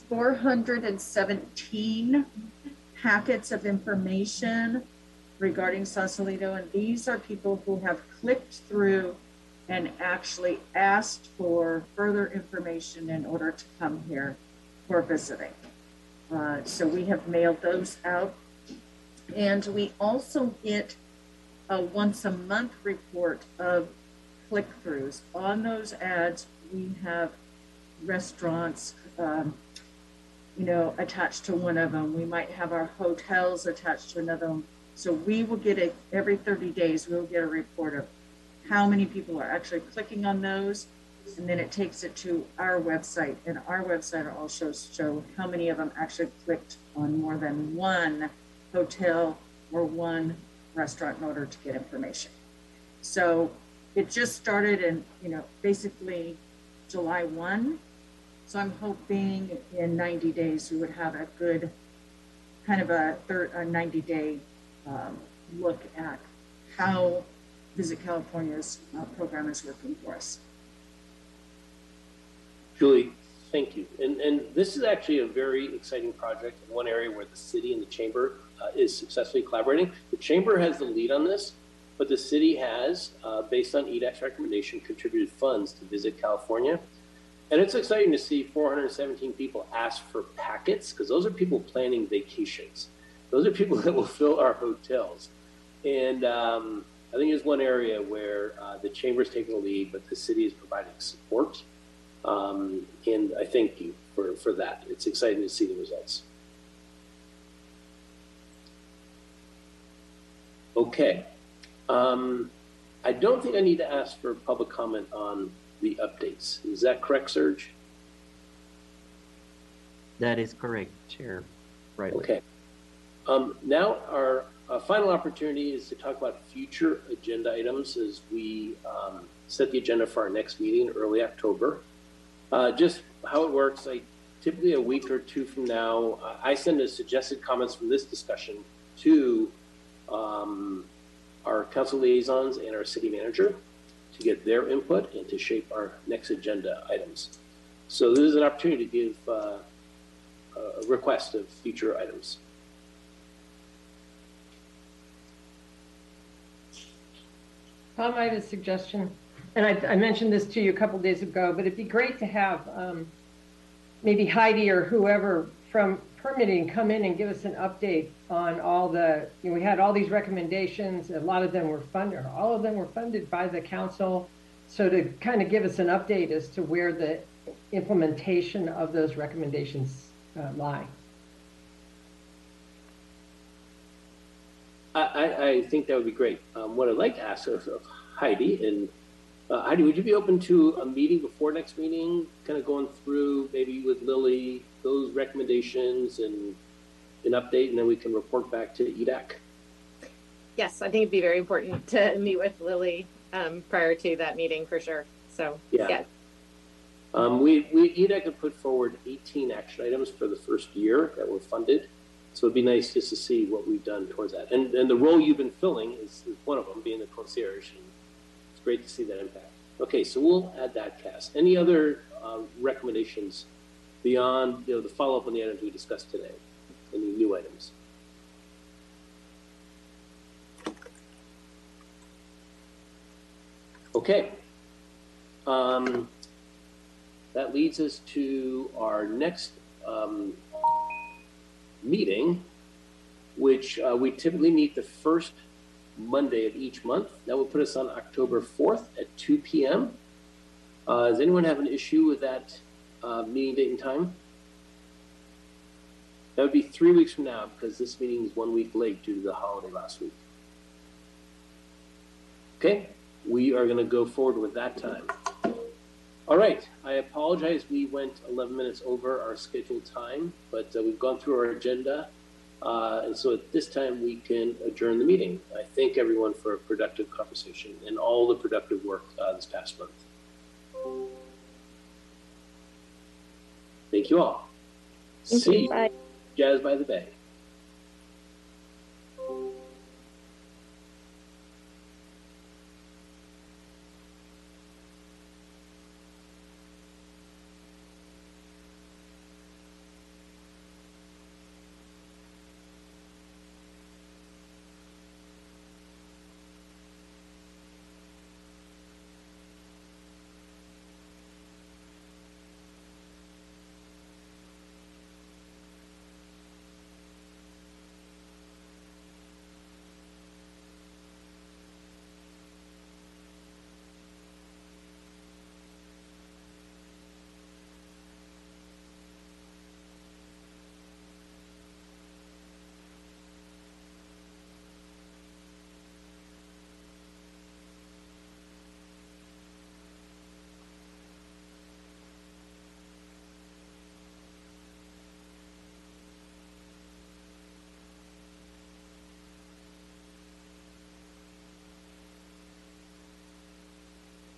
417 packets of information regarding Sausalito, and these are people who have clicked through and actually asked for further information in order to come here for visiting. Uh, so we have mailed those out. And we also get a once a month report of click throughs. On those ads, we have restaurants, um, you know, attached to one of them. We might have our hotels attached to another one. So we will get a, every 30 days, we'll get a report of how many people are actually clicking on those. And then it takes it to our website and our website also show how many of them actually clicked on more than one hotel or one restaurant in order to get information. So it just started in, you know, basically July 1. So I'm hoping in 90 days we would have a good kind of a, third, a 90 day um, look at how Visit California's uh, program is working for us. Julie, thank you. And, and this is actually a very exciting project in one area where the city and the chamber is successfully collaborating. The chamber has the lead on this, but the city has, uh, based on EDAC's recommendation, contributed funds to Visit California. And it's exciting to see 417 people ask for packets because those are people planning vacations. Those are people that will fill our hotels. And um, I think it's one area where uh, the chamber is taking the lead, but the city is providing support. Um, and I thank you for, for that. It's exciting to see the results. Okay. Um, I don't think I need to ask for public comment on the updates. Is that correct, Serge? That is correct, Chair. Right. Okay. Um, now our uh, final opportunity is to talk about future agenda items as we um, set the agenda for our next meeting in early October. Uh, just how it works, I typically a week or two from now, uh, I send the suggested comments from this discussion to um, our council liaisons and our city manager to get their input and to shape our next agenda items. So this is an opportunity to give uh, a request of future items. Tom, I have a suggestion, and I, I mentioned this to you a couple days ago, but it'd be great to have um, maybe Heidi or whoever from permitting come in and give us an update on all the, you know, we had all these recommendations, a lot of them were funded, all of them were funded by the council. So to kind of give us an update as to where the implementation of those recommendations uh, lie. I, I, think that would be great. Um, what I'd like to ask of, of Heidi, and uh, Heidi, would you be open to a meeting before next meeting, kind of going through maybe with Lily those recommendations and an update, and then we can report back to EDAC? Yes, I think it'd be very important to meet with Lily um, prior to that meeting for sure. So, Yeah. yeah. Um, we, we, EDAC had put forward 18 action items for the first year that were funded. So it'd be nice just to see what we've done towards that. And, and the role you've been filling is, is one of them, being the concierge. And it's great to see that impact. Okay, so we'll add that cast. Any other uh, recommendations beyond you know, the follow up on the items we discussed today? Any new items? Okay. Um, that leads us to our next um, meeting, which uh, we typically meet the first Monday of each month. That will put us on October 4th at 2 p.m. Uh, does anyone have an issue with that uh, meeting date and time? That would be three weeks from now because this meeting is one week late due to the holiday last week. Okay, we are going to go forward with that time. All right, I apologize. We went 11 minutes over our scheduled time, but uh, we've gone through our agenda. Uh, and so at this time, we can adjourn the meeting. I thank everyone for a productive conversation and all the productive work uh, this past month. Thank you all. Thank See you. Bye. Jazz by the Bay.